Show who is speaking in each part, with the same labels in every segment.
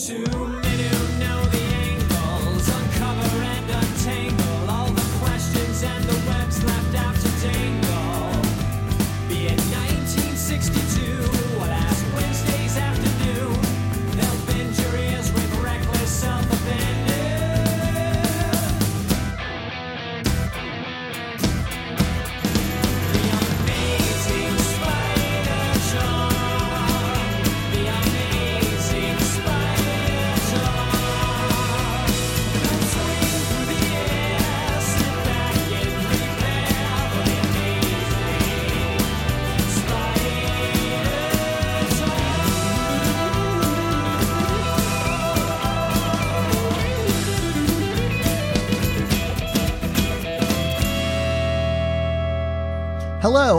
Speaker 1: Two men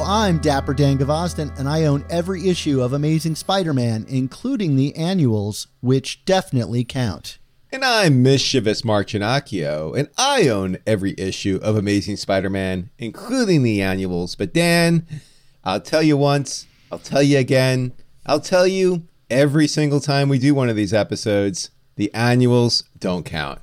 Speaker 2: I'm Dapper Dan Gvozden, and I own every issue of Amazing Spider Man, including the annuals, which definitely count.
Speaker 3: And I'm Mischievous Mark Ginocchio, and I own every issue of Amazing Spider Man, including the annuals. But Dan, I'll tell you once, I'll tell you again, I'll tell you every single time we do one of these episodes, the annuals don't count.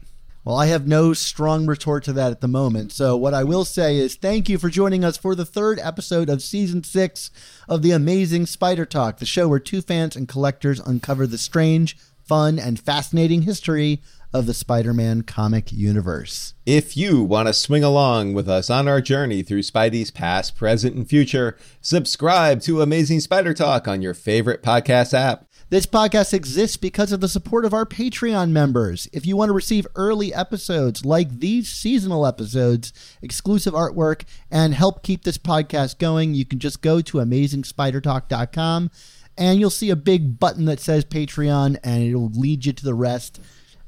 Speaker 2: Well, I have no strong retort to that at the moment. So, what I will say is thank you for joining us for the third episode of season six of the Amazing Spider Talk, the show where two fans and collectors uncover the strange, fun, and fascinating history of the Spider Man comic universe.
Speaker 3: If you want to swing along with us on our journey through Spidey's past, present, and future, subscribe to Amazing Spider Talk on your favorite podcast app.
Speaker 2: This podcast exists because of the support of our Patreon members. If you want to receive early episodes like these seasonal episodes, exclusive artwork, and help keep this podcast going, you can just go to amazingspidertalk.com and you'll see a big button that says Patreon and it'll lead you to the rest.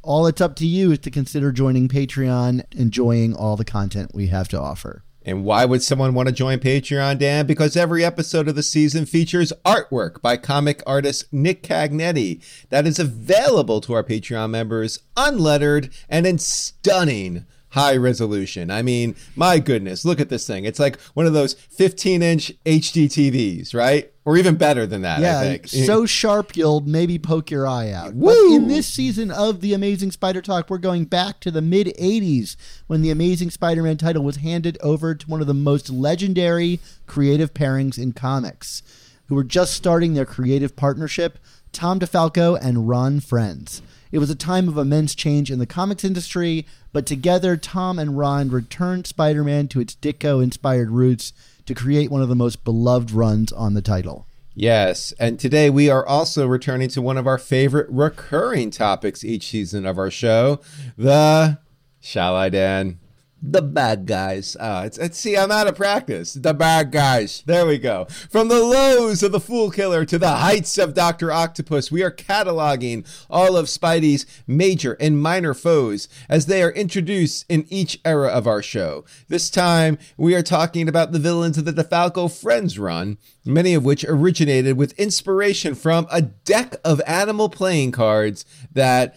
Speaker 2: All it's up to you is to consider joining Patreon, enjoying all the content we have to offer.
Speaker 3: And why would someone want to join Patreon, Dan? Because every episode of the season features artwork by comic artist Nick Cagnetti that is available to our Patreon members unlettered and in stunning high resolution. I mean, my goodness, look at this thing. It's like one of those 15 inch HD TVs, right? Or even better than that, I
Speaker 2: Yeah,
Speaker 3: think.
Speaker 2: so sharp you'll maybe poke your eye out. But in this season of the Amazing Spider Talk, we're going back to the mid 80s when the Amazing Spider Man title was handed over to one of the most legendary creative pairings in comics, who were just starting their creative partnership Tom DeFalco and Ron Frenz. It was a time of immense change in the comics industry, but together, Tom and Ron returned Spider Man to its Ditko inspired roots to create one of the most beloved runs on the title.
Speaker 3: Yes, and today we are also returning to one of our favorite recurring topics each season of our show the, shall I, Dan? The bad guys. Uh, it's, it's see, I'm out of practice. The bad guys. There we go. From the lows of the Fool Killer to the heights of Doctor Octopus, we are cataloging all of Spidey's major and minor foes as they are introduced in each era of our show. This time, we are talking about the villains of the DeFalco Frenz run, many of which originated with inspiration from a deck of animal playing cards that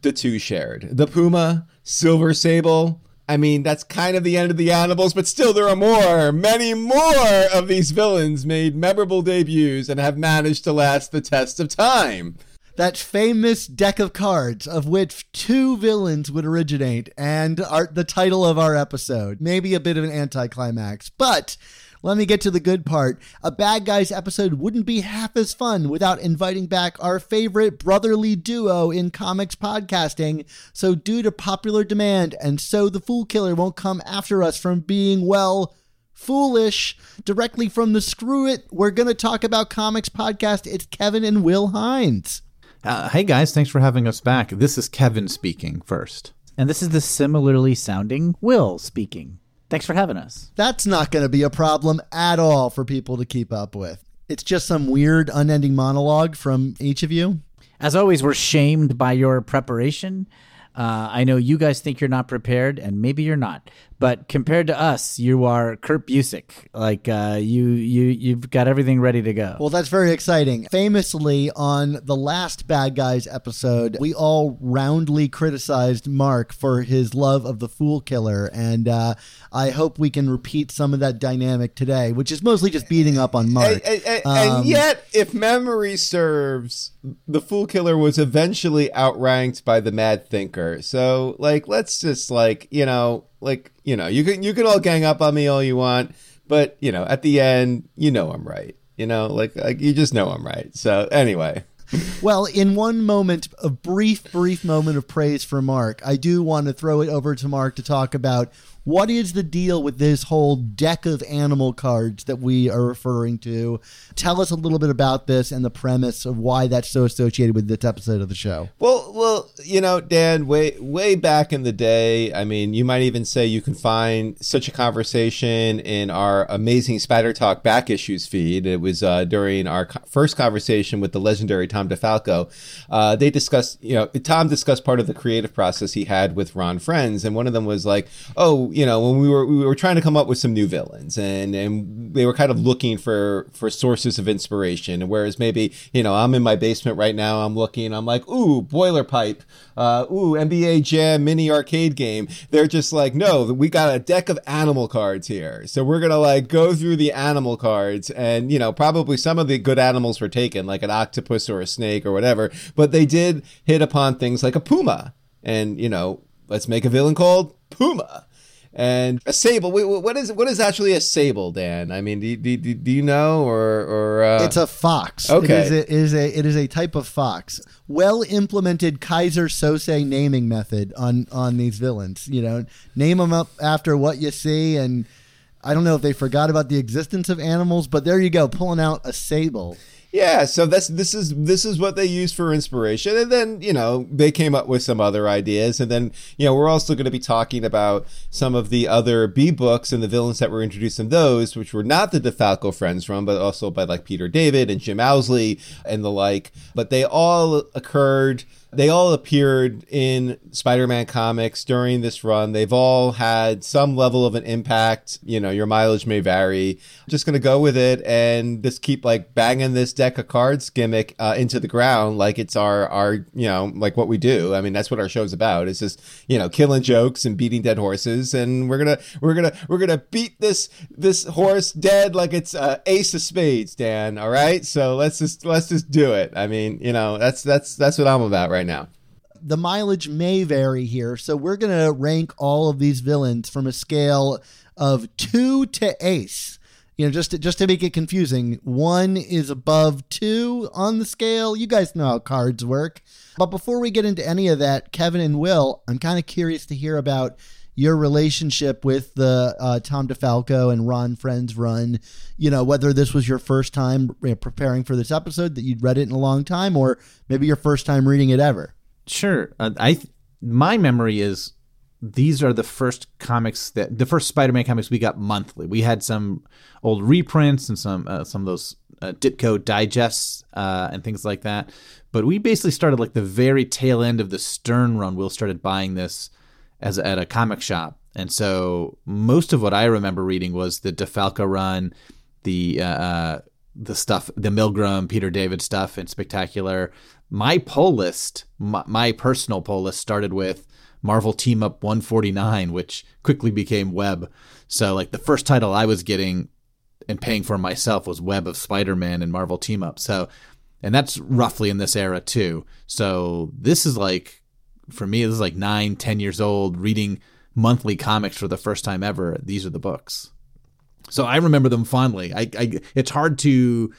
Speaker 3: the two shared. The Puma, Silver Sable. I mean, that's kind of the end of the animals, but still, there are more, many more of these villains made memorable debuts and have managed to last the test of time.
Speaker 2: that famous deck of cards of which two villains would originate and are the title of our episode. Maybe a bit of an anticlimax, but let me get to the good part. A Bad Guys episode wouldn't be half as fun without inviting back our favorite brotherly duo in comics podcasting. So, due to popular demand, and so the Fool Killer won't come after us from being, well, foolish directly from the Screw It, we're going to talk about comics podcast. It's Kevin and Will Hines.
Speaker 4: Uh, hey guys, thanks for having us back. This is Kevin speaking first.
Speaker 5: And this is the similarly sounding Will speaking. Thanks for having us.
Speaker 2: That's not going to be a problem at all for people to keep up with. It's just some weird, unending monologue from each of you.
Speaker 5: As always, we're shamed by your preparation. Uh, I know you guys think you're not prepared, and maybe you're not. But compared to us, you are Kurt Busiek. Like uh, you, you, you've got everything ready to go.
Speaker 2: Well, that's very exciting. Famously, on the last Bad Guys episode, we all roundly criticized Mark for his love of the Fool Killer, and uh, I hope we can repeat some of that dynamic today, which is mostly just beating up on Mark.
Speaker 3: And, and-
Speaker 2: Um,
Speaker 3: and yet, if memory serves, the Fool Killer was eventually outranked by the Mad Thinker. So, like, let's just like you know, like you know, you can you can all gang up on me all you want, but you know, at the end, you know I'm right. You know, like like you just know I'm right. So anyway,
Speaker 2: Well, in one moment, a brief, brief moment of praise for Mark, I do want to throw it over to Mark to talk about what is the deal with this whole deck of animal cards that we are referring to. Tell us a little bit about this and the premise of why that's so associated with this episode of the show.
Speaker 3: Well, well, you know, Dan, way way back in the day, I mean, you might even say you can find such a conversation in our amazing Spider Talk back issues feed. It was uh, during our co- first conversation with the legendary Tom DeFalco. Uh, they discussed, you know, Tom discussed part of the creative process he had with Ron Frenz, and one of them was like, oh, you know, when we were we were trying to come up with some new villains, and and they were kind of looking for for sources of inspiration. Whereas maybe you know I'm in my basement right now, I'm looking, I'm like, ooh, boiler pipe, uh, ooh, NBA Jam mini arcade game. They're just like, no, we got a deck of animal cards here, so we're gonna like go through the animal cards, and you know probably some of the good animals were taken, like an octopus or a snake or whatever, but they did hit upon things like a puma, and you know, let's make a villain called Puma and a sable. Wait, what is what is actually a sable, Dan? I mean, do you, do, do you know or or uh,
Speaker 2: It's a fox.
Speaker 3: Okay.
Speaker 2: It is a, it is a it is a type of fox. Well implemented Keyser Söze naming method on on these villains. You know, name them up after what you see, and I don't know if they forgot about the existence of animals, but there you go, pulling out a sable.
Speaker 3: Yeah, so that's this is this is what they use for inspiration, and then you know they came up with some other ideas, and then you know we're also going to be talking about some of the other B books and the villains that were introduced in those, which were not the DeFalco Frenz from, but also by like Peter David and Jim Owsley and the like. But they all occurred. They all appeared in Spider-Man comics during this run. They've all had some level of an impact. You know, your mileage may vary. just going to go with it and just keep like banging this deck of cards gimmick uh, into the ground like it's our our you know like what we do. I mean, that's what our show's about. It's just you know killing jokes and beating dead horses, and we're gonna we're gonna we're gonna beat this this horse dead like it's uh, ace of spades, Dan. All right, so let's just let's just do it. I mean, you know, that's that's that's what I'm about right now.
Speaker 2: The mileage may vary here, so we're gonna rank all of these villains from a scale of two to ace. You know, just to, just to make it confusing, one is above two on the scale. You guys know how cards work. But before we get into any of that, Kevin and Will, I'm kind of curious to hear about your relationship with the uh, Tom DeFalco and Ron Frenz run. You know, whether this was your first time preparing for this episode, that you'd read it in a long time, or maybe your first time reading it ever.
Speaker 4: Sure. Uh, I th- my memory is these are the first comics that the first Spider-Man comics we got monthly. We had some old reprints and some uh, some of those uh, Ditko digests uh, and things like that. But we basically started like the very tail end of the Stern run. Will started buying this as at a comic shop, and so most of what I remember reading was the DeFalco run, the uh, uh, the stuff, the Milgrom, Peter David stuff, and Spectacular. My poll list, my, my personal poll list, started with Marvel Team Up 149, which quickly became Web. So, like the first title I was getting and paying for myself was Web of Spider-Man and Marvel Team Up. So, and that's roughly in this era too. So this is like, for me, this is like nine, ten years old, reading monthly comics for the first time ever. These are the books. So I remember them fondly. I, I it's hard to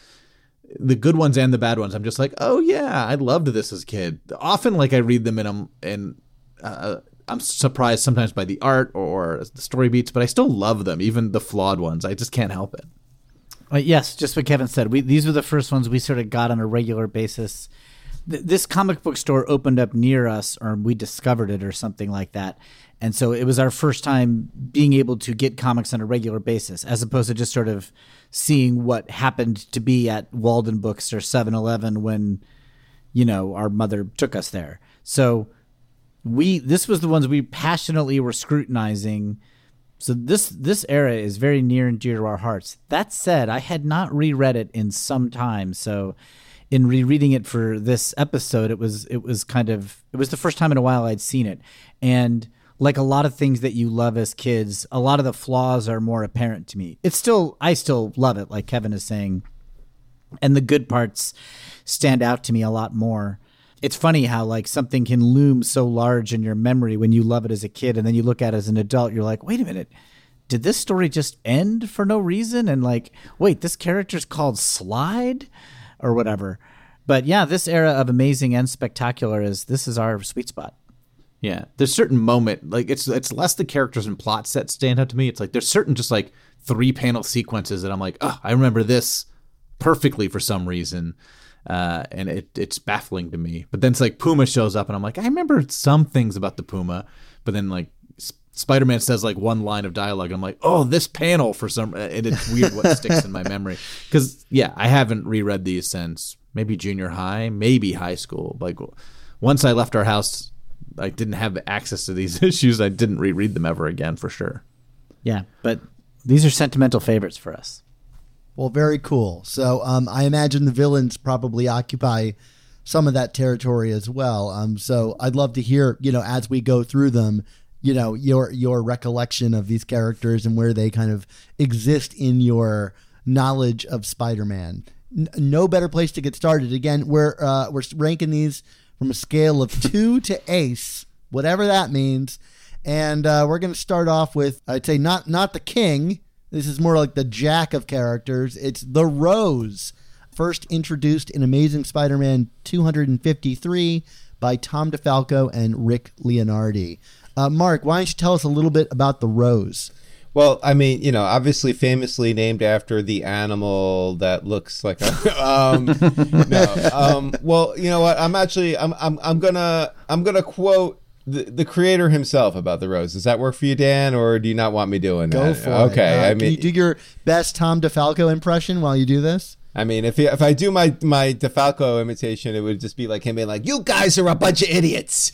Speaker 4: the good ones and the bad ones. I'm just like, oh yeah, I loved this as a kid. Often, like I read them and I'm and uh, I'm surprised sometimes by the art or the story beats, but I still love them, even the flawed ones. I just can't help it.
Speaker 5: Uh, yes, just what Kevin said. We these were the first ones we sort of got on a regular basis. Th- this comic book store opened up near us, or we discovered it, or something like that. And so it was our first time being able to get comics on a regular basis, as opposed to just sort of seeing what happened to be at Waldenbooks or 7-Eleven when, you know, our mother took us there. So we this was the ones we passionately were scrutinizing So this this era is very near and dear to our hearts. That said, I had not reread it in some time, so in rereading it for this episode, it was it was kind of it was the first time in a while I'd seen it, and like a lot of things that you love as kids, a lot of the flaws are more apparent to me. It's still I still love it, like Kevin is saying, and the good parts stand out to me a lot more. It's funny how like something can loom so large in your memory when you love it as a kid, and then you look at it as an adult, you're like, wait a minute. Did this story just end for no reason? And like, wait, this character's called Slide? Or whatever. But yeah, this era of amazing and spectacular is this is our sweet spot.
Speaker 4: Yeah, there's certain moment like it's it's less the characters and plots that stand out to me. It's like there's certain just like three panel sequences that I'm like, oh, I remember this perfectly for some reason, uh, and it it's baffling to me. But then it's like Puma shows up, and I'm like, I remember some things about the Puma, but then like S- Spider-Man says like one line of dialogue, and I'm like, oh, this panel for some, and it's weird what sticks in my memory because yeah, I haven't reread these since maybe junior high, maybe high school. Like once I left our house. I didn't have access to these issues. I didn't reread them ever again for sure.
Speaker 5: Yeah, but these are sentimental favorites for us.
Speaker 2: Well, very cool. So um, I imagine the villains probably occupy some of that territory as well. Um, so I'd love to hear, you know, as we go through them, you know, your your recollection of these characters and where they kind of exist in your knowledge of Spider-Man. N- no better place to get started. Again, we're uh, we're ranking these from a scale of two to ace, whatever that means. And uh, we're going to start off with, I'd say, not not the king. This is more like the jack of characters. It's the Rose, first introduced in Amazing Spider-Man 253 by Tom DeFalco and Rick Leonardi. Uh, Mark, why don't you tell us a little bit about the Rose?
Speaker 3: Well, I mean, you know, obviously famously named after the animal that looks like a um no. Um well, you know what? I'm actually I'm I'm I'm going to I'm going to quote the, the creator himself about the rose. Does that work for you, Dan, or do you not want me doing
Speaker 2: Go
Speaker 3: that?
Speaker 2: for
Speaker 3: okay,
Speaker 2: it. Uh,
Speaker 3: I mean,
Speaker 2: you do your best Tom DeFalco impression while you do this?
Speaker 3: I mean, if if I do my my DeFalco imitation, it would just be like him being like, "You guys are a bunch of idiots."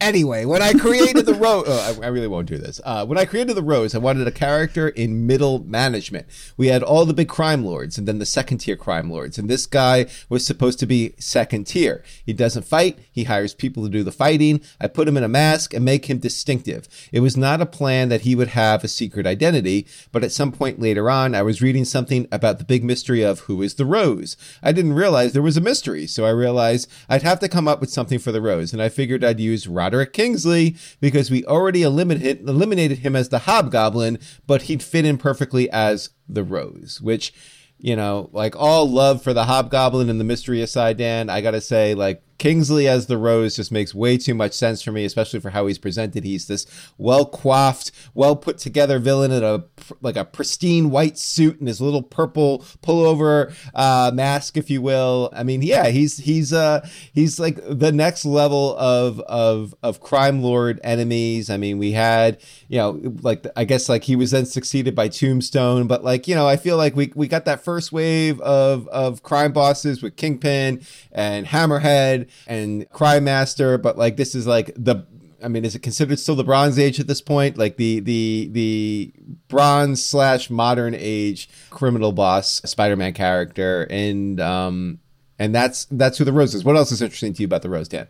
Speaker 3: Anyway, when I created the rose, oh, I, I really won't do this. Uh, when I created the rose, I wanted a character in middle management. We had all the big crime lords, and then the second tier crime lords, and this guy was supposed to be second tier. He doesn't fight; he hires people to do the fighting. I put him in a mask and make him distinctive. It was not a plan that he would have a secret identity, but at some point later on, I was reading something about the big mystery of who is the rose. I didn't realize there was a mystery, so I realized I'd have to come up with something for the rose, and I figured I'd use Roderick Kingsley because we already eliminated eliminated him as the Hobgoblin, but he'd fit in perfectly as the Rose, which. You know, like all love for the Hobgoblin and the mystery aside, Dan, I gotta say, like, Kingsley as the Rose just makes way too much sense for me, especially for how he's presented. He's this well coiffed, well put together villain in a like a pristine white suit and his little purple pullover uh, mask, if you will. I mean, yeah, he's he's uh he's like the next level of of of crime lord enemies. I mean, we had you know like I guess like he was then succeeded by Tombstone, but like you know I feel like we we got that first wave of of crime bosses with Kingpin and Hammerhead and Crime Master, but like this is like the I mean, is it considered still the Bronze Age at this point? Like the the the Bronze slash Modern Age criminal boss Spider-Man character, and um and that's that's who the Rose is. What else is interesting to you about the Rose, Dan?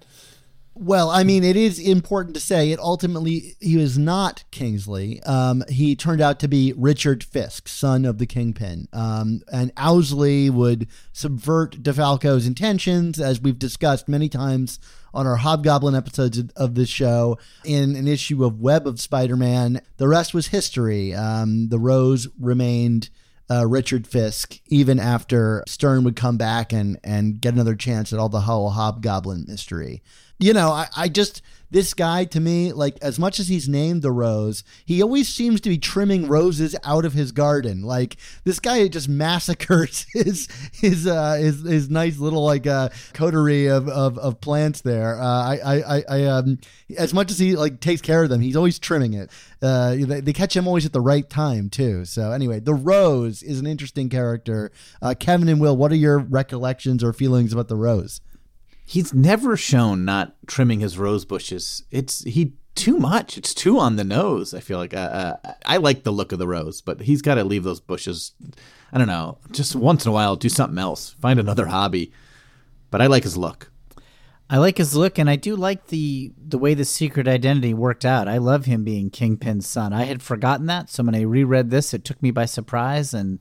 Speaker 2: Well, I mean, it is important to say it ultimately he was not Kingsley. Um, he turned out to be Richard Fisk, son of the Kingpin. Um, and Owsley would subvert DeFalco's intentions, as we've discussed many times on our Hobgoblin episodes of this show in an issue of Web of Spider-Man. The rest was history. Um, the Rose remained uh, Richard Fisk even after Stern would come back and and get another chance at all the whole Hobgoblin mystery. You know, I, I just this guy to me, like as much as he's named the rose, he always seems to be trimming roses out of his garden. Like this guy just massacres his his uh, his, his nice little like uh, coterie of, of, of plants there. Uh, I I I, um as much as he like takes care of them, he's always trimming it. Uh, they, they catch him always at the right time too. So anyway, the rose is an interesting character. Uh, Kevin and Will, what are your recollections or feelings about the rose?
Speaker 4: He's never shown not trimming his rose bushes. It's he too much. It's too on the nose. I feel like uh, I like the look of the rose, but he's got to leave those bushes. I don't know. Just once in a while, do something else. Find another hobby. But I like his look.
Speaker 5: I like his look, and I do like the the way the secret identity worked out. I love him being Kingpin's son. I had forgotten that, so when I reread this, it took me by surprise, and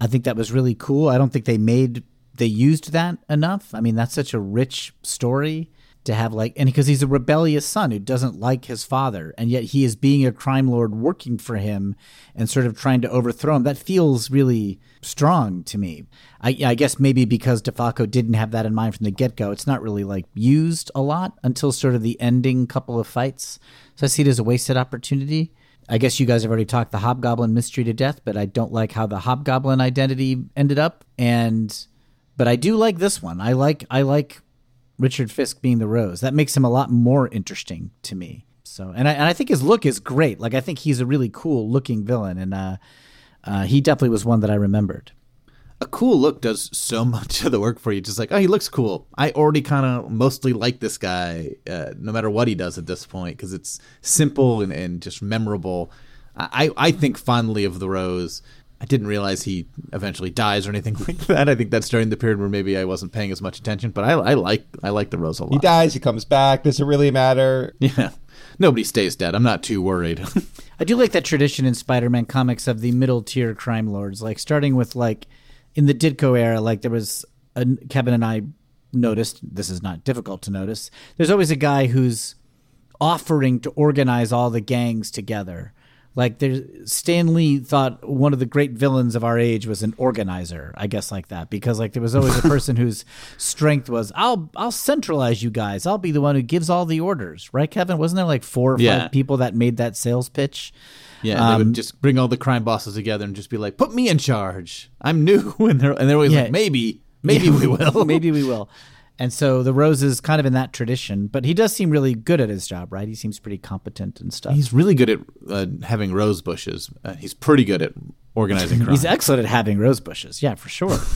Speaker 5: I think that was really cool. I don't think they made they used that enough. I mean, that's such a rich story to have like and because he's a rebellious son who doesn't like his father and yet he is being a crime lord working for him and sort of trying to overthrow him. That feels really strong to me. I, I guess maybe because defalco didn't have that in mind from the get-go it's not really like used a lot until sort of the ending couple of fights. So i see it as a wasted opportunity. I guess you guys have already talked the hobgoblin mystery to death but i don't like how the hobgoblin identity ended up and but i do like this one i like i like Richard Fisk being the Rose. That makes him a lot more interesting to me. So, and I, and I think his look is great. Like, I think he's a really cool looking villain, and uh, uh, he definitely was one that I remembered.
Speaker 4: A cool look does so much of the work for you. Just like, oh, he looks cool. I already kind of mostly like this guy, uh, no matter what he does at this point, because it's simple and, and just memorable. I, I think fondly of the Rose. I didn't realize he eventually dies or anything like that. I think that's during the period where maybe I wasn't paying as much attention. But I, I like I like the Rose a lot.
Speaker 3: He dies, he comes back. Does it really matter?
Speaker 4: Yeah, nobody stays dead. I'm not too worried.
Speaker 5: I do like that tradition in Spider-Man comics of the middle tier crime lords, like starting with like in the Ditko era, like there was a, Kevin and I noticed. This is not difficult to notice. There's always a guy who's offering to organize all the gangs together. Like there's Stan Lee thought one of the great villains of our age was an organizer, I guess like that, because like there was always a person whose strength was I'll I'll centralize you guys. I'll be the one who gives all the orders, right, Kevin? Wasn't there like four or
Speaker 4: Yeah.
Speaker 5: five people that made that sales pitch?
Speaker 4: Yeah, they
Speaker 5: Um,
Speaker 4: would just bring all the crime bosses together and just be like, "Put me in charge. I'm new," and they're and they're always
Speaker 5: Yeah.
Speaker 4: like, "Maybe, maybe
Speaker 5: Yeah,
Speaker 4: we will,
Speaker 5: maybe we will. And so the Rose is kind of in that tradition, but he does seem really good at his job, right? He seems pretty competent and stuff.
Speaker 4: He's really good at uh, having rose bushes. Uh, he's pretty good at organizing crime.
Speaker 5: He's excellent at having rose bushes, yeah, for sure.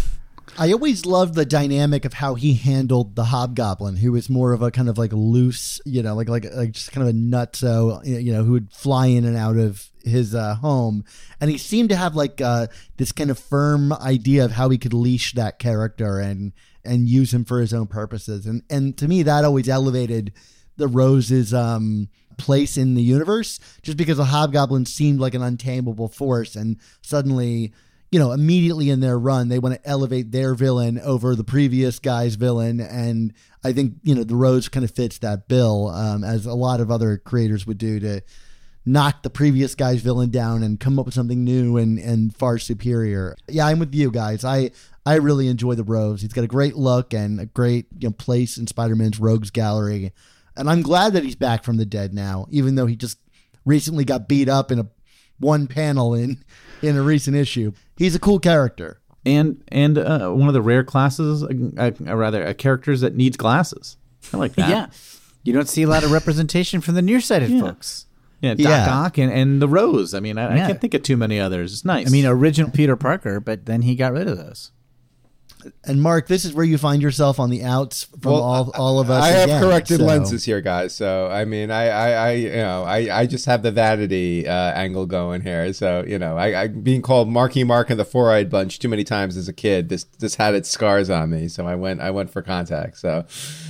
Speaker 2: I always loved the dynamic of how he handled the hobgoblin, who was more of a kind of like loose, you know, like like like just kind of a nutso, you know, who would fly in and out of his uh, home, and he seemed to have like uh, this kind of firm idea of how he could leash that character and and use him for his own purposes, and and to me that always elevated the Rose's um, place in the universe, just because the hobgoblin seemed like an untamable force, and suddenly you know, immediately in their run, they want to elevate their villain over the previous guy's villain. And I think, you know, the Rose kind of fits that bill, um, as a lot of other creators would do to knock the previous guy's villain down and come up with something new and, and far superior. Yeah, I'm with you guys. I, I really enjoy the Rose. He's got a great look and a great you know, place in Spider Man's Rogues Gallery. And I'm glad that he's back from the dead now, even though he just recently got beat up in a one panel in in a recent issue. He's a cool character.
Speaker 4: and and uh, one of the rare classes, uh, uh, rather, uh, characters that needs glasses. I like that.
Speaker 5: yeah. You don't see a lot of representation from the nearsighted
Speaker 4: Yeah.
Speaker 5: folks.
Speaker 4: Yeah, Doc
Speaker 2: Yeah.
Speaker 4: Ock and, and the Rose. I mean, I, I can't think of too many others. It's nice.
Speaker 5: I mean, original Peter Parker, but then he got rid of those.
Speaker 2: And Mark, this is where you find yourself on the outs from all, all of us.
Speaker 3: I have
Speaker 2: again,
Speaker 3: corrected
Speaker 2: so-
Speaker 3: lenses here, guys. So I mean, I, I, I you know, I, I just have the vanity uh, angle going here. So you know, I, I being called Marky Mark and the Four Eyed Bunch too many times as a kid. This, this had its scars on me. So I went, I went for contact. So,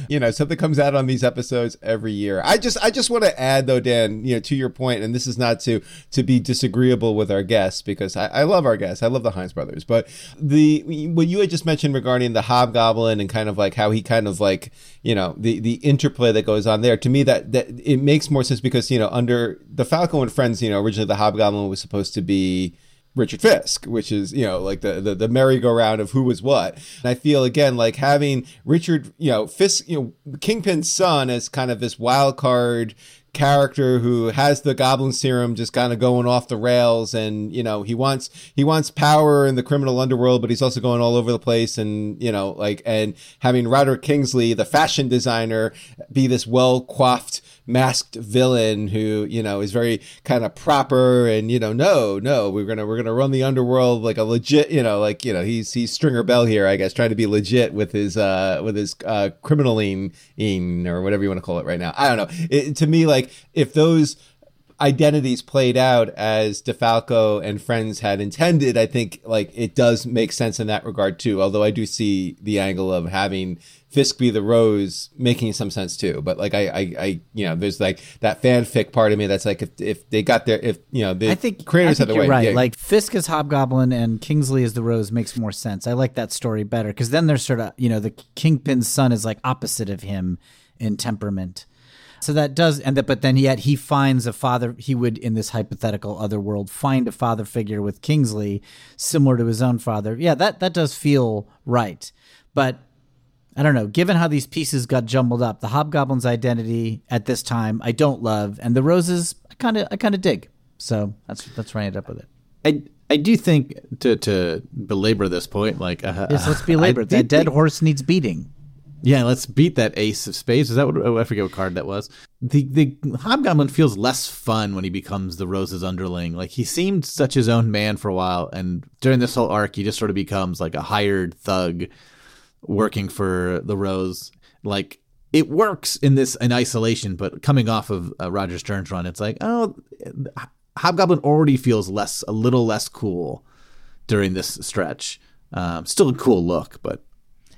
Speaker 3: you know, something comes out on these episodes every year. I just, I just want to add though, Dan, you know, to your point, and this is not to to be disagreeable with our guests because I, I love our guests. I love the Hines brothers, but the what you had just mentioned regarding the Hobgoblin and kind of like how he kind of like you know the the interplay that goes on there to me that that it makes more sense because you know under DeFalco and Frenz you know originally the Hobgoblin was supposed to be Richard Fisk, which is you know like the the, the merry-go-round of who was what. And I feel again like having Richard, you know Fisk, you know Kingpin's son as kind of this wild card character who has the goblin serum just kind of going off the rails and you know he wants he wants power in the criminal underworld but he's also going all over the place and you know like and having Roderick Kingsley the fashion designer be this well coiffed masked villain who you know is very kind of proper and you know no no we're gonna we're gonna run the underworld like a legit you know like you know he's he's stringer bell here i guess trying to be legit with his uh with his uh criminaling in or whatever you want to call it right now i don't know it, to me like if those identities played out as DeFalco and Frenz had intended, I think like it does make sense in that regard too. Although I do see the angle of having Fisk be the Rose making some sense too. But like I, I, I you know, there's like that fanfic part of me that's like if, if they got their if you know the
Speaker 5: I think
Speaker 3: creators
Speaker 5: I
Speaker 3: had
Speaker 5: think you're
Speaker 3: way,
Speaker 5: right.
Speaker 3: yeah.
Speaker 5: Like Fisk is Hobgoblin and Kingsley is the Rose makes more sense. I like that story better because then there's sort of you know the Kingpin's son is like opposite of him in temperament. So that does and that, but then yet he finds a father. He would in this hypothetical other world find a father figure with Kingsley similar to his own father. Yeah, that that does feel right, but. I don't know. Given how these pieces got jumbled up, the Hobgoblin's identity at this time I don't love, and the Roses I kind of I kind of dig. So that's that's where I ended up with it.
Speaker 4: I I do think to to belabor this point, like uh,
Speaker 5: Yes, let's be labored.
Speaker 4: I
Speaker 5: That dead
Speaker 4: think-
Speaker 5: horse needs beating.
Speaker 4: Yeah, let's beat that ace of spades. Is that what oh, I forget what card that was? The the hobgoblin feels less fun when he becomes the Rose's underling. Like he seemed such his own man for a while, and during this whole arc, he just sort of becomes like a hired thug working for the Rose. Like it works in this in isolation, but coming off of uh, Roger Stern's run, it's like oh, Hobgoblin already feels less a little less cool during this stretch. Um, still a cool look, but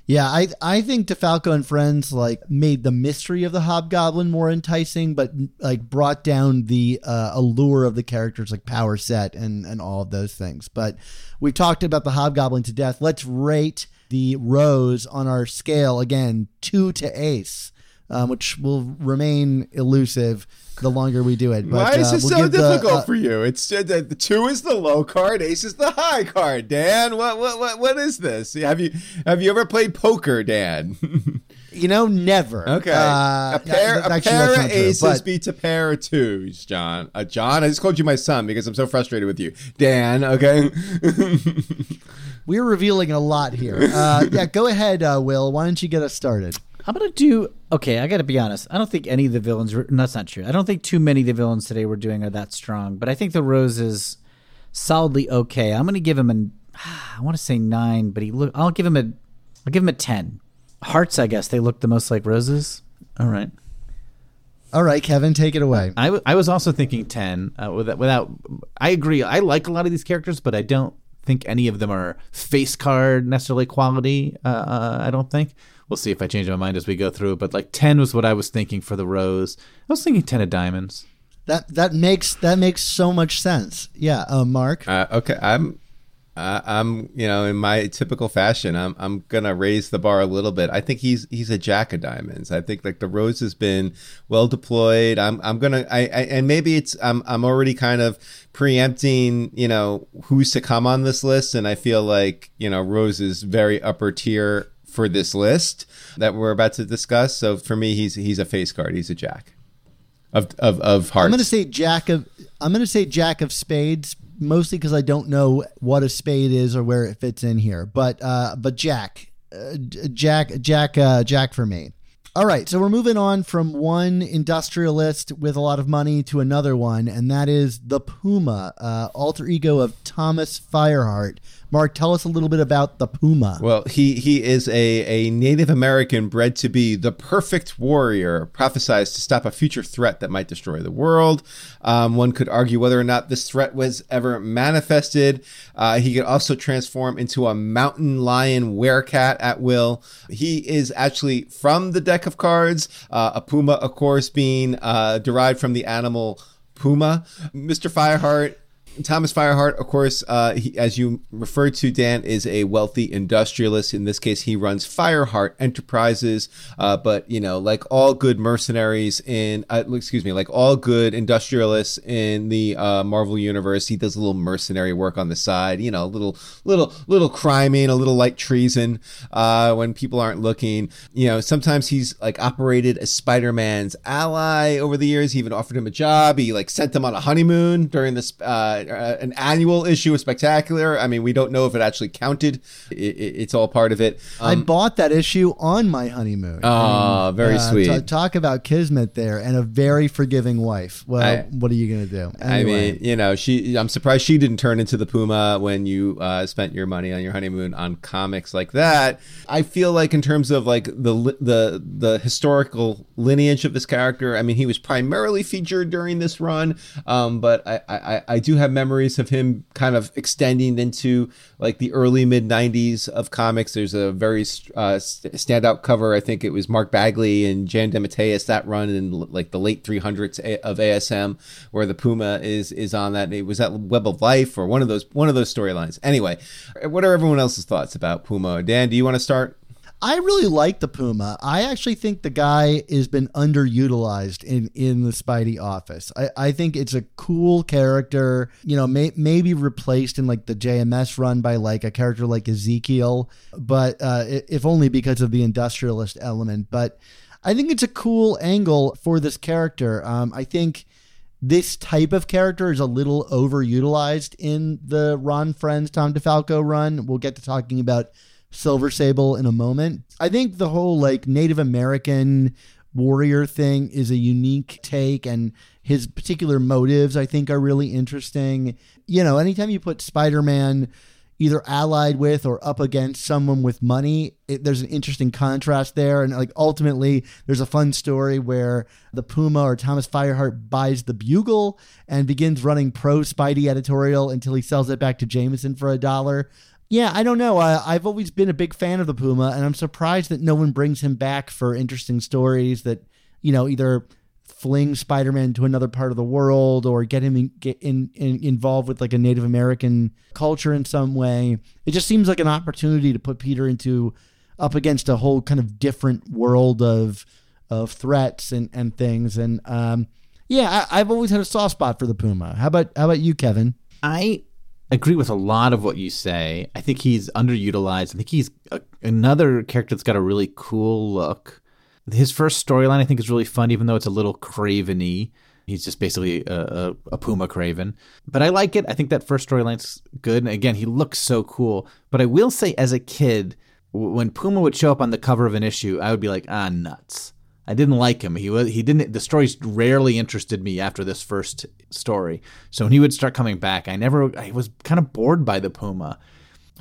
Speaker 2: Yeah, I I think DeFalco and Frenz like made the mystery of the Hobgoblin more enticing, but like brought down the uh, allure of the characters like power set and and all of those things. But we've talked about the Hobgoblin to death. Let's rate the Rose on our scale again, two to ace, um, which will remain elusive the longer we do it. But,
Speaker 3: Why is
Speaker 2: uh,
Speaker 3: this
Speaker 2: we'll
Speaker 3: so
Speaker 2: give the,
Speaker 3: difficult
Speaker 2: uh,
Speaker 3: for you? It's uh, the, the two is the low card, ace is the high card. Dan, what what what what is this? Have you have you ever played poker, Dan?
Speaker 2: you know, never.
Speaker 3: Okay,
Speaker 2: Uh,
Speaker 3: a pair a
Speaker 2: actually,
Speaker 3: pair of
Speaker 2: not true,
Speaker 3: aces
Speaker 2: but-
Speaker 3: beats a pair of twos, John. Uh, John, I just called you my son because I'm so frustrated with you, Dan. Okay.
Speaker 2: We're revealing a lot here. Uh, yeah, go ahead, uh, Will. Why don't you get us started?
Speaker 5: I'm gonna do okay. I got to be honest. I don't think any of the villains. Were, no, that's not true. I don't think too many of the villains today we're doing are that strong. But I think the Rose is solidly okay. I'm gonna give him an. I want to say nine, but he look. I'll give him a. I'll give him a ten. Hearts, I guess they look the most like roses.
Speaker 4: all right.
Speaker 2: All right, Kevin, take it away.
Speaker 4: I, w- I was also thinking 10 uh, without, without I agree I like a lot of these characters but I don't think any of them are face card necessarily quality uh, uh, I don't think we'll see if I change my mind as we go through but like 10 was what I was thinking for the rose I was thinking 10 of diamonds
Speaker 2: That that makes that makes so much sense. Yeah, uh, Mark.
Speaker 3: Uh, okay, I'm, uh, I'm, you know, in my typical fashion, I'm, I'm gonna raise the bar a little bit. I think he's, he's a jack of diamonds. I think like the rose has been well deployed. I'm, I'm gonna, I, I and maybe it's, I'm, I'm already kind of preempting, you know, who's to come on this list, and I feel like, you know, Rose is very upper tier for this list that we're about to discuss. So for me, he's, he's a face card. He's a jack. Of, of, of hearts.
Speaker 2: I'm going to say Jack of I'm going to say Jack of Spades mostly because I don't know what a spade is or where it fits in here. But uh, but Jack, uh, Jack, Jack, uh, Jack for me. All right, so we're moving on from one industrialist with a lot of money to another one, and that is the Puma, uh, alter ego of Thomas Fireheart. Mark, tell us a little bit about the Puma.
Speaker 3: Well, he he is a, a Native American bred to be the perfect warrior, prophesied to stop a future threat that might destroy the world. Um, one could argue whether or not this threat was ever manifested. Uh, he could also transform into a mountain lion werecat at will. He is actually from the deck of cards. Uh, a puma, of course, being uh, derived from the animal puma. Mr. Fireheart Thomas Fireheart, of course, uh, he, as you referred to, Dan, is a wealthy industrialist. In this case, he runs Fireheart Enterprises. Uh, but you know, like all good mercenaries in, uh, excuse me, like all good industrialists in the uh, Marvel universe, he does a little mercenary work on the side. You know, a little, little, little criming, a little like treason uh, when people aren't looking. You know, sometimes he's like operated as Spider-Man's ally over the years. He even offered him a job. He like sent him on a honeymoon during this uh, an annual issue of Spectacular. I mean, we don't know if it actually counted. It, it, it's all part of it.
Speaker 2: I bought that issue on my honeymoon.
Speaker 3: Ah, very
Speaker 2: Uh,
Speaker 3: sweet.
Speaker 2: t- talk about kismet there and a very forgiving wife. Well,
Speaker 3: I-
Speaker 2: what are you going to do?
Speaker 3: I mean, you know, she. I'm surprised she didn't turn into the Puma when you uh, spent your money on your honeymoon on comics like that. I feel like in terms of like the the the historical lineage of this character. I mean, he was primarily featured during this run, um, but I, I I do have memories of him kind of extending into like the early mid '90s of comics. There's a very uh, standout cover. I think it was Mark Bagley and J.M. DeMatteis that run in like the late 300s of ASM, where the Puma is is on that. It was that Web of Life or one of those one of those storylines. Anyway, what are everyone else's thoughts about Puma? Dan, do you want to start?
Speaker 2: I really like the Puma. I actually think the guy has been underutilized in, in the Spidey office. I, I think it's a cool character, you know, may, maybe replaced in like the JMS run by like a character like Ezekiel, but uh, if only because of the industrialist element. But I think it's a cool angle for this character. Um, I think this type of character is a little overutilized in the Ron Frenz Tom DeFalco run. We'll get to talking about Silver Sable in a moment. I think the whole like Native American warrior thing is a unique take and his particular motives I think are really interesting. You know, anytime you put Spider-Man either allied with or up against someone with money, it, there's an interesting contrast there. And like ultimately, there's a fun story where the Puma or Thomas Fireheart buys the Bugle and begins running pro Spidey editorial until he sells it back to Jameson for a dollar. Yeah, I don't know. I've always been a big fan of the Puma, and I'm surprised that no one brings him back for interesting stories that, you know, either fling Spider-Man to another part of the world or get him in, get in, in, involved with like a Native American culture in some way. It just seems like an opportunity to put Peter into up against a whole kind of different world of of threats and, and things. And um, yeah, I, I've always had a soft spot for the Puma. How about how about you, Kevin?
Speaker 4: I agree with a lot of what you say. I think he's underutilized. I think he's a, another character that's got a really cool look. His first storyline, I think, is really fun, even though it's a little Kraveny. He's just basically a, a, a Puma Kraven. But I like it. I think that first storyline's good. And again, he looks so cool. But I will say, as a kid, when Puma would show up on the cover of an issue, I would be like, ah, nuts. I didn't like him. He was he didn't the stories rarely interested me after this first story. So when he would start coming back, I never I was kind of bored by the Puma.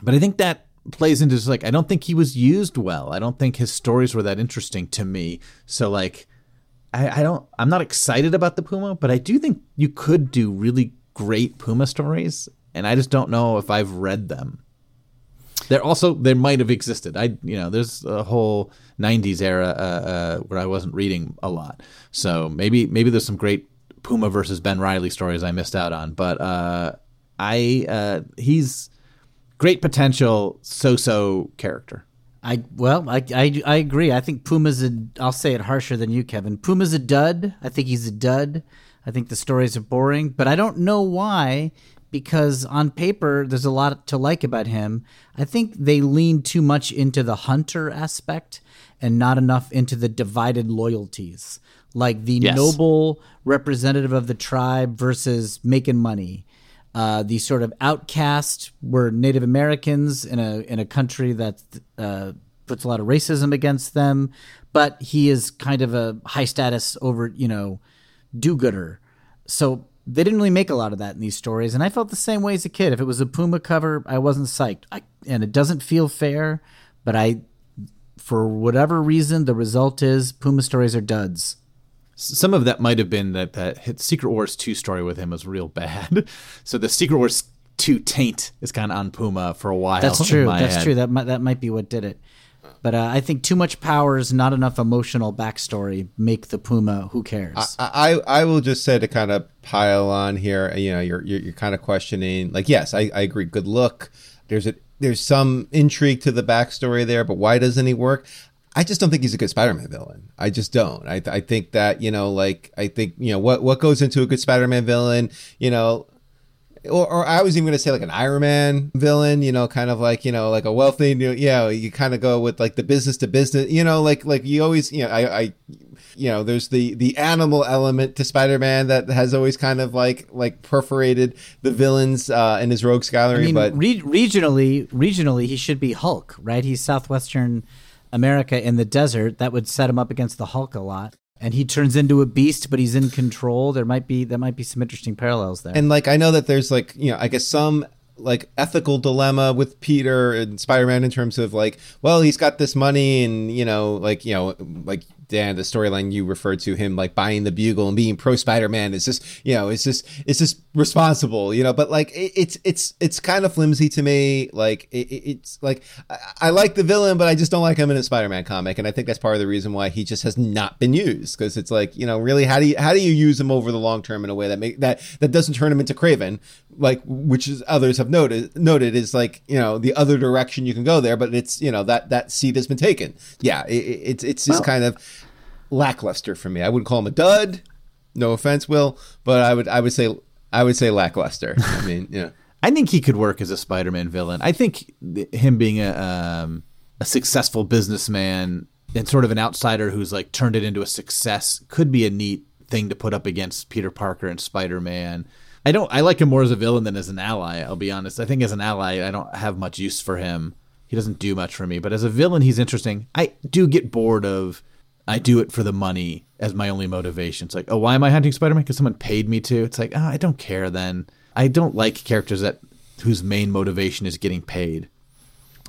Speaker 4: But I think that plays into just like I don't think he was used well. I don't think his stories were that interesting to me. So like I, I don't I'm not excited about the Puma, but I do think you could do really great Puma stories, and I just don't know if I've read them. There also there might have existed. I you know there's a whole '90s era uh, uh, where I wasn't reading a lot, so maybe maybe there's some great Puma versus Ben Reilly stories I missed out on. But uh, I uh, he's great potential, so-so character.
Speaker 5: I well, I, I I agree. I think Puma's a. I'll say it harsher than you, Kevin. Puma's a dud. I think he's a dud. I think the stories are boring, but I don't know why. Because on paper, there's a lot to like about him. I think they lean too much into the hunter aspect and not enough into the divided loyalties, like the
Speaker 4: Yes.
Speaker 5: noble representative of the tribe versus making money uh, the sort of outcast were Native Americans in a in a country that uh, puts a lot of racism against them, but he is kind of a high status over you know do-gooder. So they didn't really make a lot of that in these stories, and I felt the same way as a kid. If it was a Puma cover, I wasn't psyched, I, and it doesn't feel fair. But I, for whatever reason, the result is Puma stories are duds.
Speaker 4: some of that might have been that that hit Secret Wars 2 story with him was real bad. So the Secret Wars 2 taint is kind of on Puma for a while.
Speaker 5: That's true. That's
Speaker 4: head.
Speaker 5: true. That might, that might be what did it. But uh, I think too much powers, not enough emotional backstory, make the Puma. Who cares?
Speaker 3: I, I I will just say to kind of pile on here. You know, you're you're, you're kind of questioning. Like, yes, I, I agree. Good look. There's a there's some intrigue to the backstory there, but why doesn't he work? I just don't think he's a good Spider-Man villain. I just don't. I I think that you know, like I think you know what what goes into a good Spider-Man villain. You know, or, or I was even going to say like an Iron Man villain, you know, kind of like you know like a wealthy, you know, yeah, you kind of go with like the business to business, you know, like like you always, you know, I, I you know, there's the the animal element to Spider-Man that has always kind of like like perforated the villains uh, in his rogues gallery,
Speaker 5: I mean,
Speaker 3: but
Speaker 5: re- regionally, regionally, he should be Hulk, right? He's southwestern America in the desert. That would set him up against the Hulk a lot. And he turns into a beast, but he's in control. There might be that might be some interesting parallels there.
Speaker 3: and like I know that there's like you know I guess some like ethical dilemma with Peter and Spider-Man in terms of like well he's got this money and you know like you know like Dan the storyline you referred to him like buying the bugle and being pro Spider-Man is just you know it's just it's just responsible you know? But like it, it's it's it's kind of flimsy to me. Like it, it- it's like I, I like the villain but I just don't like him in a Spider-Man comic and I think that's part of the reason why he just has not been used because it's like you know really how do you how do you use him over the long term in a way that make that that doesn't turn him into Kraven like which is others have noted noted is like you know the other direction you can go there but it's you know that that seat has been taken. Yeah it, it- it's it's just kind of lackluster for me. I wouldn't call him a dud. No offense Will but I would I would say I would say lackluster. I mean yeah.
Speaker 4: I think he could work as a Spider-Man villain. I think th- him being a um, a successful businessman and sort of an outsider who's like turned it into a success could be a neat thing to put up against Peter Parker and Spider-Man. I don't. I like him more as a villain than as an ally. I'll be honest. I think as an ally, I don't have much use for him. He doesn't do much for me. But as a villain, he's interesting. I do get bored of. I do it for the money as my only motivation. It's like, oh, why am I hunting Spider-Man? Because someone paid me to. It's like, oh, I don't care. Then I don't like characters that whose main motivation is getting paid.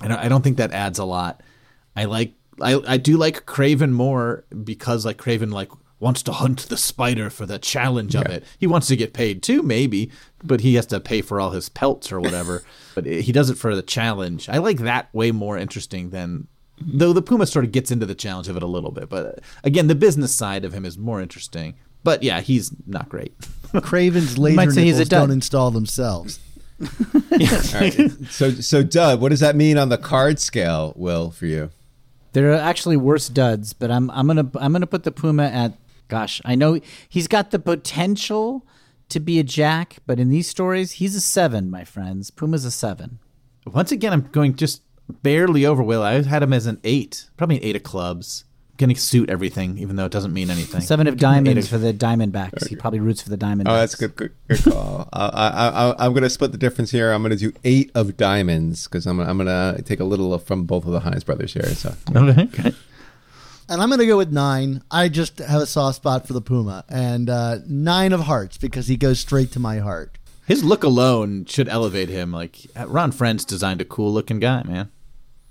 Speaker 4: I don't, I don't think that adds a lot. I like I, I do like Kraven more because like Kraven like wants to hunt the spider for the challenge of it. He wants to get paid too, maybe, but he has to pay for all his pelts or whatever. but he does it for the challenge. I like that way more interesting than though the Puma sort of gets into the challenge of it a little bit. But uh, again, the business side of him is more interesting. But yeah, he's not great.
Speaker 2: Kraven's
Speaker 5: might
Speaker 2: laser
Speaker 5: say he's a
Speaker 2: nipples don't install themselves.
Speaker 3: All right. so so Dud, what does that mean on the card scale, Will, for you?
Speaker 5: There are actually worse duds, but I'm I'm gonna I'm gonna put the Puma at gosh. I know he's got the potential to be a Jack, but in these stories, he's a seven, my friends. Puma's a seven.
Speaker 4: Once again, I'm going just barely over Will. I had him as an eight, probably an eight of clubs. Going to suit everything, even though it doesn't mean anything.
Speaker 5: Seven of
Speaker 4: Give him an eight
Speaker 5: diamonds
Speaker 4: of-
Speaker 5: for the Diamondbacks. He probably roots for the Diamondbacks.
Speaker 3: Oh, that's a good, good, good call. I, I, I, I'm going to split the difference here. I'm going to do eight of diamonds because I'm, I'm going to take a little from both of the Hines brothers here. So
Speaker 4: Okay.
Speaker 2: And I'm going to go with nine. I just have a soft spot for the Puma. And uh, nine of hearts because he goes straight to my heart.
Speaker 4: His look alone should elevate him. Like Ron Frenz designed a cool looking guy, man.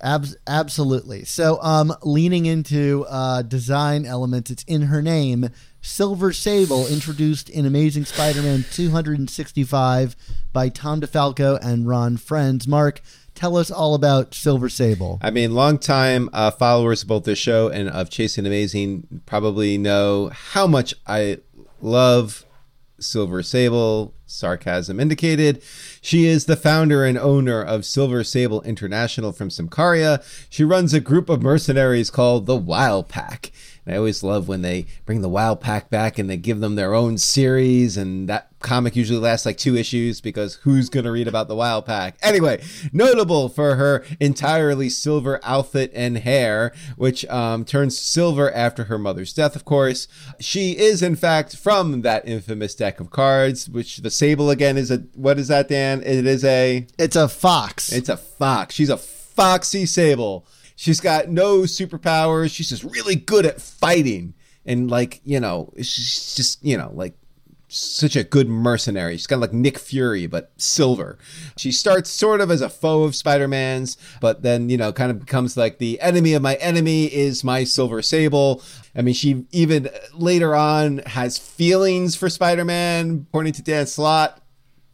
Speaker 2: Abs- absolutely. So, um, leaning into uh, design elements, it's in her name. Silver Sable, introduced in Amazing Spider-Man 265 by Tom DeFalco and Ron Frenz. Mark, tell us all about Silver Sable.
Speaker 3: I mean, longtime uh, followers of both this show and of Chasing Amazing probably know how much I love Silver Sable. Sarcasm indicated. She is the founder and owner of Silver Sable International from Symkaria. She runs a group of mercenaries called the Wild Pack. And I always love when they bring the Wild Pack back and they give them their own series, and that comic usually lasts like two issues because who's going to read about the Wild Pack? Anyway, notable for her entirely silver outfit and hair, which um, turns silver after her mother's death, of course. She is, in fact, from that infamous deck of cards, which the Sable again is a what is that, Dan? It is a
Speaker 2: It's a fox.
Speaker 3: it's a fox. She's a foxy sable. She's got no superpowers. She's just really good at fighting. And like, you know, she's just, you know, like such a good mercenary. She's kind of like Nick Fury, but silver. She starts sort of as a foe of Spider-Man's, but then, you know, kind of becomes like the enemy of my enemy is my silver sable. I mean, she even later on has feelings for Spider-Man, according to Dan Slott.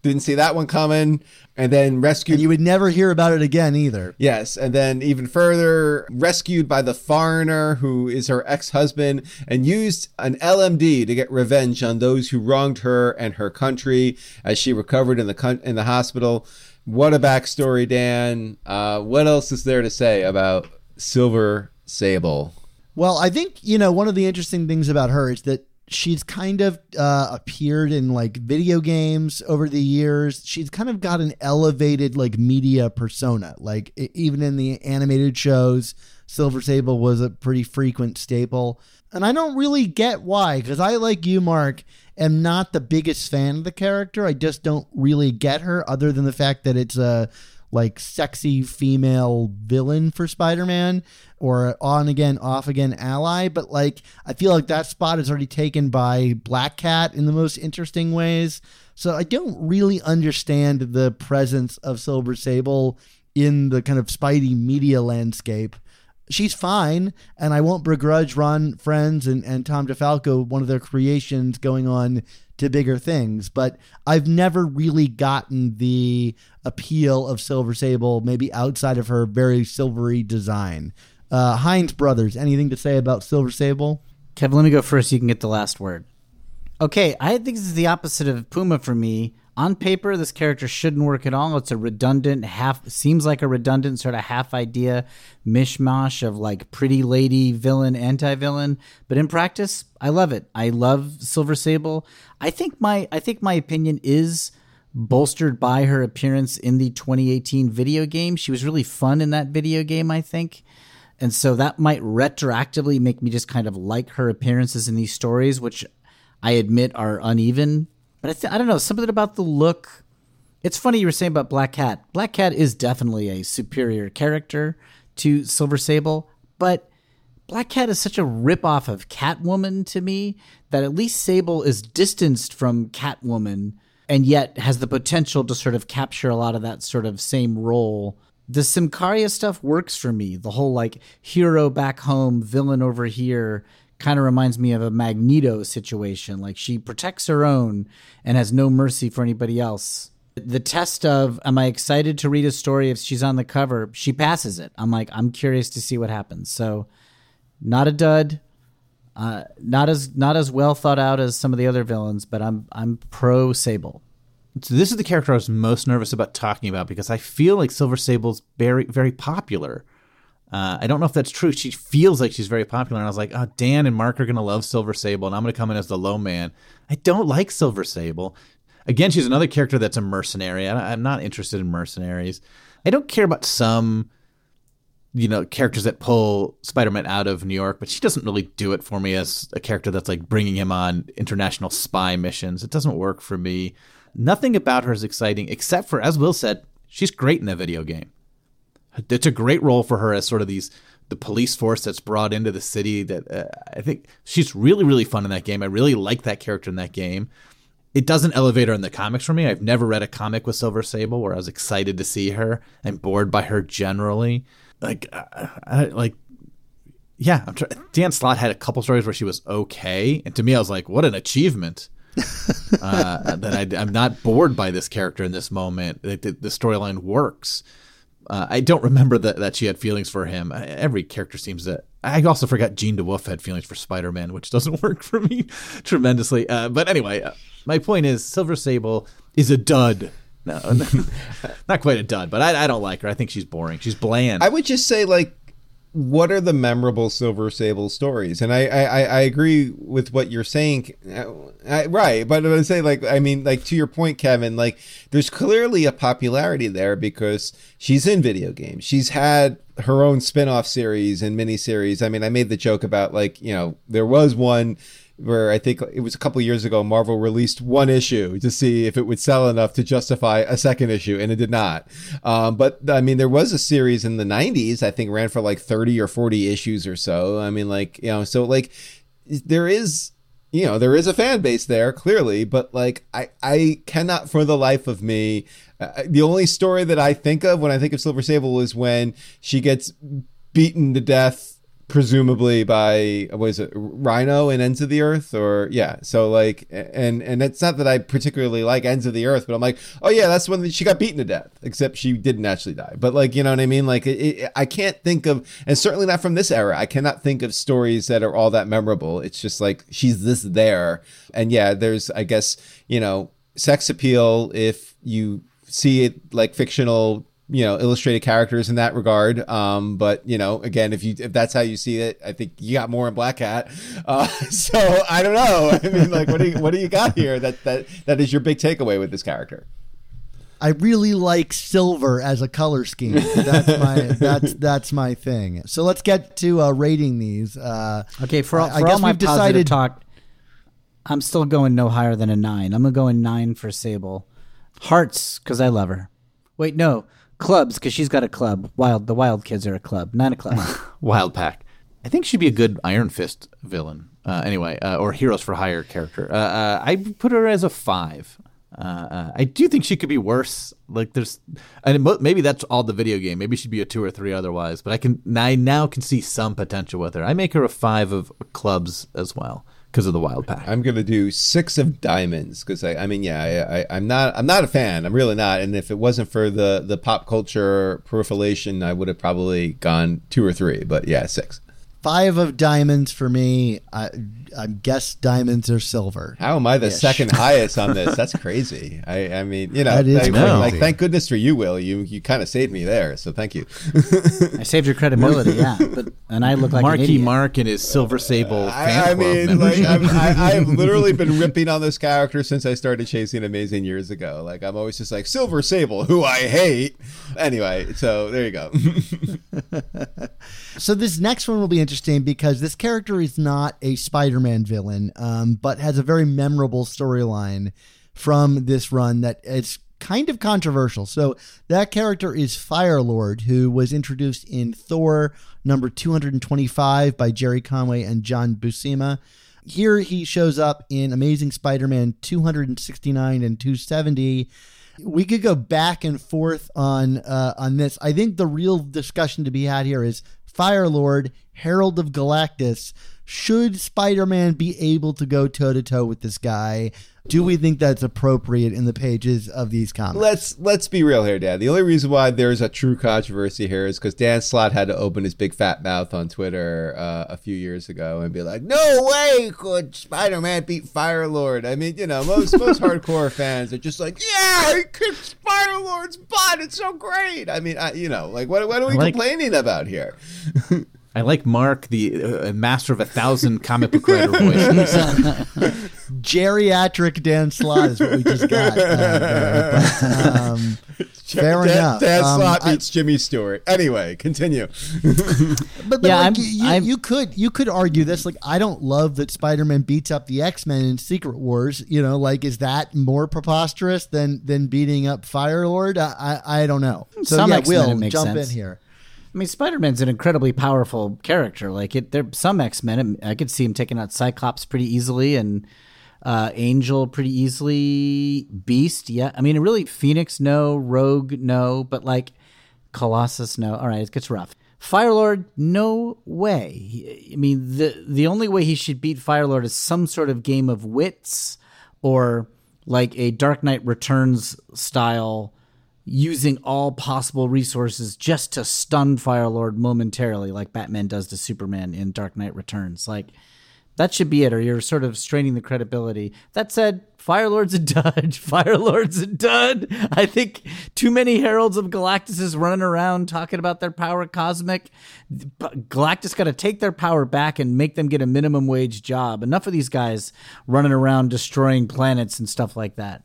Speaker 3: Didn't see that one coming. And then rescued
Speaker 2: and you would never hear about it again either.
Speaker 3: Yes, and then even further, rescued by the foreigner who is her ex husband and used an LMD to get revenge on those who wronged her and her country as she recovered in the con- in the hospital. What a backstory, Dan. Uh, what else is there to say about Silver Sable?
Speaker 2: Well, I think, you know, one of the interesting things about her is that she's kind of uh, appeared in like video games over the years. She's kind of got an elevated like media persona. Like even in the animated shows, Silver Sable was a pretty frequent staple. And I don't really get why, because I, like you, Mark, am not the biggest fan of the character. I just don't really get her, other than the fact that it's a like sexy female villain for Spider-Man or on again off again ally but like I feel like that spot is already taken by Black Cat in the most interesting ways. So I don't really understand the presence of Silver Sable in the kind of Spidey media landscape she's fine, and I won't begrudge Ron Frenz and, and Tom DeFalco one of their creations going on to bigger things. But I've never really gotten the appeal of Silver Sable, maybe outside of her very silvery design. Uh, Hines Brothers, anything to say about Silver Sable?
Speaker 5: Kevin, let me go first. You can get the last word. Okay, I think this is the opposite of Puma for me. On paper, this character shouldn't work at all. It's a redundant half, seems like a redundant sort of half idea mishmash of like pretty lady villain, anti villain. But in practice, I love it. I love Silver Sable. I think my, I think my opinion is bolstered by her appearance in the 2018 video game. She was really fun in that video game, I think. And so that might retroactively make me just kind of like her appearances in these stories, which I admit are uneven. But I, th- I don't know, something about the look. It's funny you were saying about Black Cat. Black Cat is definitely a superior character to Silver Sable, but Black Cat is such a ripoff of Catwoman to me that at least Sable is distanced from Catwoman and yet has the potential to sort of capture a lot of that sort of same role. The Symkaria stuff works for me. The whole like hero back home, villain over here kind of reminds me of a Magneto situation. Like she protects her own and has no mercy for anybody else. The test of am I excited to read a story if she's on the cover? She passes it. I'm like I'm curious to see what happens. So not a dud. Uh, not as not as well thought out as some of the other villains, but I'm I'm pro Sable.
Speaker 4: So this is the character I was most nervous about talking about because I feel like Silver Sable's very very popular. Uh, I don't know if that's true. She feels like she's very popular, and I was like, "Oh, Dan and Mark are gonna love Silver Sable, and I'm gonna come in as the low man." I don't like Silver Sable. Again, she's another character that's a mercenary. I, I'm not interested in mercenaries. I don't care about some, you know, characters that pull Spider-Man out of New York, but she doesn't really do it for me as a character that's like bringing him on international spy missions. It doesn't work for me. Nothing about her is exciting, except for, as Will said, she's great in a video game it's a great role for her as sort of these the police force that's brought into the city that uh, i think she's really really fun in that game. I really like that character in that game. It doesn't elevate her in the comics for me. I've never read a comic with silver sable where i was excited to see her and bored by her generally. Like uh, I, like yeah try- dan slott had a couple stories where she was okay and to me i was like what an achievement. Uh, that I, i'm not bored by this character in this moment. The, the storyline works uh, I don't remember that, that she had feelings for him. Uh, Every character seems to. I also forgot Jean DeWolff had feelings for Spider Man, which doesn't work for me tremendously. Uh, but anyway, uh, my point is Silver Sable is a dud. No, not quite a dud, but I, I don't like her. I think she's boring. She's bland.
Speaker 3: I would just say like what are the memorable Silver Sable stories? And I, I, I agree with what you're saying, uh, I, right? But I would say, like, I mean, like to your point, Kevin, like, there's clearly a popularity there because she's in video games. She's had her own spin-off series and miniseries. I mean, I made the joke about like, you know, there was one where I think it was a couple years ago, Marvel released one issue to see if it would sell enough to justify a second issue, and it did not. Um, but I mean, there was a series in the 90s, I think ran for like 30 or 40 issues or so. I mean, like, you know, so like there is. You know, there is a fan base there, clearly, but like, I, I cannot for the life of me. Uh, the only story that I think of when I think of Silver Sable is when she gets beaten to death presumably by what is it rhino and ends of the earth or yeah so like and and it's not that i particularly like ends of the earth but i'm like oh yeah that's when she got beaten to death except she didn't actually die. But like you know what i mean? Like it, it, i can't think of and certainly not from this era i cannot think of stories that are all that memorable. It's just like she's this there. And yeah there's i guess you know sex appeal if you see it like fictional you know illustrated characters in that regard. Um, but you know, again, if you if that's how you see it, I think you got more in Black Cat. Uh, so I don't know. I mean, like, what do you what do you got here that that that is your big takeaway with this character?
Speaker 2: I really like silver as a color scheme. That's my that's that's my thing. So let's get to uh, rating these. Uh,
Speaker 5: Okay, for, all,
Speaker 2: I- I guess
Speaker 5: all my
Speaker 2: we've
Speaker 5: positive
Speaker 2: decided-
Speaker 5: talk, I'm still going no higher than a nine. I'm gonna go in nine for Sable. Hearts because I love her. Wait, no clubs because she's got a club. Wild, the wild kids are a club, not a club.
Speaker 4: Wild Pack. I think she'd be a good Iron Fist villain. Uh, anyway, uh, or Heroes for Hire character. Uh, uh, I put her as a five. Uh, uh, I do think she could be worse. Like there's, and maybe that's all the video game. Maybe she'd be a two or three otherwise. But I can, I now can see some potential with her. I make her a five of clubs as well because of the Wild Pack.
Speaker 3: I'm gonna do six of diamonds because I, I mean, yeah, I, I, I'm not, I'm not a fan. I'm really not. And if it wasn't for the the pop culture proliferation, I would have probably gone two or three. But yeah, six.
Speaker 2: five of diamonds for me. I, I guess diamonds are silver.
Speaker 3: How am I the second highest on this? That's crazy. I, I mean, you know,
Speaker 2: That is
Speaker 3: like,
Speaker 2: crazy.
Speaker 3: like, thank goodness for you, Will. You you kind of saved me there, so thank you.
Speaker 5: I saved your credibility, yeah. But and I look like an
Speaker 4: Marky
Speaker 5: idiot.
Speaker 4: Mark and his Silver Sable fan
Speaker 3: I, I
Speaker 4: club
Speaker 3: mean, like,
Speaker 4: membership.
Speaker 3: I'm, I, I've literally been ripping on this character since I started chasing Amazing years ago. Like, I'm always just like Silver Sable, who I hate. Anyway, so there you go.
Speaker 2: So this next one will be interesting because this character is not a Spider-Man villain, um, but has a very memorable storyline from this run that is kind of controversial. So that character is Firelord, who was introduced in Thor number 225 by Gerry Conway and John Buscema. Here he shows up in Amazing Spider-Man 269 and 270 we could go back and forth on uh, on this. I think the real discussion to be had here is Fire Lord, Herald of Galactus. Should Spider-Man be able to go toe to toe with this guy? Do we think that's appropriate in the pages of these comics?
Speaker 3: let's let's be real here, Dad. The only reason why there's a true controversy here is because Dan Slott had to open his big fat mouth on Twitter uh, a few years ago and be like, "No way could Spider-Man beat Fire Lord." I mean, you know, most most hardcore fans are just like, "Yeah, he kicked Fire Lord's butt. It's so great." I mean, I, you know, like what what are we
Speaker 4: like-
Speaker 3: complaining about here?
Speaker 4: I like Mark, the uh, master of a thousand comic book writer voices.
Speaker 2: Geriatric Dan Slott is what we just got. Uh. But, um, fair
Speaker 3: Dan,
Speaker 2: enough.
Speaker 3: Dan
Speaker 2: Um,
Speaker 3: Slott
Speaker 2: I-
Speaker 3: beats Jimmy Stewart. Anyway, continue.
Speaker 2: But, but
Speaker 5: Yeah,
Speaker 2: like,
Speaker 5: I'm-
Speaker 2: you, you could you could argue this. Like, I don't love that Spider-Man beats up the X-Men in Secret Wars. You know, like, is that more preposterous than than beating up Fire Lord? I I, I don't know. So
Speaker 5: Some
Speaker 2: yeah,
Speaker 5: X-Men,
Speaker 2: Will jump
Speaker 5: sense.
Speaker 2: in here.
Speaker 5: I mean, Spider Man's an incredibly powerful character. Like it, there some X Men. I could see him taking out Cyclops pretty easily, and uh, Angel pretty easily. Beast, yeah. I mean, really, Phoenix, no. Rogue, no. But like Colossus, no. All right, it gets rough. Firelord, no way. I mean, the the only way he should beat Firelord is some sort of game of wits, or like a Dark Knight Returns style using all possible resources just to stun Firelord momentarily, like Batman does to Superman in Dark Knight Returns. Like that should be it, or you're sort of straining the credibility. That said, Firelord's a dud. Firelord's a dud. I think too many heralds of Galactus is running around talking about their power cosmic. Galactus got to take their power back and make them get a minimum wage job. Enough of these guys running around destroying planets and stuff like that.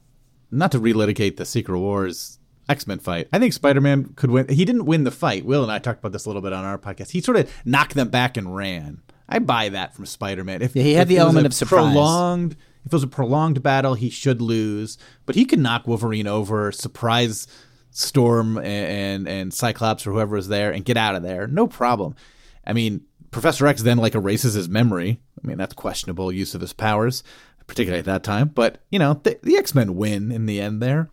Speaker 4: Not to relitigate the Secret Wars X Men fight. I think Spider Man could win. He didn't win the fight. Will and I talked about this a little bit on our podcast. He sort of knocked them back and ran. I buy that from Spider Man. If
Speaker 5: Yeah, he had
Speaker 4: if
Speaker 5: the element of surprise.
Speaker 4: Prolonged. If it was a prolonged battle, he should lose, but he could knock Wolverine over, surprise Storm and and, and Cyclops or whoever is there, and get out of there. No problem. I mean, Professor X then like erases his memory. I mean, that's questionable use of his powers, particularly at that time. But you know, the, the X Men win in the end there.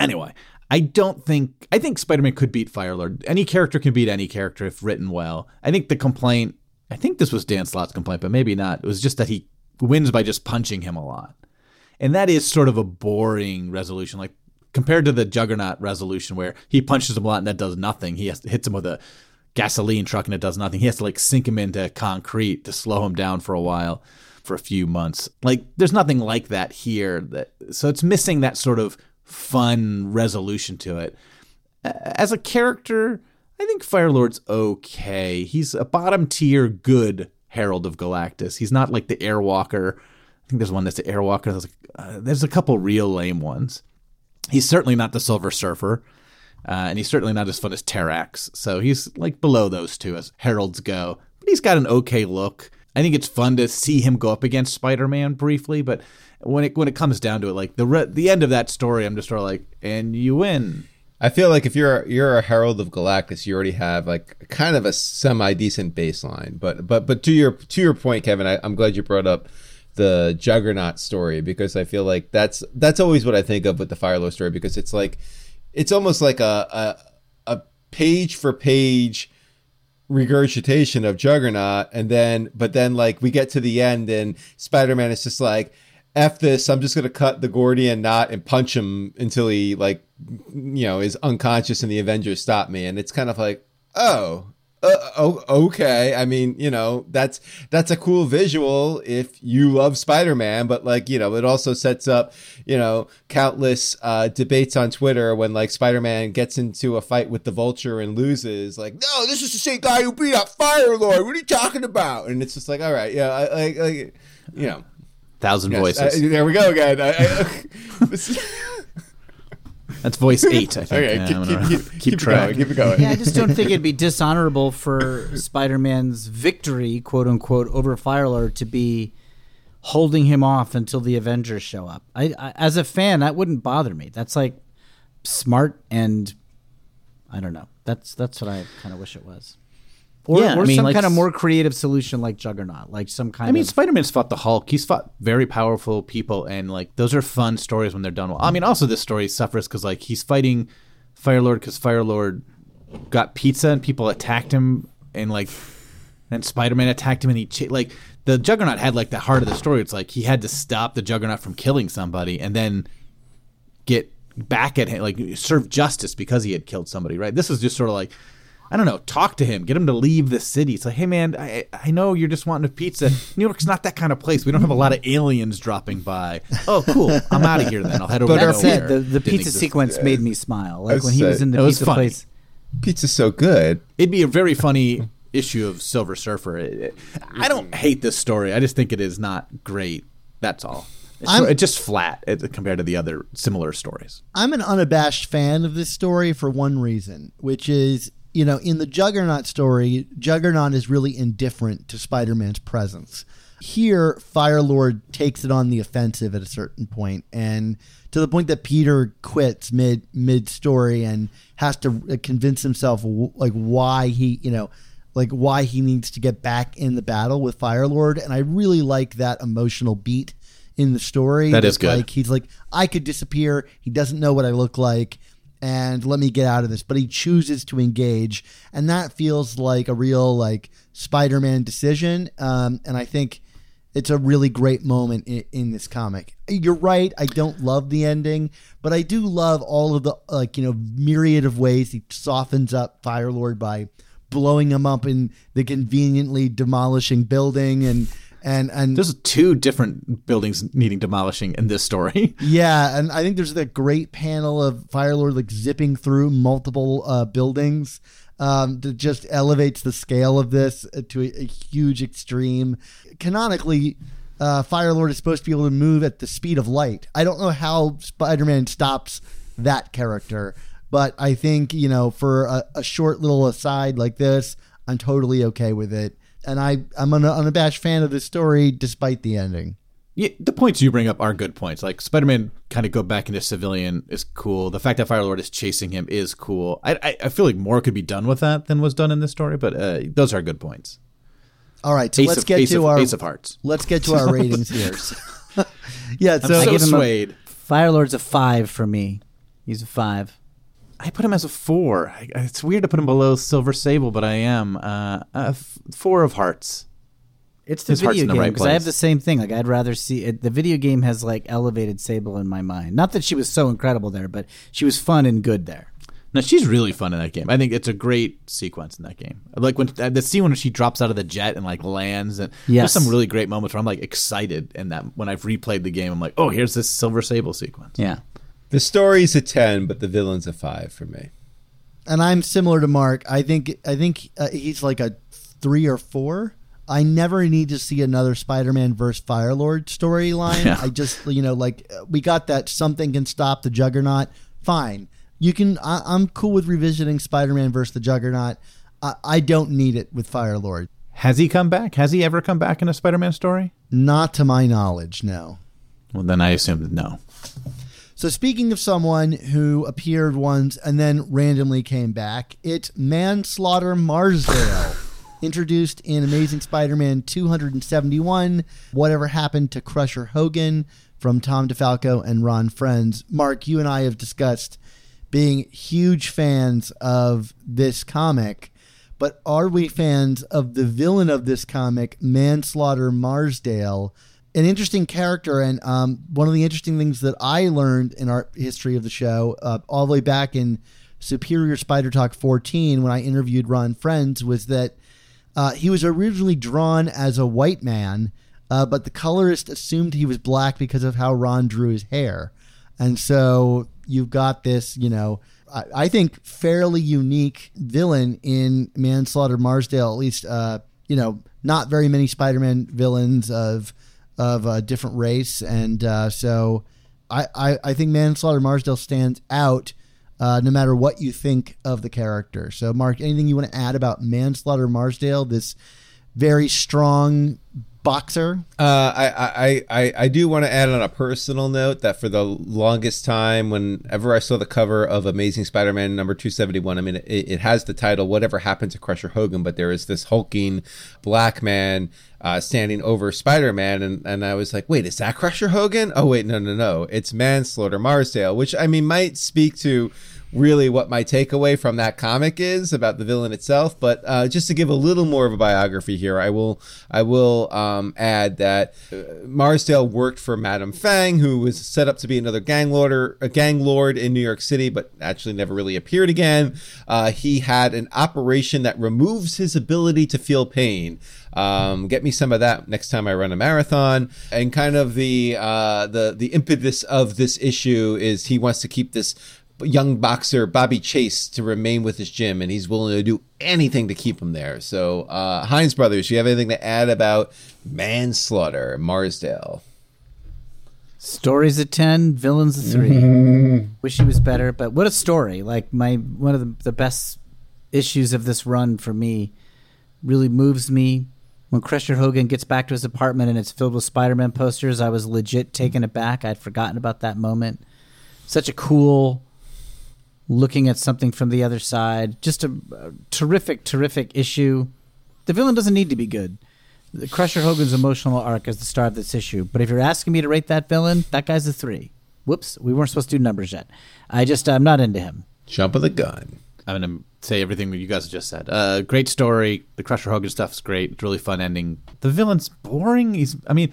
Speaker 4: Anyway, I don't think I think Spider-Man could beat Firelord. Any character can beat any character if written well. I think the complaint, I think this was Dan Slott's complaint, but maybe not. It was just that he wins by just punching him a lot. And that is sort of a boring resolution like compared to the Juggernaut resolution where he punches him a lot and that does nothing. He has hits him with a gasoline truck and it does nothing. He has to like sink him into concrete to slow him down for a while for a few months. Like there's nothing like that here that so it's missing that sort of fun resolution to it. as a character, I think Firelord's okay. He's a bottom tier good Herald of Galactus. He's not like the Airwalker. I think there's one that's the Airwalker. There's, like, uh, there's a couple real lame ones. He's certainly not the Silver Surfer, uh, and he's certainly not as fun as Terrax. So he's like below those two as Heralds go. But he's got an okay look. I think it's fun to see him go up against Spider-Man briefly, but when it when it comes down to it, like the re- the end of that story, I'm just sort of like, and you win.
Speaker 3: I feel like if you're you're a herald of Galactus, you already have like kind of a semi decent baseline. But but but to your to your point, Kevin, I, I'm glad you brought up the Juggernaut story because I feel like that's that's always what I think of with the Firelord story because it's like it's almost like a a, a page for page regurgitation of Juggernaut, and then but then like we get to the end and Spider Man is just like. F this, I'm just gonna cut the Gordian knot and punch him until he like you know is unconscious and the Avengers stop me. And it's kind of like, oh, uh, oh, okay. I mean, you know, that's that's a cool visual if you love Spider-Man, but like, you know, it also sets up, you know, countless uh, debates on Twitter when like Spider-Man gets into a fight with the Vulture and loses. Like, no, this is the same guy who beat up Fire Lord. What are you talking about? And it's just like, all right, yeah, I, like, like, you know,
Speaker 4: Thousand
Speaker 3: yes,
Speaker 4: voices.
Speaker 3: I- there we go again. I, I,
Speaker 4: That's voice eight. I think.
Speaker 3: okay,
Speaker 4: Yeah,
Speaker 3: keep,
Speaker 4: I'm
Speaker 3: keep,
Speaker 4: gonna
Speaker 3: keep,
Speaker 4: keep
Speaker 3: keep it
Speaker 4: track.
Speaker 3: going. Keep it going.
Speaker 5: Yeah, I just don't think it'd be dishonorable for Spider-Man's victory, quote unquote, over Firelord to be holding him off until the Avengers show up. I, I as a fan, that wouldn't bother me. That's like smart and I don't know. That's that's what I kind of wish it was. Or,
Speaker 4: Yeah,
Speaker 5: or
Speaker 4: I mean,
Speaker 5: some
Speaker 4: like
Speaker 5: kind of more creative solution like Juggernaut, like some kind
Speaker 4: I mean,
Speaker 5: of
Speaker 4: Spider Man's fought the Hulk. He's fought very powerful people, and like those are fun stories when they're done well. I mean, also this story suffers because like he's fighting Firelord because Firelord got pizza and people attacked him, and like and Spider Man attacked him, and he like the Juggernaut had like the heart of the story. It's like he had to stop the Juggernaut from killing somebody, and then get back at him, like serve justice because he had killed somebody. Right? This is just sort of like. I don't know. Talk to him. Get him to leave the city. It's like, hey man, I I know you're just wanting a pizza. New York's not that kind of place. We don't have a lot of aliens dropping by. Oh, cool. I'm out of here then. I'll head over
Speaker 3: But
Speaker 4: to
Speaker 3: our
Speaker 5: that said, the, the pizza
Speaker 4: exist.
Speaker 5: sequence made me smile. Like when he was in the
Speaker 4: was
Speaker 5: pizza
Speaker 4: funny.
Speaker 5: place.
Speaker 3: Pizza's so good.
Speaker 4: It'd be a very funny issue of Silver Surfer. It- it- I don't hate this story. I just think it is not great. That's all. It's,
Speaker 2: I'm-
Speaker 4: just flat compared to the other similar stories.
Speaker 2: I'm an unabashed fan of this story for one reason, which is, you know, in the Juggernaut story, Juggernaut is really indifferent to Spider Man's presence. Here, Firelord takes it on the offensive at a certain point, and to the point that Peter quits mid mid story and has to uh, convince himself like why he, you know, like why he needs to get back in the battle with Firelord, and I really like that emotional beat in the story.
Speaker 4: That is good.
Speaker 2: Like he's like, I could disappear. He doesn't know what I look like, and let me get out of this. But he chooses to engage, and that feels like a real like Spider-Man decision. Um, and I think it's a really great moment in, in this comic. You're right. I don't love the ending, but I do love all of the like you know myriad of ways he softens up Firelord by blowing him up in the conveniently demolishing building and and and
Speaker 4: There's two different buildings needing demolishing in this story.
Speaker 2: Yeah, and I think there's that great panel of Firelord like zipping through multiple uh, buildings um, that just elevates the scale of this to a, a huge extreme. Canonically, uh, Firelord is supposed to be able to move at the speed of light. I don't know how Spider-Man stops that character, but I think you know for a, a short little aside like this, I'm totally okay with it. And I, I'm an unabashed fan of this story despite the ending.
Speaker 4: Yeah, the points you bring up are good points. Like Spider-Man kind of go back into civilian is cool. The fact that Firelord is chasing him is cool. I, I I feel like more could be done with that than was done in this story, but uh, those are good points.
Speaker 2: All right, so
Speaker 4: Ace
Speaker 2: let's
Speaker 4: of,
Speaker 2: get
Speaker 4: Ace
Speaker 2: to
Speaker 4: of,
Speaker 2: our
Speaker 4: Ace of Hearts.
Speaker 2: let's get to our ratings here. yeah, so,
Speaker 4: So,
Speaker 5: I give him a-
Speaker 4: swayed.
Speaker 5: Firelord's a five for me. He's a five.
Speaker 4: I put him as a four. I, it's weird to put him below Silver Sable, but I am uh, a f- four of hearts.
Speaker 5: It's the
Speaker 4: His
Speaker 5: video game
Speaker 4: right
Speaker 5: because I have the same thing. Like I'd rather see it. The video game has like elevated Sable in my mind. Not that she was so incredible there, but she was fun and good there.
Speaker 4: No, she's really fun in that game. I think it's a great sequence in that game. Like when uh, the scene when she drops out of the jet and like lands, and
Speaker 5: Yes.
Speaker 4: there's some really great moments where I'm like excited. And that when I've replayed the game, I'm like, oh, here's this Silver Sable sequence.
Speaker 5: Yeah.
Speaker 3: The story's a ten, but the villain's a five for me.
Speaker 2: and I'm similar to Mark. I think I think uh, he's like a three or four. I never need to see another Spider-Man versus Firelord storyline.
Speaker 4: Yeah.
Speaker 2: I just you know like uh, we got that something can stop the Juggernaut. Fine, you can. I, I'm cool with revisiting Spider-Man versus the Juggernaut. I, I don't need it with Firelord.
Speaker 4: Has he come back? Has he ever come back in a Spider-Man story?
Speaker 2: Not to my knowledge, no.
Speaker 4: Well, then I assumed no.
Speaker 2: So speaking of someone who appeared once and then randomly came back, it's Manslaughter Marsdale, introduced in Amazing Spider-Man 271. Whatever happened to Crusher Hogan from Tom DeFalco and Ron Frenz. Mark, you and I have discussed being huge fans of this comic, but are we fans of the villain of this comic, Manslaughter Marsdale? An interesting character, and um, one of the interesting things that I learned in our history of the show, uh, all the way back in Superior Spider Talk 14, when I interviewed Ron Frenz, was that uh, he was originally drawn as a white man, uh, but the colorist assumed he was black because of how Ron drew his hair. And so you've got this, you know, I, I think fairly unique villain in Manslaughter Marsdale. At least, uh, you know, not very many Spider-Man villains of of a different race, and uh, so I, I I think Manslaughter Marsdale stands out. Uh, no matter what you think of the character. So, Mark, anything you want to add about Manslaughter Marsdale, this very strong boxer?
Speaker 3: Uh, I, I, I, I do want to add on a personal note that for the longest time, whenever I saw the cover of Amazing Spider-Man number 271, I mean, it, it has the title "Whatever Happened to Crusher Hogan," but there is this hulking black man uh, standing over Spider-Man, and, and I was like, wait, is that Crusher Hogan? Oh wait, no, no, no, it's Manslaughter Marsdale, which I mean might speak to really what my takeaway from that comic is about the villain itself. But uh, just to give a little more of a biography here, I will I will um, add that uh, Marsdale worked for Madame Fang, who was set up to be another gang lord, a gang lord in New York City, but actually never really appeared again. Uh, he had an operation that removes his ability to feel pain. Um, get me some of that next time I run a marathon. And kind of the uh, the the impetus of this issue is he wants to keep this young boxer Bobby Chase to remain with his gym, and he's willing to do anything to keep him there. So, uh, Hines Brothers, do you have anything to add about manslaughter, Marsdale?
Speaker 5: Stories at ten, villains at 3 Wish he was better, but what a story! Like my one of the, the best issues of this run for me really moves me. When Crusher Hogan gets back to his apartment and it's filled with Spider-Man posters, I was legit taken aback. I'd forgotten about that moment. Such a cool looking at something from the other side. Just a, a terrific, terrific issue. The villain doesn't need to be good. The Crusher Hogan's emotional arc is the star of this issue. But if you're asking me to rate that villain, that guy's a three. Whoops, we weren't supposed to do numbers yet. I just I'm not into him.
Speaker 3: Jump of the gun.
Speaker 4: I'm going to say everything that you guys just said. Uh, great story. The Crusher Hogan stuff's great. It's really fun ending. The villain's boring. He's, I mean,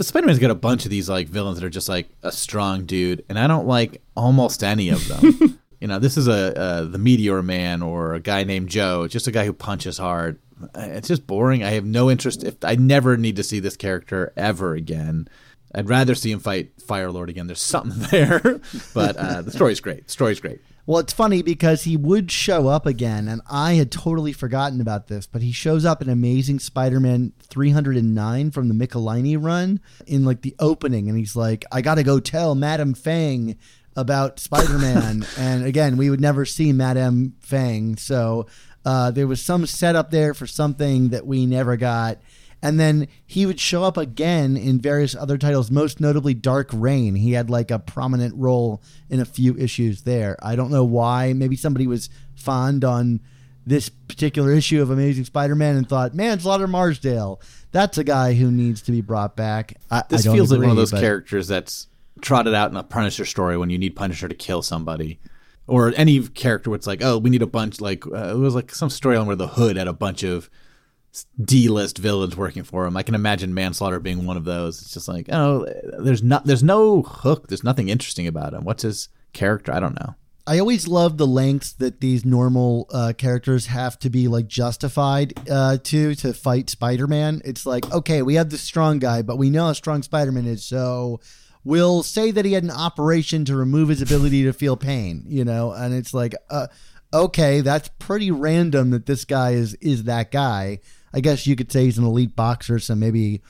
Speaker 4: Spider Man's got a bunch of these like villains that are just like a strong dude, and I don't like almost any of them. you know, this is a the Meteor Man or a guy named Joe, just a guy who punches hard. It's just boring. I have no interest. If I never need to see this character ever again, I'd rather see him fight Fire Lord again. There's something there, but uh, the story's great. The story's great.
Speaker 2: Well, it's funny because he would show up again, and I had totally forgotten about this, but he shows up in Amazing Spider Man 309 from the Michelinie run in like the opening, and he's like, I gotta go tell Madame Fang about Spider Man. and again, we would never see Madame Fang, so uh, there was some setup there for something that we never got. And then he would show up again in various other titles, most notably Dark Reign. He had like a prominent role in a few issues there. I don't know why. Maybe somebody was fond on this particular issue of Amazing Spider-Man and thought, "Manslaughter Marsdale, that's a guy who needs to be brought back." I,
Speaker 4: This
Speaker 2: I
Speaker 4: feels like one of those characters that's trotted out in a Punisher story when you need Punisher to kill somebody. Or any character where it's like, oh, we need a bunch, like, uh, it was like some storyline where the Hood had a bunch of D list villains working for him. I can imagine Manslaughter being one of those. It's just like, oh, there's not, there's no hook. There's nothing interesting about him. What's his character? I don't know.
Speaker 2: I always love the lengths that these normal uh, characters have to be like justified uh, to to fight Spider-Man. It's like, okay, we have the strong guy, but we know how strong Spider-Man is, so we'll say that he had an operation to remove his ability to feel pain. You know, and it's like, uh, okay, that's pretty random that this guy is is that guy. I guess you could say he's an elite boxer, so maybe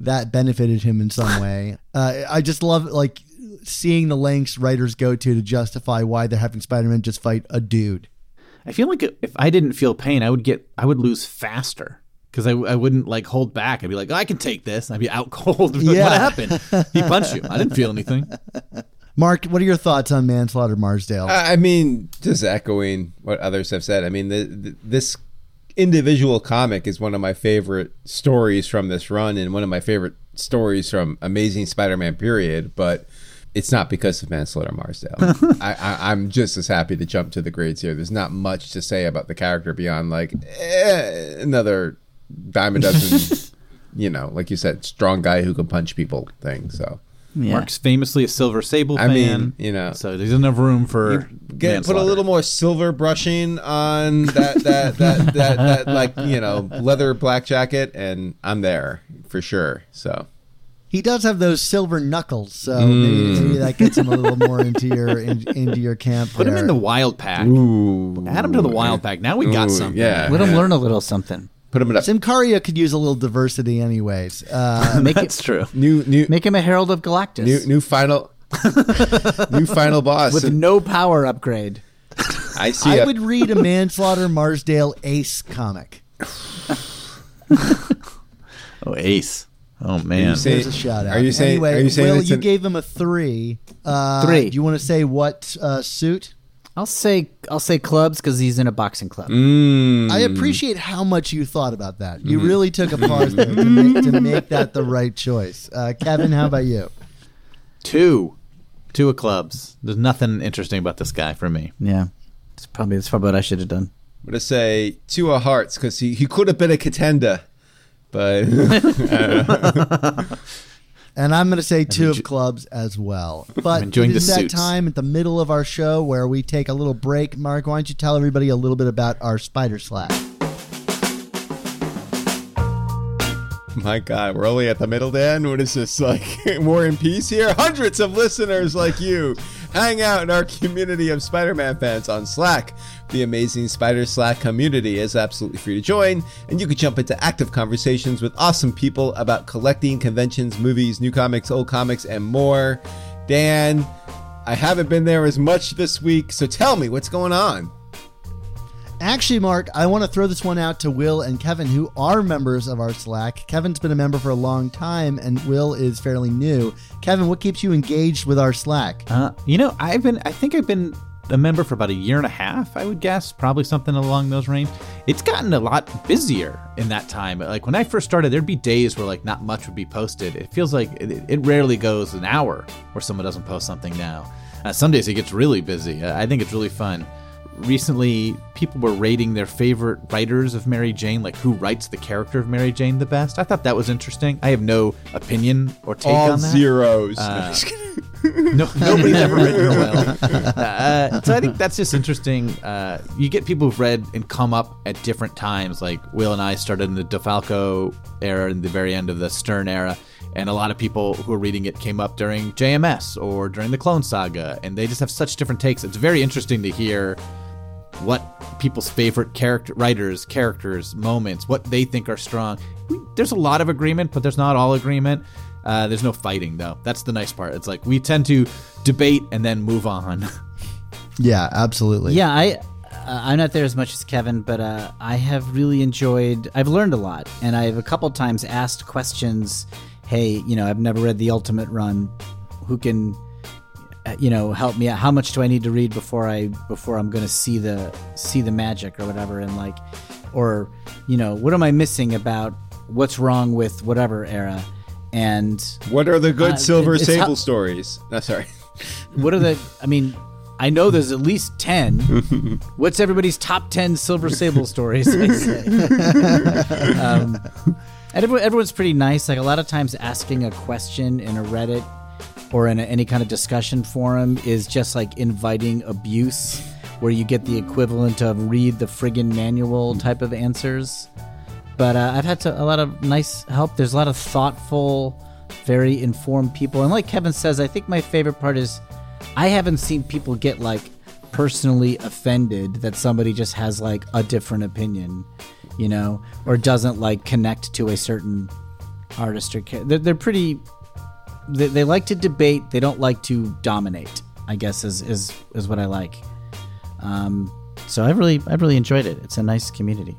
Speaker 2: that benefited him in some way. Uh, I just love like seeing the lengths writers go to to justify why they're having Spider-Man just fight a dude.
Speaker 4: I feel like if I didn't feel pain, I would get I would lose faster because I, I wouldn't like hold back. I'd be like, I can take this. I'd be out cold.
Speaker 2: Yeah.
Speaker 4: What happened? He punched you. I didn't feel anything.
Speaker 2: Mark, what are your thoughts on Manslaughter Marsdale?
Speaker 3: I I mean, just echoing what others have said. I mean, the, the, this individual comic is one of my favorite stories from this run, and one of my favorite stories from Amazing Spider-Man. Period. But it's not because of Manslaughter Marsdale. I, I, I'm just as happy to jump to the grades here. There's not much to say about the character beyond like eh, another dime a dozen. you know, like you said, strong guy who can punch people thing. So.
Speaker 5: Yeah.
Speaker 4: Mark's famously a Silver Sable
Speaker 3: I
Speaker 4: fan.
Speaker 3: mean, you know.
Speaker 4: so there's enough room for
Speaker 3: Get, put a little more silver brushing on that that, that, that that like you know leather black jacket, and I'm there for sure. So
Speaker 2: He does have those silver knuckles, so maybe, mm. maybe that gets him a little more into your in, into your camp.
Speaker 4: Put him in the wild pack.
Speaker 3: ooh,
Speaker 4: Add him to the wild pack. Now we got
Speaker 3: Ooh,
Speaker 4: something.
Speaker 3: yeah.
Speaker 5: Let him learn a little something.
Speaker 3: Put him in a
Speaker 2: Symkaria could use a little diversity, anyways. Uh,
Speaker 5: Make
Speaker 4: That's
Speaker 5: it,
Speaker 4: true.
Speaker 3: new new
Speaker 5: make him a Herald of Galactus
Speaker 3: new new final new final boss.
Speaker 5: with no power upgrade.
Speaker 3: I see.
Speaker 2: I
Speaker 3: a-
Speaker 2: would read a Manslaughter Marsdale Ace comic.
Speaker 4: Oh, Ace. Oh
Speaker 3: Are
Speaker 4: man.
Speaker 3: you saying-
Speaker 2: There's a shout out.
Speaker 3: Are you saying?
Speaker 2: Anyway,
Speaker 3: are you saying
Speaker 2: Will, you
Speaker 3: an-
Speaker 2: gave him a three. Uh,
Speaker 5: Three.
Speaker 2: Do you want to say what uh, suit?
Speaker 5: I'll say I'll say clubs because he's in a boxing club.
Speaker 3: Mm.
Speaker 2: I appreciate how much you thought about that. You really took a pause to make, to make that the right choice. Uh, Kevin, how about you?
Speaker 4: Two. Two of clubs. There's nothing interesting about this guy for me.
Speaker 5: Yeah, it's probably that's probably what I should have done.
Speaker 3: I'm gonna say two of hearts because he, he could have been a contender, but
Speaker 2: And I'm going to say two of clubs as well. But
Speaker 4: enjoying
Speaker 2: it is
Speaker 4: the
Speaker 2: that
Speaker 4: suits.
Speaker 2: time at the middle of our show where we take a little break. Mark, why don't you tell everybody a little bit about our Spider Slack?
Speaker 3: My God, we're only at the middle, Dan. What is this like? War and peace here. Hundreds of listeners like you hang out in our community of Spider-Man fans on Slack. The amazing Spider Slack community is absolutely free to join, and you can jump into active conversations with awesome people about collecting, conventions, movies, new comics, old comics, and more. Dan, I haven't been there as much this week, so tell me what's going on.
Speaker 2: Actually, Mark, I want to throw this one out to Will and Kevin, who are members of our Slack. Kevin's been a member for a long time, and Will is fairly new. Kevin, what keeps you engaged with our Slack?
Speaker 4: Uh, you know, I've been. I think I've been a member for about a year and a half. I would guess, probably something along those range. It's gotten a lot busier in that time. Like when I first started, there'd be days where like not much would be posted. It feels like it, it rarely goes an hour where someone doesn't post something now. Uh, some days it gets really busy. Uh, I think it's really fun. Recently, people were rating their favorite writers of Mary Jane, like who writes the character of Mary Jane the best. I thought that was interesting. I have no opinion or take
Speaker 3: All
Speaker 4: on that.
Speaker 3: zeros.
Speaker 4: No, nobody's ever written well. Uh, so I think that's just interesting. Uh, you get people who've read and come up at different times. Like Will and I started in the DeFalco era and the very end of the Stern era. And a lot of people who are reading it came up during JMS or during the Clone Saga. And they just have such different takes. It's very interesting to hear what people's favorite character writers, characters, moments, what they think are strong. There's a lot of agreement, but there's not all agreement. Uh, there's no fighting though. That's the nice part. It's like we tend to debate and then move on.
Speaker 2: Yeah, absolutely.
Speaker 5: Yeah, I uh, I'm not there as much as Kevin, but uh, I have really enjoyed. I've learned a lot, and I've a couple times asked questions. Hey, you know, I've never read the Ultimate Run. Who can, you know, help me out? How much do I need to read before I before I'm going to see the see the magic or whatever? And like, or you know, what am I missing about what's wrong with whatever era? And
Speaker 3: what are the good
Speaker 5: Uh,
Speaker 3: Silver Sable
Speaker 5: how-
Speaker 3: stories? No, sorry.
Speaker 5: what are the? I mean, I know there's at least ten. What's everybody's top ten Silver Sable stories? Um, and everyone, everyone's pretty nice. Like a lot of times, asking a question in a Reddit or in a, any kind of discussion forum is just like inviting abuse, where you get the equivalent of read the friggin' manual type of answers. But uh, I've had to, a lot of nice help. There's a lot of thoughtful, very informed people. And like Kevin says, I think my favorite part is I haven't seen people get like personally offended that somebody just has like a different opinion, you know, or doesn't like connect to a certain artist or ca- they're, they're pretty. They, they like to debate. They don't like to dominate. I guess is is is what I like. Um, so I really I really enjoyed it. It's a nice community.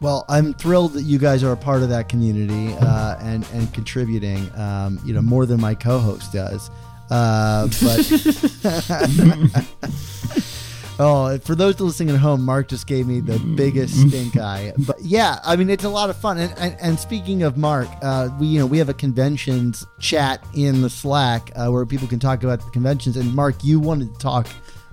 Speaker 2: Well, I'm thrilled that you guys are a part of that community uh, and and contributing. Um, you know more than my co-host does. Uh, but oh, for those listening at home, Mark just gave me the biggest stink eye. But yeah, I mean it's a lot of fun. And and, and speaking of Mark, uh, we you know we have a conventions chat in the Slack uh, where people can talk about the conventions. And Mark, you wanted to talk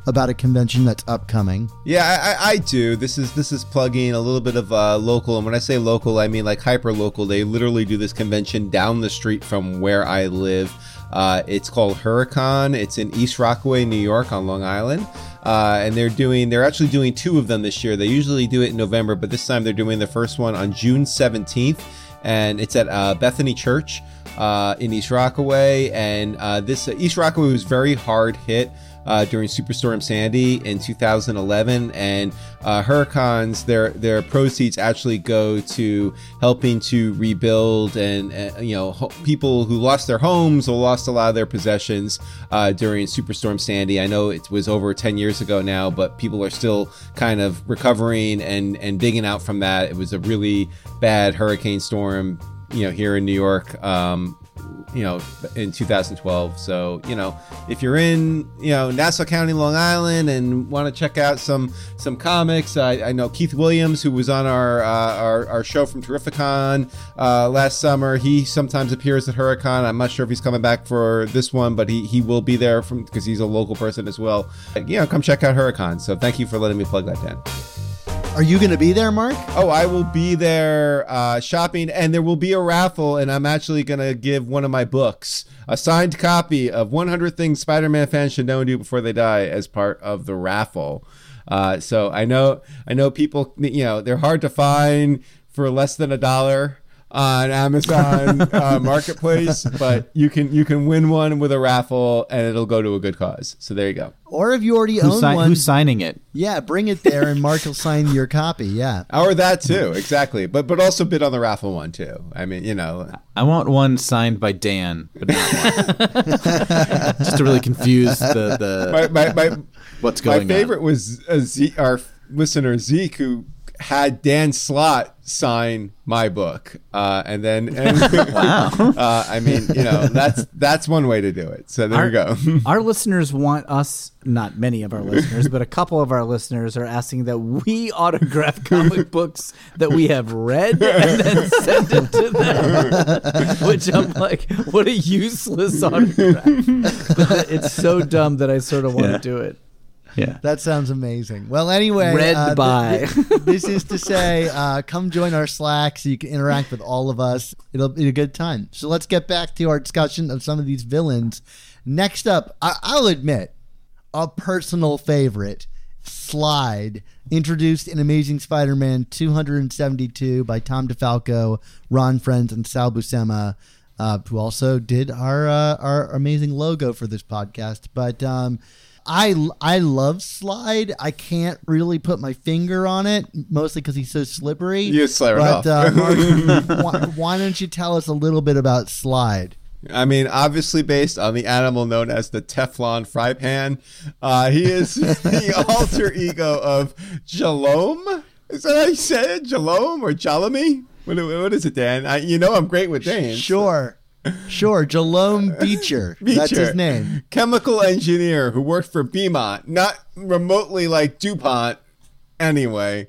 Speaker 2: about a convention that's upcoming.
Speaker 3: Yeah, I, I, I do. This is this is plugging a little bit of uh, local, and when I say local, I mean like hyper local. They literally do this convention down the street from where I live. Uh, it's called Huracan. It's in East Rockaway, New York, on Long Island, uh, and they're doing. They're actually doing two of them this year. They usually do it in November, but this time they're doing the first one on June seventeenth, and it's at uh, Bethany Church uh, in East Rockaway. And uh, this East Rockaway was very hard hit uh, during Superstorm Sandy in 2011, and uh, Hurricanes their their proceeds actually go to helping to rebuild and uh, you know ho- people who lost their homes or lost a lot of their possessions uh, during Superstorm Sandy. I know it was over 10 years ago now, but people are still kind of recovering and and digging out from that. It was a really bad hurricane storm, you know, here in New York. Um, you know in 2012 so you know if you're in you know nassau county long island and want to check out some some comics I, I know keith williams who was on our uh, our, our show from terrificon uh, last summer. He sometimes appears at hurricane i'm not sure if he's coming back for this one but he, he will be there from because he's a local person as well. You know come check out hurricane so thank you for letting me plug that dan
Speaker 2: Are you going to be there, Mark?
Speaker 3: Oh, I will be there uh, shopping, and there will be a raffle, and I'm actually going to give one of my books, a signed copy of 100 Things Spider-Man fans should know and do before they die, as part of the raffle. Uh, so I know, I know people, you know, they're hard to find for less than a dollar on Amazon uh, Marketplace, but you can you can win one with a raffle, and it'll go to a good cause. So there you go.
Speaker 2: Or if you already
Speaker 4: Who's,
Speaker 2: own
Speaker 4: si-
Speaker 2: one,
Speaker 4: who's signing it?
Speaker 2: yeah, bring it there, and Mark will sign your copy. Yeah.
Speaker 3: Or that too, exactly. But but also bid on the raffle one too. I mean, you know,
Speaker 4: I want one signed by Dan, but not one. just to really confuse the, the
Speaker 3: my my, my
Speaker 4: what's going?
Speaker 3: My
Speaker 4: going
Speaker 3: favorite was uh, our listener Zeke, who had Dan Slott sign my book, uh, and then and,
Speaker 4: Wow.
Speaker 3: uh, I mean, you know, that's that's one way to do it. So there
Speaker 5: our,
Speaker 3: you go.
Speaker 5: our listeners want us, not many of our listeners, but a couple of our listeners are asking that we autograph comic books that we have read and then send it to them. Which I'm like, what a useless autograph. But it's so dumb that I sort of want to
Speaker 4: Yeah.
Speaker 5: do it.
Speaker 4: Yeah.
Speaker 2: That sounds amazing. Well, anyway,
Speaker 5: Read
Speaker 2: uh, th-
Speaker 5: by.
Speaker 2: th- this is to say, uh, come join our Slack so you can interact with all of us. It'll be a good time. So let's get back to our discussion of some of these villains. Next up, I- I'll admit, a personal favorite, Slide, introduced in Amazing Spider-Man 272 by Tom DeFalco, Ron Frenz, and Sal Buscema. Uh, who also did our uh, our amazing logo for this podcast, but um, I I love Slide. I can't really put my finger on it, mostly because he's so slippery.
Speaker 3: You it
Speaker 2: but,
Speaker 3: off.
Speaker 2: Uh, Mark, why, why don't you tell us a little bit about Slide?
Speaker 3: I mean, obviously based on the animal known as the Teflon fry pan. Uh, he is the alter ego of Jalome. Is that how you say it? Jalome or Jalami? What, what is it, Dan? I, you know I'm great with names.
Speaker 2: Sure, sure. Jalome Beacher. That's his name.
Speaker 3: Chemical engineer who worked for Beaumont, not remotely like DuPont. Anyway,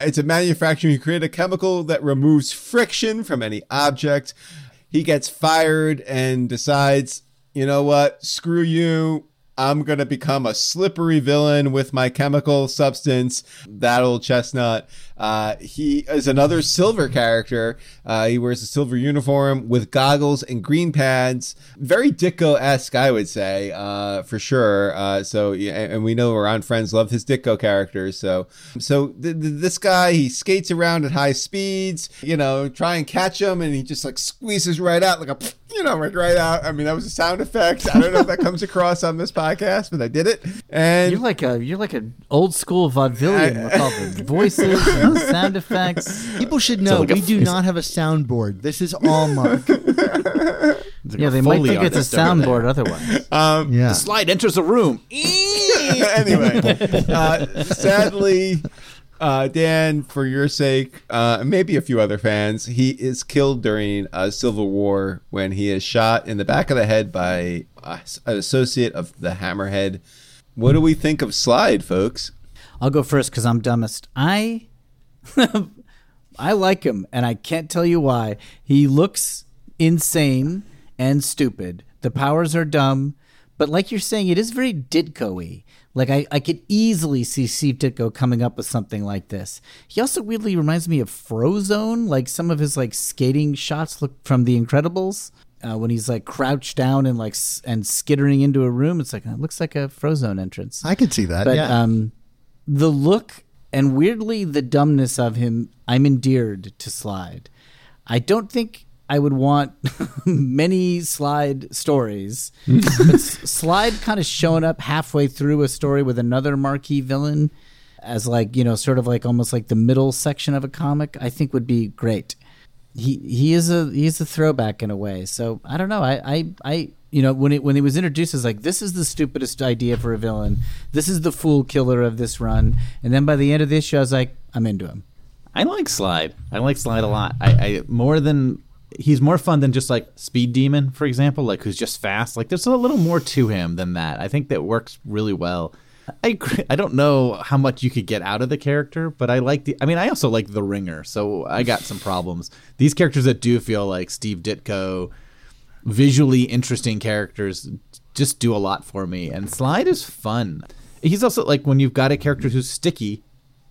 Speaker 3: it's a manufacturer who created a chemical that removes friction from any object. He gets fired and decides, you know what? Screw you. I'm going to become a slippery villain with my chemical substance. That old chestnut. Uh, he is another silver character. Uh, he wears a silver uniform with goggles and green pads. Very Ditko esque, I would say, uh, for sure. Uh, so, and we know Ron Frenz love his Ditko characters. So, so th- th- this guy, he skates around at high speeds, you know, try and catch him, and he just like squeezes right out like a, you know, right, right out. I mean, that was a sound effect. I don't know if that comes across on this podcast, but I did it. And
Speaker 5: You're like a you're like an old school vaudevillian with all the voices and sound effects.
Speaker 2: People should know
Speaker 4: like a
Speaker 2: we do not have a soundboard. This is all Mark.
Speaker 5: Yeah, they might think it's a
Speaker 4: artist over there.
Speaker 5: soundboard otherwise.
Speaker 3: um,
Speaker 2: Yeah.
Speaker 4: Slide enters a room.
Speaker 3: anyway, uh, sadly, uh, Dan, for your sake, uh, maybe a few other fans, he is killed during a civil war when he is shot in the back of the head by uh, an associate of the Hammerhead. What do we think of Slide, folks?
Speaker 5: I'll go first because I'm dumbest. I I like him, and I can't tell you why. He looks insane and stupid. The powers are dumb, but like you're saying, it is very Ditko-y. Like I, I could easily see Steve Ditko coming up with something like this. He also weirdly reminds me of Frozone. Like some of his like skating shots look from The Incredibles. Uh, when he's like crouched down and like s- and skittering into a room, it's like it looks like a Frozone entrance.
Speaker 2: I could see that.
Speaker 5: But
Speaker 2: yeah.
Speaker 5: um, the look and weirdly the dumbness of him, I'm endeared to Slide. I don't think I would want many Slide stories, but S- Slide kind of showing up halfway through a story with another marquee villain as like you know sort of like almost like the middle section of a comic. I think would be great. He he is a he is a throwback in a way. So I don't know. I I, I you know when it when it was introduced, it's like this is the stupidest idea for a villain. This is the fool killer of this run. And then by the end of this show, I was like, I'm into him.
Speaker 4: I like Slide. I like Slide a lot. I, I more than he's more fun than just like Speed Demon, for example, like who's just fast. Like there's a little more to him than that. I think that works really well. I. I don't know how much you could get out of the character, but I like the. I mean, I also like the Ringer, so I got some problems. These characters that do feel like Steve Ditko, visually interesting characters, just do a lot for me. And Slide is fun. He's also like when you've got a character who's sticky,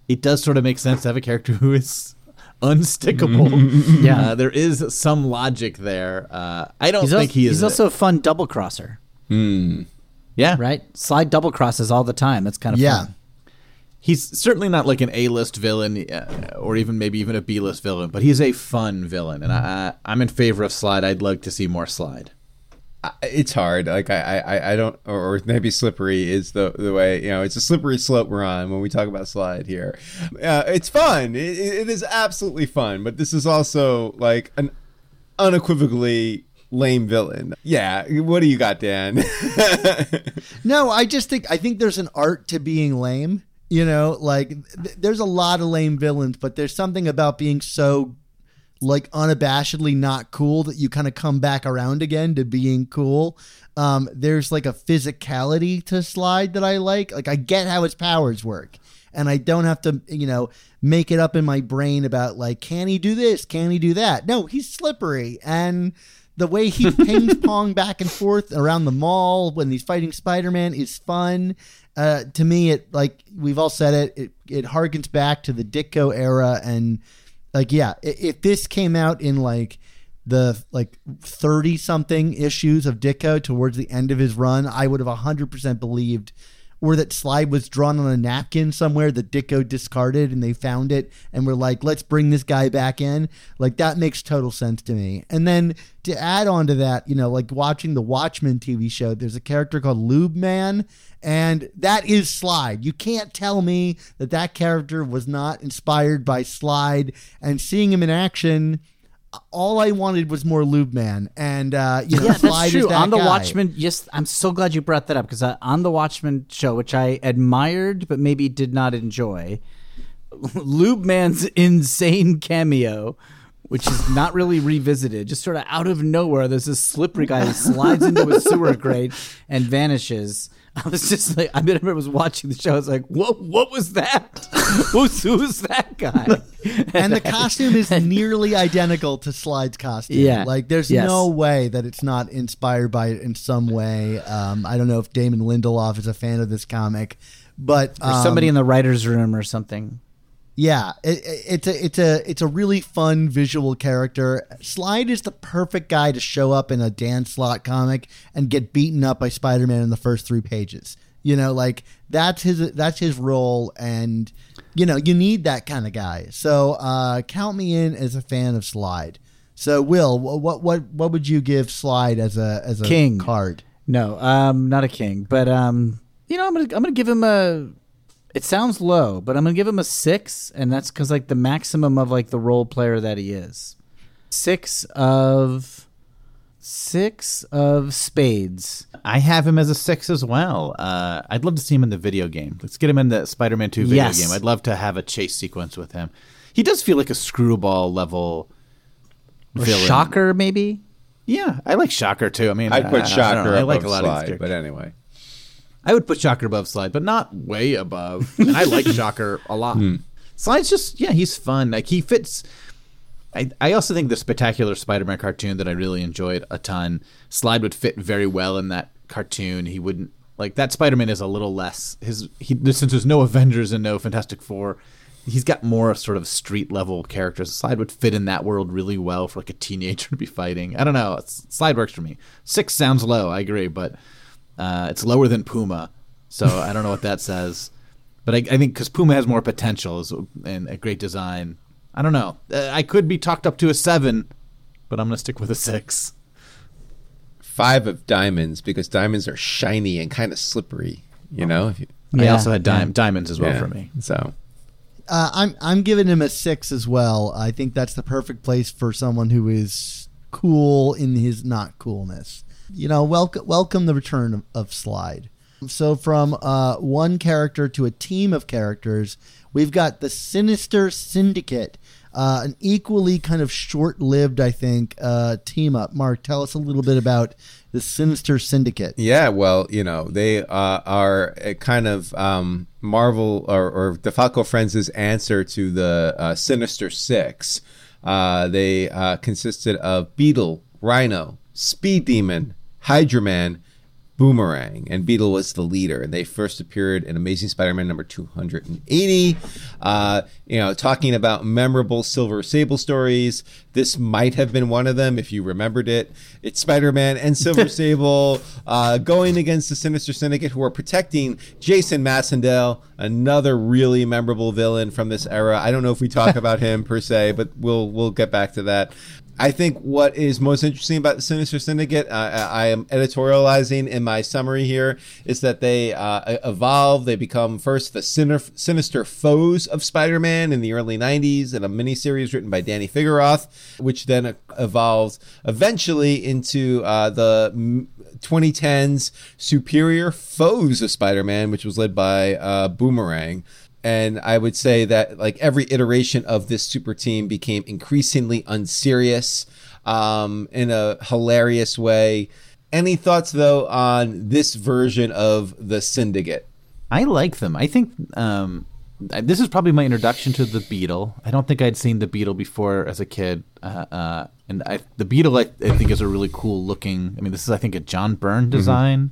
Speaker 4: it does sort of make sense to have a character who is unstickable.
Speaker 5: Yeah.
Speaker 4: uh, there is some logic there. Uh, I don't
Speaker 5: He's,
Speaker 4: think
Speaker 5: also,
Speaker 4: he is.
Speaker 5: he's also a fun double crosser,
Speaker 4: yeah,
Speaker 5: right? Slide double crosses all the time. That's kind of
Speaker 2: yeah.
Speaker 5: fun.
Speaker 4: He's certainly not like an A-list villain, uh, or even maybe even a B-list villain, but he's a fun villain, and I, I, I'm in favor of Slide. I'd like to see more Slide.
Speaker 3: It's hard. Like I, I, I don't, or, or maybe slippery is the the way. You know, it's a slippery slope we're on when we talk about slide here. Uh, it's fun. It, it is absolutely fun. But this is also like an unequivocally lame villain. Yeah. What do you got, Dan?
Speaker 2: No, I just think I think there's an art to being lame. You know, like th- there's a lot of lame villains, but there's something about being so like unabashedly not cool that you kind of come back around again to being cool. Um, there's like a physicality to Slide that I like. Like I get how his powers work, and I don't have to, you know, make it up in my brain about like, can he do this? Can he do that? No, he's slippery and. The way he pings pong back and forth around the mall when he's fighting Spider Man is fun. Uh, to me, it like we've all said it, it it harkens back to the Ditko era, and like yeah, if this came out in like the like thirty something issues of Ditko towards the end of his run, I would have hundred percent believed. Or that slide was drawn on a napkin somewhere that Ditko discarded and they found it and were like, let's bring this guy back in. Like, that makes total sense to me. And then to add on to that, you know, like watching the Watchmen TV show, there's a character called Lube Man, and that is Slide. You can't tell me that that character was not inspired by Slide. And seeing him in action, all I wanted was more Lube Man. And, uh, you know,
Speaker 5: Yeah, that's true.
Speaker 2: that
Speaker 5: on the
Speaker 2: guy.
Speaker 5: Watchmen, yes, I'm so glad you brought that up because uh, on the Watchmen show, which I admired but maybe did not enjoy, Lube Man's insane cameo, which is not really revisited, just sort of out of nowhere. There's this slippery guy who slides into a sewer grate and vanishes. I was just like, I remember I was watching the show. I was like, what? What was that? Who's who's that guy?
Speaker 2: and the costume is nearly identical to Slide's costume.
Speaker 5: Yeah.
Speaker 2: like there's
Speaker 5: Yes.
Speaker 2: no way that it's not inspired by it in some way. Um, I don't know if Damon Lindelof is a fan of this comic, but um,
Speaker 5: somebody in the writers' room or something.
Speaker 2: Yeah, it, it- it's a it's a it's a really fun visual character. Slide is the perfect guy to show up in a Dan Slott comic and get beaten up by Spider Man in the first three pages. You know, like that's his that's his role, and you know you need that kind of guy. So uh, count me in as a fan of Slide. So Will, what what what would you give Slide as a as a
Speaker 5: King.
Speaker 2: card?
Speaker 5: No, um, not a king, but um, you know, I'm gonna I'm gonna give him a. It sounds low, but I'm gonna give him a six, and that's because like the maximum of like the role player that he is. Six of six of spades.
Speaker 4: I have him as a six as well. Uh, I'd love to see him in the video game. Let's get him in the Spider-Man Two video
Speaker 5: Yes.
Speaker 4: game. I'd love to have a chase sequence with him. He does feel like a screwball level
Speaker 5: Or
Speaker 4: villain.
Speaker 5: Shocker, maybe.
Speaker 4: Yeah, I like Shocker too. I mean,
Speaker 3: I'd
Speaker 4: I-
Speaker 3: put
Speaker 4: I don't
Speaker 3: Shocker
Speaker 4: know. I like a lot of
Speaker 3: Slide,
Speaker 4: these
Speaker 3: but anyway.
Speaker 4: I would put Shocker above Slide, but not way above. And I like Shocker a lot. Hmm. Slide's just yeah, he's fun. Like he fits. I I also think the spectacular Spider-Man cartoon that I really enjoyed a ton. Slide would fit very well in that cartoon. He wouldn't like that. Spider-Man is a little less his. He since there's no Avengers and no Fantastic Four. He's got more sort of street level characters. Slide would fit in that world really well for like a teenager to be fighting. I don't know. Slide works for me. Six sounds low. I agree, but uh, it's lower than Puma, so I don't know what that says. But I, I think because Puma has more potential and a great design. I don't know. Uh, I could be talked up to a seven, but I'm gonna stick with a six.
Speaker 3: Five of diamonds because diamonds are shiny and kind of slippery. You know. If you,
Speaker 4: I also had
Speaker 5: yeah.
Speaker 4: diamonds as well
Speaker 3: yeah.
Speaker 4: for me.
Speaker 3: So
Speaker 2: Uh, I'm I'm giving him a six as well. I think that's the perfect place for someone who is cool in his not coolness. You know, welcome welcome the return of, of Slide. So from uh, one character to a team of characters, we've got the Sinister Syndicate, uh, an equally kind of short-lived, I think, uh, team up. Mark, tell us a little bit about the Sinister Syndicate.
Speaker 3: Yeah, well, you know, they uh, are kind of um, Marvel or, or DeFalco Frenz' answer to the uh, Sinister Six. Uh, they consisted of Beetle, Rhino, Speed Demon, Hydro Man, Boomerang, and Beetle was the leader. And they first appeared in Amazing Spider-Man number 280. Uh, you know, talking about memorable Silver Sable stories. This might have been one of them if you remembered it. It's Spider-Man and Silver Sable uh, going against the Sinister Syndicate, who are protecting Jason Macendale, another really memorable villain from this era. I don't know if we talk about him per se, but we'll we'll get back to that. I think what is most interesting about the Sinister Syndicate, uh, I am editorializing in my summary here, is that they uh, evolve. They become first the sinister foes of Spider-Man in the early '90s in a miniseries written by Danny Fingeroth, which then evolves eventually into uh, the mm, 2010s Superior Foes of Spider-Man, which was led by uh, Boomerang and I would say that like every iteration of this super team became increasingly unserious um, in a hilarious way. Any thoughts though on this version of the Syndicate?
Speaker 4: I like them. I think um, this is probably my introduction to the Beetle. I don't think I'd seen the Beetle before as a kid, uh, uh, and I, the Beetle I, I think is a really cool looking. I mean, this is I think a John Byrne design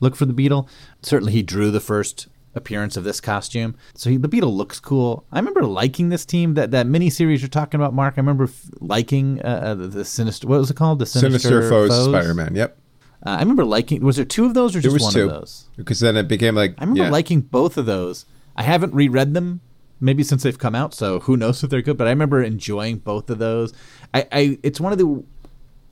Speaker 4: look for the Beetle. Certainly, he drew the first appearance of this costume, so he, the Beetle looks cool. I remember liking this team. That that mini series you're talking about, Mark. I remember f- liking uh, uh, the, the sinister. What was it called? The sinister,
Speaker 3: Sinister Foes, of Spider-Man. Yep,
Speaker 4: Uh, I remember liking. Was there two of those or just
Speaker 3: was
Speaker 4: one
Speaker 3: two
Speaker 4: of those?
Speaker 3: because then it became like
Speaker 4: I remember
Speaker 3: yeah.
Speaker 4: liking both of those. I haven't reread them, maybe since they've come out, so who knows if they're good. But I remember enjoying both of those. I, I it's one of the,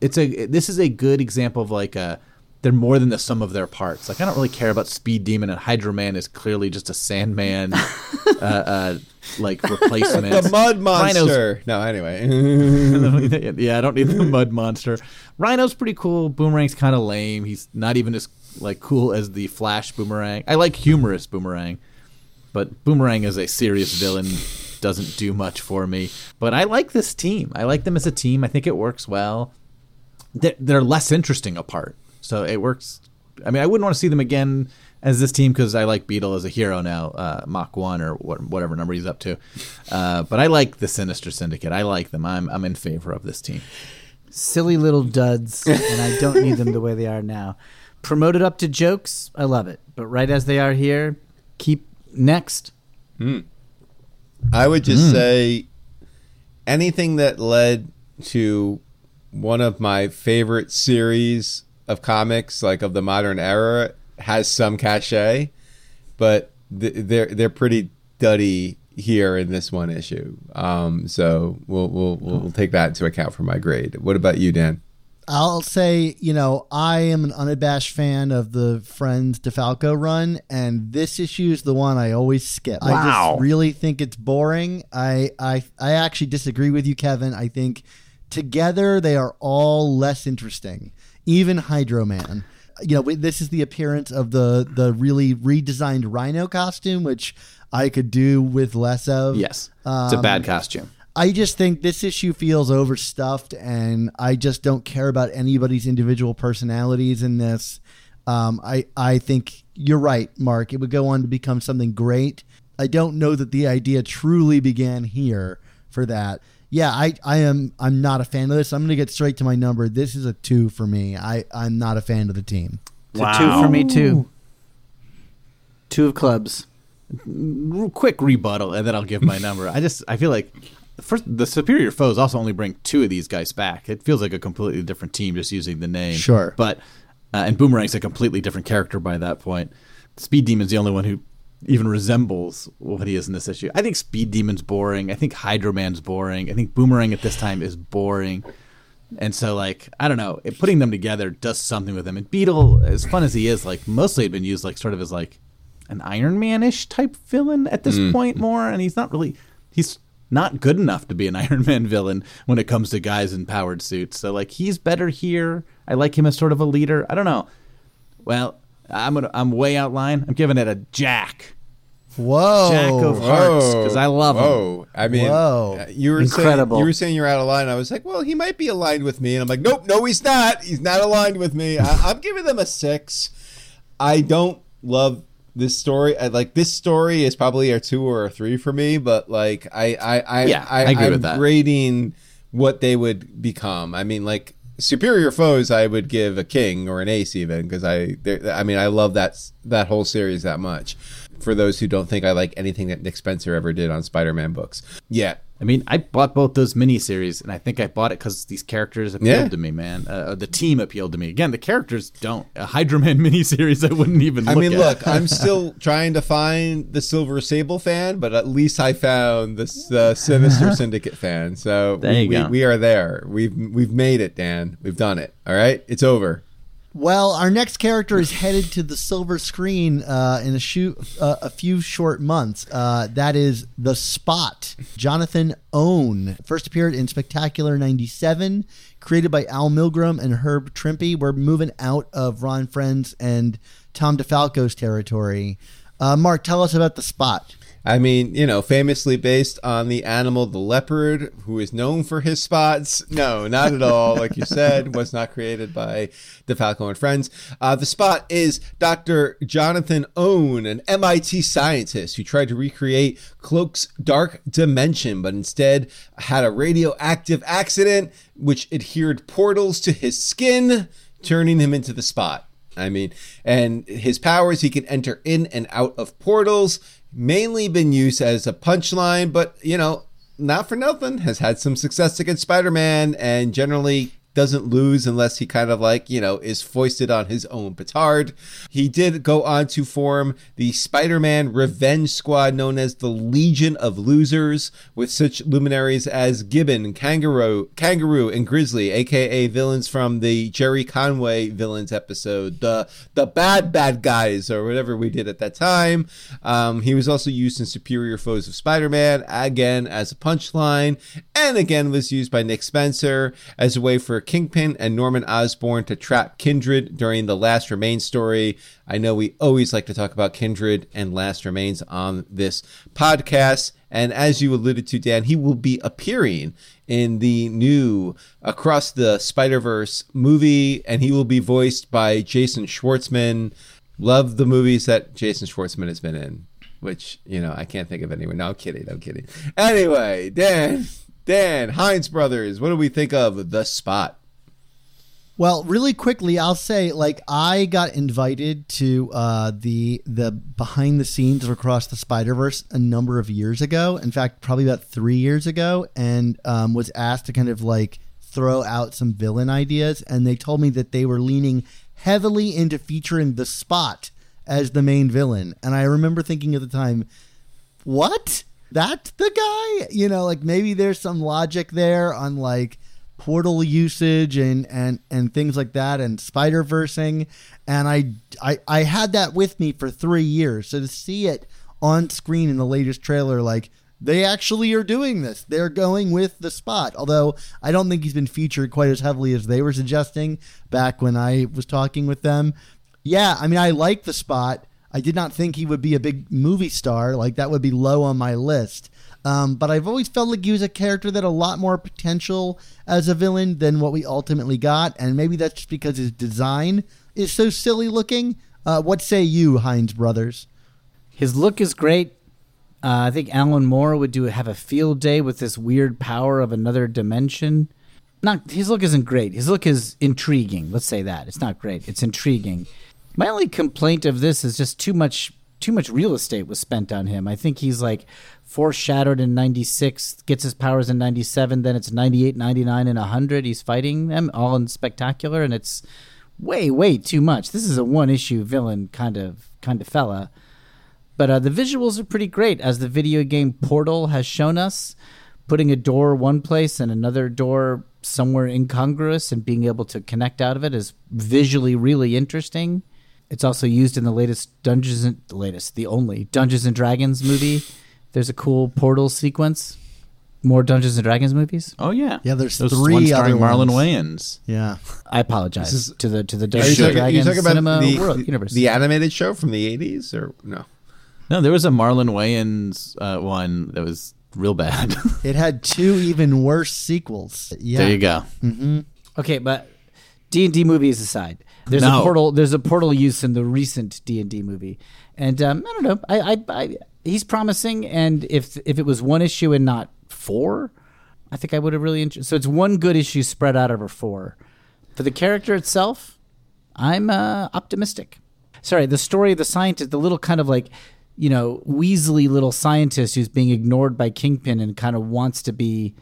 Speaker 4: it's a this is a good example of like a. They're more than the sum of their parts. Like I don't really care about Speed Demon and Hydro Man is clearly just a Sandman, uh, uh, like replacement.
Speaker 3: the Mud
Speaker 4: Rhino's-
Speaker 3: Monster. No, anyway.
Speaker 4: yeah, I don't need the mud monster. Rhino's pretty cool. Boomerang's kind of lame. He's not even as like cool as the Flash Boomerang. I like humorous Boomerang, but Boomerang as a serious villain doesn't do much for me. But I like this team. I like them as a team. I think it works well. They're, they're less interesting apart, so it works. I mean, I wouldn't want to see them again as this team because I like Beetle as a hero now, uh, Mach one or what, whatever number he's up to. Uh, but I like the Sinister Syndicate. I like them. I'm I'm in favor of this team.
Speaker 5: silly little duds, and I don't need them the way they are now. Promoted up to jokes, I love it. But right as they are here, keep next.
Speaker 3: I would just
Speaker 4: Hmm.
Speaker 3: say anything that led to one of my favorite series of comics, like of the modern era, has some cachet, but th- they're they're pretty duddy here in this one issue. Um, so we'll, we'll we'll we'll take that into account for my grade. What about you, Dan?
Speaker 2: I'll say, you know, I am an unabashed fan of the Frenz DeFalco run, and this issue is the one I always skip. I
Speaker 4: Wow.
Speaker 2: just really think it's boring. I, I, I actually disagree with you, Kevin. I think together they are all less interesting. Even Hydro Man. You know, this is the appearance of the the really redesigned Rhino costume, which I could do with less of.
Speaker 4: Yes, it's a
Speaker 2: Um,
Speaker 4: bad costume.
Speaker 2: I just think this issue feels overstuffed, and I just don't care about anybody's individual personalities in this. Um, I I think you're right, Mark. It would go on to become something great. I don't know that the idea truly began here for that. Yeah, I, I am I'm not a fan of this. I'm gonna get straight to my number. This is a two for me. I, I'm not a fan of the team.
Speaker 5: It's a two for me too. Two of clubs.
Speaker 4: Real quick rebuttal, and then I'll give my number. I just I feel like first the superior foes also only bring two of these guys back. It feels like a completely different team just using the name.
Speaker 2: Sure.
Speaker 4: but uh, and Boomerang's a completely different character by that point. Speed Demon's the only one who even resembles what he is in this issue. I think Speed Demon's boring. I think Hydro Man's boring. I think Boomerang at this time is boring. And so, like, I don't know, it, putting them together does something with them. And Beetle, as fun as he is, like, mostly had been used, like, sort of as, like, an Iron Man ish type villain at this mm. point more. And he's not really, he's not good enough to be an Iron Man villain when it comes to guys in powered suits. So, like, he's better here. I like him as sort of a leader. I don't know. Well, I'm gonna, I'm way out line. I'm giving it a Jack.
Speaker 2: Whoa,
Speaker 4: Jack of Hearts, because I love him.
Speaker 3: Whoa. I mean,
Speaker 2: Whoa.
Speaker 3: uh, you were
Speaker 5: Incredible.
Speaker 3: saying you were saying you're out of line. I was like, well, he might be aligned with me, and I'm like, nope, no, he's not. He's not aligned with me. I, I'm giving them a six. I don't love this story. I like this story is probably a two or a three for me, but like I, I, I,
Speaker 4: Yeah,
Speaker 3: I,
Speaker 4: I agree
Speaker 3: I'm
Speaker 4: with that.
Speaker 3: grading what they would become. I mean, like superior foes, I would give a king or an ace even because I, I mean, I love that that whole series that much. For those who don't think I like anything that Nick Spencer ever did on Spider-Man books, yeah,
Speaker 4: I mean, I bought both those miniseries, and I think I bought it because these characters appealed
Speaker 3: Yeah.
Speaker 4: to me, man. Uh, the team appealed to me. Again, the characters don't. A Hydro Man miniseries, I wouldn't even.
Speaker 3: I mean,
Speaker 4: at.
Speaker 3: look, I'm still trying to find the Silver Sable fan, but at least I found the the Sinister Syndicate fan. So we. We, we are there. We've we've made it, Dan. We've done it. All right, it's over.
Speaker 2: Well, our next character is headed to the silver screen uh, in a, shoot, uh, a few short months. Uh, that is The Spot. Jonathan Owen first appeared in Spectacular 97, created by Al Milgrom and Herb Trimpe. We're moving out of Ron Frenz and Tom DeFalco's territory. Uh, Mark, tell us about The Spot.
Speaker 3: I mean, you know, famously based on the animal the leopard, who is known for his spots. No, not at all. Like you said, was not created by DeFalco and Frenz. Uh, the spot is Dr. Jonathan Owen, an MIT scientist who tried to recreate Cloak's dark dimension, but instead had a radioactive accident which adhered portals to his skin, turning him into the spot. I mean, and his powers, he can enter in and out of portals, mainly been used as a punchline, but, you know, not for nothing, has had some success against Spider Man and generally doesn't lose unless he kind of like, you know, is foisted on his own petard. He did go on to form the Spider Man Revenge Squad, known as the Legion of Losers, with such luminaries as Gibbon, Kangaroo, Kangaroo, and Grizzly, aka villains from the Gerry Conway villains episode, the the bad bad guys or whatever we did at that time. Um, he was also used in Superior Foes of Spider-Man again as a punchline, and again was used by Nick Spencer as a way for Kingpin and Norman Osborn to trap Kindred during the Last Remains story. I know we always like to talk about Kindred and Last Remains on this podcast. And as you alluded to, Dan, he will be appearing in the new Across the Spider Verse movie, and he will be voiced by Jason Schwartzman. Love the movies that Jason Schwartzman has been in, which, you know, I can't think of anyone. No, I'm kidding. I'm kidding. Anyway, Dan, Dan, Hines Brothers, what do we think of The Spot?
Speaker 2: Well, really quickly, I'll say like I got invited to uh, the the behind the scenes of Across the Spider Verse a number of years ago. In fact, probably about three years ago, and um, was asked to kind of like throw out some villain ideas. And they told me that they were leaning heavily into featuring the Spot as the main villain. And I remember thinking at the time, what? That's the guy? You know, like maybe there's some logic there on like portal usage and and and things like that and spider versing and I, I i had that with me for three years. So to see it on screen in the latest trailer like they actually are doing this. They're going with the spot. Although i don't think he's been featured quite as heavily as they were suggesting back when i was talking with them. Yeah i mean i like the spot i did not think he would be a big movie star like that would be low on my list um, but I've always felt like he was a character that had a lot more potential as a villain than what we ultimately got, and maybe that's just because his design is so silly looking. Uh, what say you, Hines brothers?
Speaker 5: His look is great. Uh, I think Alan Moore would do have a field day with this weird power of another dimension. Not his look isn't great. His look is intriguing. Let's say that it's not great. It's intriguing. My only complaint of this is just too much too much real estate was spent on him. I think he's like foreshadowed in 96, gets his powers in 97, then it's 98, 99, and 100. He's fighting them all in spectacular, and it's way, way too much. This is a one issue villain kind of kind of fella. But uh, the visuals are pretty great, as the video game Portal has shown us. Putting a door one place and another door somewhere incongruous and being able to connect out of it is visually really interesting. It's also used in the latest Dungeons and the latest, the only Dungeons and Dragons movie. There's a cool portal sequence. More Dungeons and Dragons movies.
Speaker 4: Oh yeah,
Speaker 2: Yeah, there's
Speaker 4: Those
Speaker 2: three
Speaker 4: one starring
Speaker 2: other
Speaker 4: Marlon
Speaker 2: ones.
Speaker 4: Wayans.
Speaker 2: Yeah.
Speaker 5: I apologize
Speaker 3: is-
Speaker 5: to the to the
Speaker 3: you
Speaker 5: Dungeons and Dragons
Speaker 3: you about
Speaker 5: cinema
Speaker 3: the,
Speaker 5: world universe.
Speaker 3: the animated show from the 80s or no?
Speaker 4: No, there was a Marlon Wayans uh, one that was real bad.
Speaker 2: It had two even worse sequels. Yeah.
Speaker 4: there you go.
Speaker 5: Okay, but D and D movies aside, there's
Speaker 4: No.
Speaker 5: a portal. There's a portal use in the recent D and D movie, and um, I don't know. I, I, I, he's promising, and if if it was one issue and not four, I think I would have really. Enjoyed. So it's one good issue spread out over four. For the character itself, I'm uh, optimistic. Sorry, the story of the scientist, the little kind of like, you know, Weasley little scientist who's being ignored by Kingpin and kind of wants to be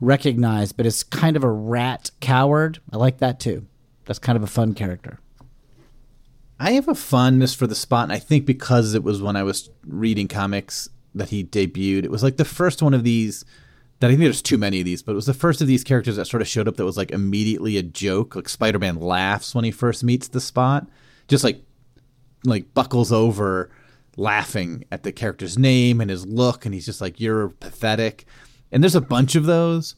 Speaker 5: recognized, but is kind of a rat coward. I like that too. That's kind of a fun character.
Speaker 4: I have a fondness for the spot, and I think because it was when I was reading comics that he debuted. It was like the first one of these that I think there's too many of these, but it was the first of these characters that sort of showed up that was like immediately a joke. Like Spider Man laughs when he first meets the spot, just like like buckles over laughing at the character's name and his look, and he's just like, You're pathetic. And there's a bunch of those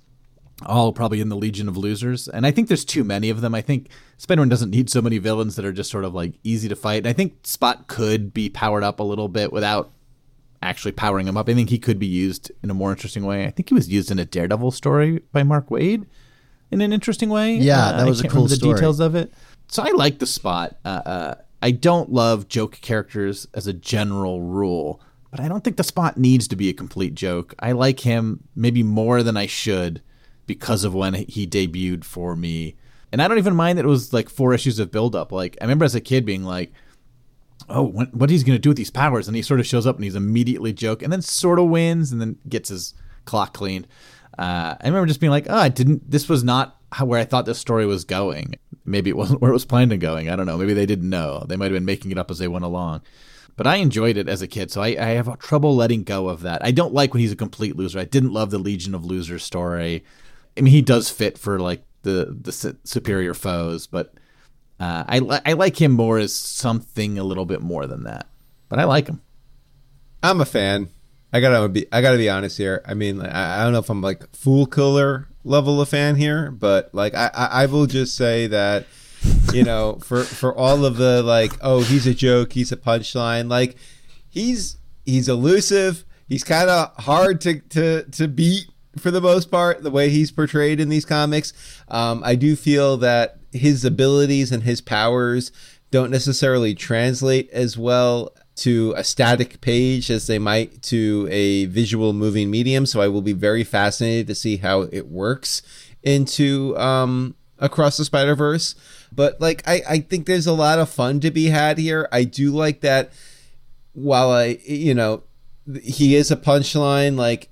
Speaker 4: all probably in the Legion of Losers. And I think there's too many of them. I think Spider Man doesn't need so many villains that are just sort of like easy to fight. And I think Spot could be powered up a little bit without actually powering him up. I think he could be used in a more interesting way. I think he was used in a Daredevil story by Mark Waid in an interesting way.
Speaker 2: Yeah,
Speaker 4: Uh,
Speaker 2: that
Speaker 4: I
Speaker 2: was a cool
Speaker 4: remember
Speaker 2: story.
Speaker 4: the details of it. So I like the Spot. Uh, uh, I don't love joke characters as a general rule. But I don't think the spot needs to be a complete joke. I like him maybe more than I should because of when he debuted for me. And I don't even mind that it was like four issues of build up. Like I remember as a kid being like, "Oh, when, what he's going to do with these powers?" And he sort of shows up and he's immediately joke, and then sort of wins, and then gets his clock cleaned. Uh, I remember just being like, "Oh, I didn't. This was not how where I thought this story was going. Maybe it wasn't where it was planned on going. I don't know. Maybe they didn't know. They might have been making it up as they went along." But I enjoyed it as a kid, so I, I have trouble letting go of that. I don't like when he's a complete loser. I didn't love the Legion of Losers story. I mean, he does fit for like the the superior foes, but uh, I li- I like him more as something a little bit more than that. But I like him.
Speaker 3: I'm a fan. I gotta be. I gotta be honest here. I mean, I, I don't know if I'm like fool killer level of fan here, but like I, I, will just say that you know, for for all of the like, oh, he's a joke, he's a punchline. Like he's he's elusive. He's kind of hard to to to beat for the most part. The way he's portrayed in these comics, um, I do feel that his abilities and his powers don't necessarily translate as well to a static page as they might to a visual moving medium. So I will be very fascinated to see how it works into um, across the Spider Verse. But like, I, I think there's a lot of fun to be had here. I do like that. While I, you know, he is a punchline. Like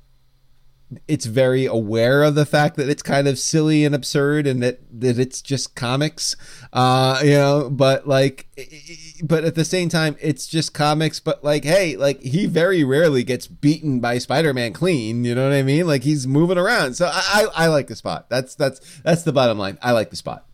Speaker 3: it's very aware of the fact that it's kind of silly and absurd and that that it's just comics uh you know but like but at the same time it's just comics but like hey like he very rarely gets beaten by spider-man clean you know what i mean like he's moving around so i i, I like the spot that's that's that's the bottom line i like the spot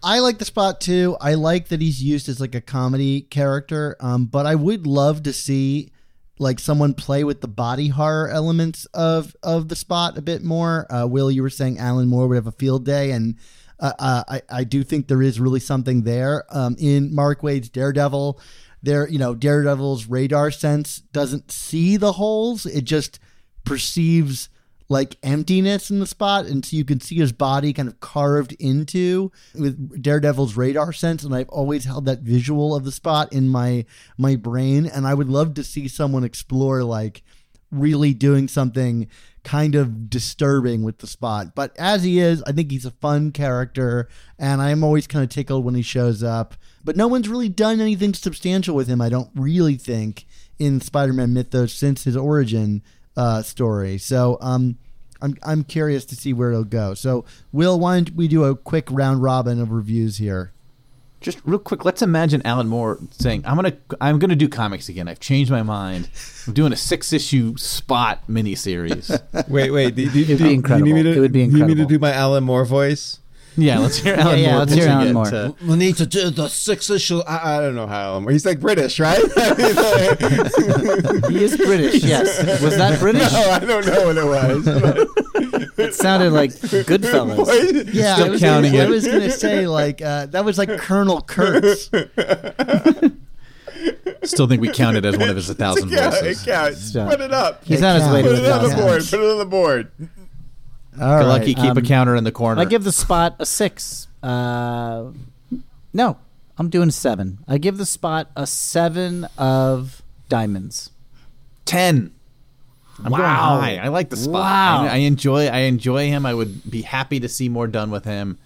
Speaker 2: I like the spot too. I like that he's used as like a comedy character. Um, but I would love to see like someone play with the body horror elements of of the spot a bit more. Uh, Will, you were saying Alan Moore would have a field day, and uh, uh, I I do think there is really something there. Um, in Mark Waid's Daredevil, there you know Daredevil's radar sense doesn't see the holes; it just perceives like emptiness in the spot and so you can see his body kind of carved into with Daredevil's radar sense and I've always held that visual of the spot in my my brain and I would love to see someone explore like really doing something kind of disturbing with the spot. But as he is I think he's a fun character and I'm always kind of tickled when he shows up. But no one's really done anything substantial with him I don't really think in Spider-Man mythos since his origin uh, story. So um, I'm I'm curious to see where it'll go. So Will, why don't we do a quick round robin of reviews here?
Speaker 4: Just real quick, let's imagine Alan Moore saying, "I'm gonna, I'm gonna do comics again. I've changed my mind. I'm doing a six issue spot miniseries."
Speaker 3: wait wait do, do,
Speaker 5: It'd
Speaker 3: do-
Speaker 5: be
Speaker 3: do
Speaker 5: incredible.
Speaker 3: you need me to,
Speaker 5: It would be
Speaker 3: do you need me to do my alan moore voice
Speaker 4: yeah, let's hear Alan
Speaker 5: yeah,
Speaker 4: Moore.
Speaker 5: let's hear Alan
Speaker 4: it
Speaker 5: Moore.
Speaker 4: to-
Speaker 3: we need to do the six issue I, I don't know how alan moore he's like british right
Speaker 5: He is British, yes. Was that British?
Speaker 3: no i don't know what it was
Speaker 5: It sounded like Goodfellas.
Speaker 2: Yeah,
Speaker 4: Still
Speaker 2: I was
Speaker 4: counting
Speaker 2: gonna, I was gonna say like uh, that was like Colonel Kurtz.
Speaker 4: Still think we counted as one of his a thousand
Speaker 3: yeah,
Speaker 4: voices.
Speaker 3: it counts.
Speaker 5: Stop.
Speaker 3: Put it up.
Speaker 5: He's on his way to
Speaker 3: Put
Speaker 5: the
Speaker 3: it on the board. Put it on the board.
Speaker 2: All
Speaker 4: Good
Speaker 2: right.
Speaker 4: lucky, keep a
Speaker 5: um,
Speaker 4: counter in the corner.
Speaker 5: I give the spot a six. Uh, no, I'm doing seven. I give the spot a seven of diamonds.
Speaker 4: ten. I'm going
Speaker 5: Wow.
Speaker 4: high. I like the spot.
Speaker 5: Wow.
Speaker 4: I, I enjoy. I enjoy him. I would be happy to see more done with him.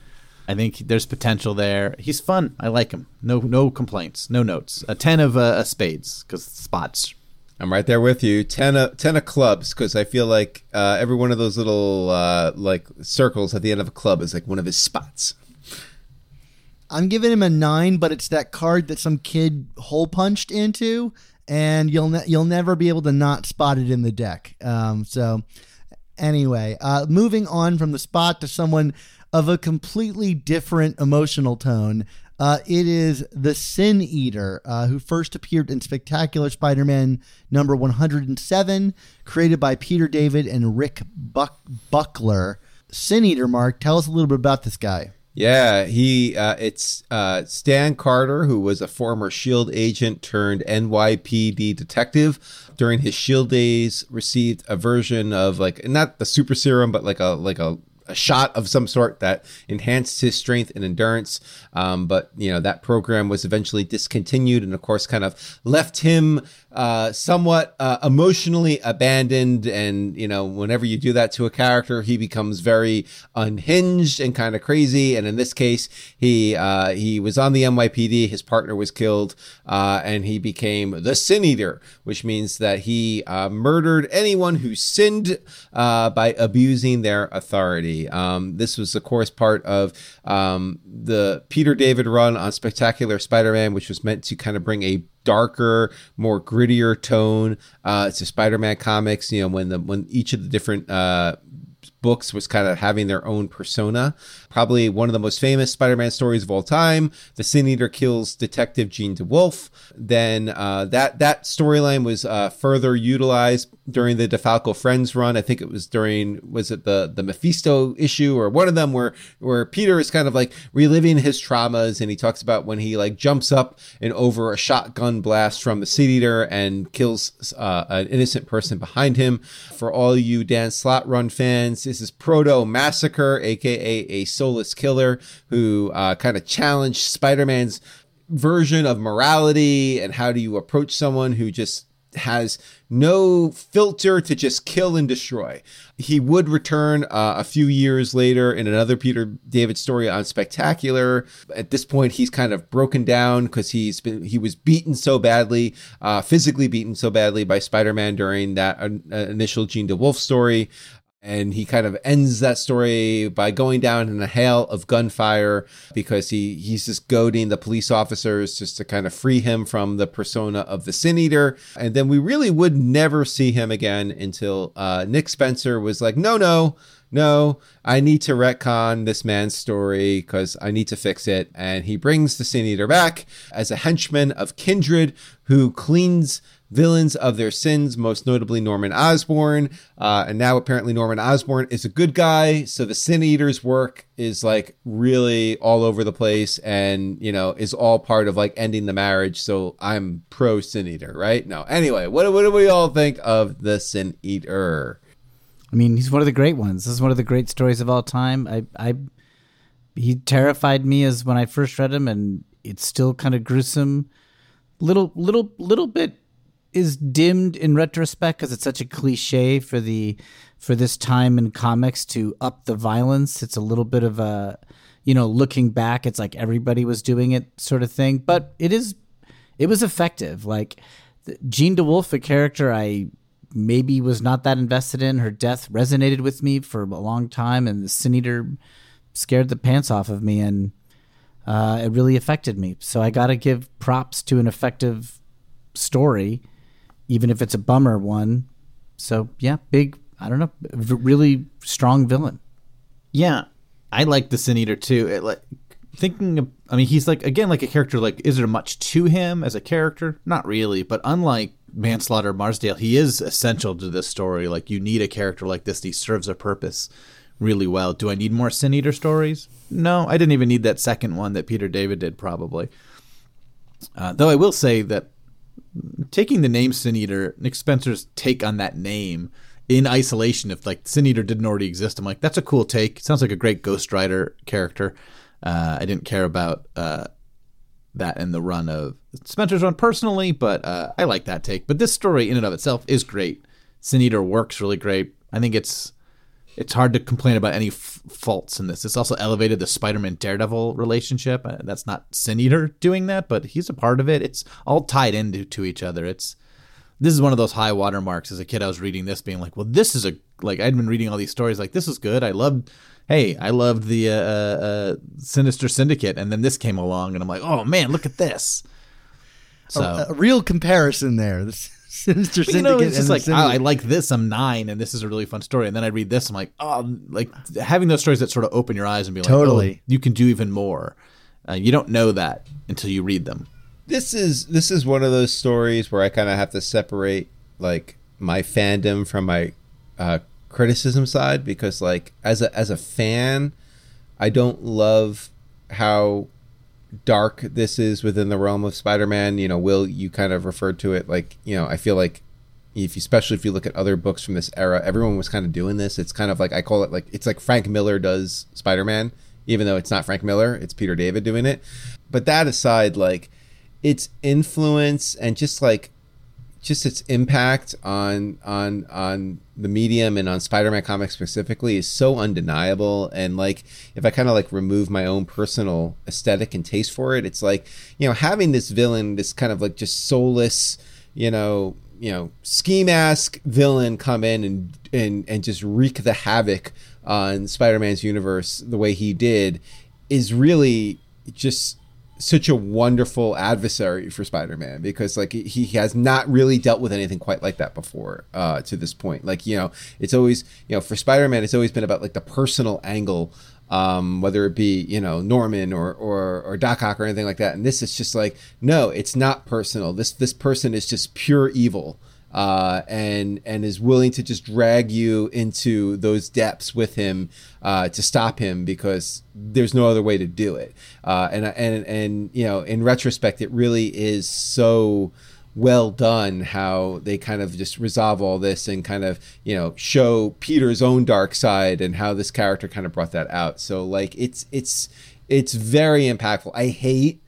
Speaker 4: I think there's potential there. He's fun. I like him. No, no complaints. No notes. A ten of uh, a spades because spots.
Speaker 3: I'm right there with you. Ten of, ten of clubs because I feel like uh, every one of those little uh, like circles at the end of a club is like one of his spots.
Speaker 2: I'm giving him a nine, but it's that card that some kid hole punched into, and you'll ne- you'll never be able to not spot it in the deck. Um, so anyway, uh, moving on from the spot to someone of a completely different emotional tone. Uh, it is the Sin Eater, uh, who first appeared in Spectacular Spider-Man number 107, created by Peter David and Rick Buck- Buckler. Sin Eater, Mark, tell us a little bit about this guy.
Speaker 3: Yeah, he uh, it's uh, Stan Carter, who was a former Shield agent turned NYPD detective. During his Shield days, received a version of like not the super serum, but like a like a a shot of some sort that enhanced his strength and endurance. Um, but you know that program was eventually discontinued, and of course, kind of left him uh, somewhat uh, emotionally abandoned. And you know, whenever you do that to a character, he becomes very unhinged and kind of crazy. And in this case, he uh, he was on the NYPD. His partner was killed, uh, and he became the Sin Eater, which means that he uh, murdered anyone who sinned uh, by abusing their authority. Um, this was, of course, part of um, the Peter David run on Spectacular Spider-Man, which was meant to kind of bring a darker, more grittier tone uh, to Spider-Man comics. You know, when the when each of the different uh, books was kind of having their own persona. Probably one of the most famous Spider-Man stories of all time. The Sin Eater kills Detective Jean DeWolff. Then uh, that that storyline was uh, further utilized during the DeFalco Frenz run. I think it was during was it the the Mephisto issue or one of them where where Peter is kind of like reliving his traumas and he talks about when he like jumps up and over a shotgun blast from the Sin Eater and kills uh, an innocent person behind him. For all you Dan Slott Run fans, this is Proto Massacre, aka a soulless killer who uh, kind of challenged Spider Man's version of morality and how do you approach someone who just has no filter to just kill and destroy. He would return uh, a few years later in another Peter David story on Spectacular. At this point, he's kind of broken down because he's been he was beaten so badly, uh, physically beaten so badly by Spider-Man during that uh, initial Jean DeWolff story and he kind of ends that story by going down in a hail of gunfire because he he's just goading the police officers just to kind of free him from the persona of the sin eater and then we really would never see him again until uh, nick spencer was like no no no, I need to retcon this man's story because I need to fix it. And he brings the Sin Eater back as a henchman of Kindred who cleans villains of their sins, most notably Norman Osborn. Uh, and now apparently Norman Osborn is a good guy. So the Sin Eater's work is like really all over the place and, you know, is all part of like ending the marriage. So I'm pro Sin Eater, right? No. Anyway, what, what do we all think of the Sin Eater?
Speaker 5: I mean, he's one of the great ones. This is one of the great stories of all time. I, I, he terrified me as when I first read him, and it's still kind of gruesome. Little, little, little bit is dimmed in retrospect because it's such a cliche for the for this time in comics to up the violence. It's a little bit of a, you know, looking back, it's like everybody was doing it sort of thing. But it is, it was effective. Like Jean DeWolff, a character I maybe was not that invested in. Her death resonated with me for a long time, and the Sin Eater scared the pants off of me, and uh, it really affected me. So I got to give props to an effective story, even if it's a bummer one. So yeah, big. I don't know, really strong villain.
Speaker 4: Yeah, I like the Sin Eater too. It, like thinking, of, I mean, he's like again like a character. Like, is there much to him as a character? Not really. But unlike Manslaughter Marsdale, he is essential to this story. Like, you need a character like this. He serves a purpose really well. Do I need more Sin Eater stories? No, I didn't even need that second one that Peter David did. Probably. Uh, though I will say that taking the name Sin Eater, Nick Spencer's take on that name in isolation, if like Sin Eater didn't already exist, I'm like, that's a cool take. Sounds like a great Ghost Rider character. Uh, I didn't care about uh, that in the run of Spencer's run personally, but uh, I like that take. But this story in and of itself is great. Sin Eater works really great. I think it's it's hard to complain about any f- faults in this. It's also elevated the Spider-Man Daredevil relationship. Uh, that's not Sin Eater doing that, but he's a part of it. It's all tied into to each other. It's this is one of those high watermarks. As a kid, I was reading this, being like, "Well, this is a like." I'd been reading all these stories, like this is good. I loved. Hey, I loved the uh, uh, Sinister Syndicate, and then this came along, and I'm like, "Oh man, look at this!" So
Speaker 2: a, a real comparison there. The Sinister
Speaker 4: But,
Speaker 2: Syndicate.
Speaker 4: you know, it's just
Speaker 2: and the
Speaker 4: like, oh, I like this. I'm nine, and this is a really fun story. And then I read this, I'm like, oh, like having those stories that sort of open your eyes and be like,
Speaker 2: Totally.
Speaker 4: oh, you can do even more. Uh, you don't know that until you read them.
Speaker 3: this is this is one of those stories where I kind of have to separate like my fandom from my uh, criticism side because like as a as a fan, I don't love how dark this is within the realm of Spider-Man. You know, Will you kind of referred to it like you know I feel like if you, especially if you look at other books from this era, everyone was kind of doing this. It's kind of like I call it like it's like Frank Miller does Spider-Man, even though it's not Frank Miller, it's Peter David doing it. But that aside, like its influence and just like just its impact on on on the medium and on Spider-Man comics specifically is so undeniable. And like if I kind of like remove my own personal aesthetic and taste for it it's like you know having this villain this kind of like just soulless you know you know ski mask villain come in and and and just wreak the havoc on Spider-Man's universe the way he did is really just such a wonderful adversary for Spider-Man because like he has not really dealt with anything quite like that before uh, to this point. Like you know, it's always you know for Spider-Man, it's always been about like the personal angle, um, whether it be you know Norman or or or Doc Ock or anything like that. And this is just like no, it's not personal. This this person is just pure evil. Uh, and and is willing to just drag you into those depths with him uh, to stop him because there's no other way to do it. Uh, and and and you know, in retrospect, it really is so well done how they kind of just resolve all this and kind of you know show Peter's own dark side and how this character kind of brought that out. So like it's it's it's very impactful. I hate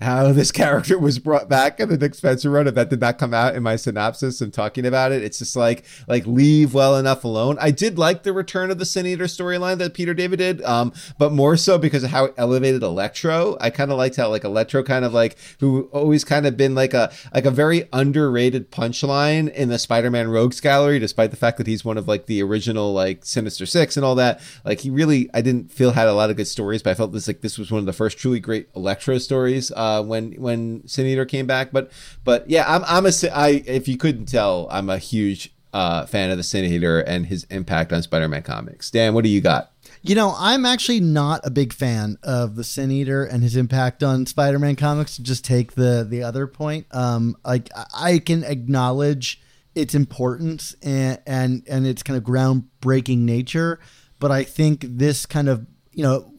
Speaker 3: how this character was brought back in the Nick Spencer run, and that did not come out in my synopsis and talking about it. It's just like like leave well enough alone. I did like the return of the Sin Eater storyline that Peter David did, um, but more so because of how it elevated Electro. I kind of liked how like Electro kind of like who always kind of been like a like a very underrated punchline in the Spider-Man Rogues Gallery, despite the fact that he's one of like the original like Sinister Six and all that. Like he really, I didn't feel had a lot of good stories, but I felt this like this was one of the first truly great Electro stories uh, when when Sin Eater came back. But but yeah, I'm I'm a I if you couldn't tell, I'm a huge uh, fan of the Sin Eater and his impact on Spider-Man comics. Dan, what do you got?
Speaker 2: You know, I'm actually not a big fan of the Sin Eater and his impact on Spider-Man comics. Just take the the other point, um, like I can acknowledge its importance and and and its kind of groundbreaking nature, but I think this kind of you know,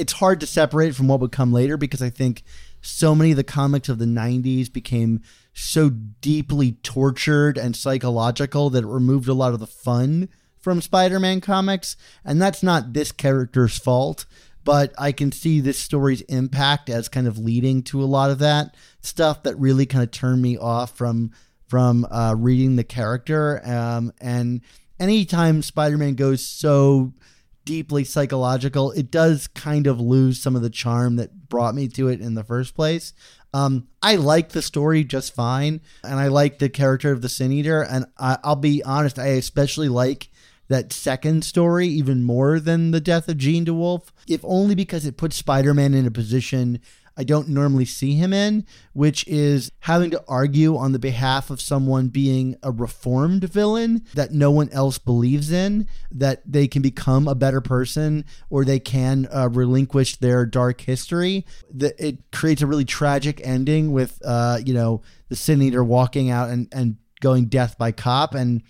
Speaker 2: it's hard to separate from what would come later because I think so many of the comics of the 90s became so deeply tortured and psychological that it removed a lot of the fun from Spider-Man comics, and that's not this character's fault. But I can see this story's impact as kind of leading to a lot of that stuff that really kind of turned me off from from uh, reading the character. Um, and anytime Spider-Man goes so deeply psychological, it does kind of lose some of the charm that brought me to it in the first place. Um, I like the story just fine, and I like the character of the Sin Eater. And I, I'll be honest, I especially like that second story even more than the death of Jean DeWolff, if only because it puts Spider Man in a position I don't normally see him in, which is having to argue on the behalf of someone being a reformed villain that no one else believes in, that they can become a better person or they can uh, relinquish their dark history. That it creates a really tragic ending with, uh, you know, the Sin Eater walking out and, and going death by cop. And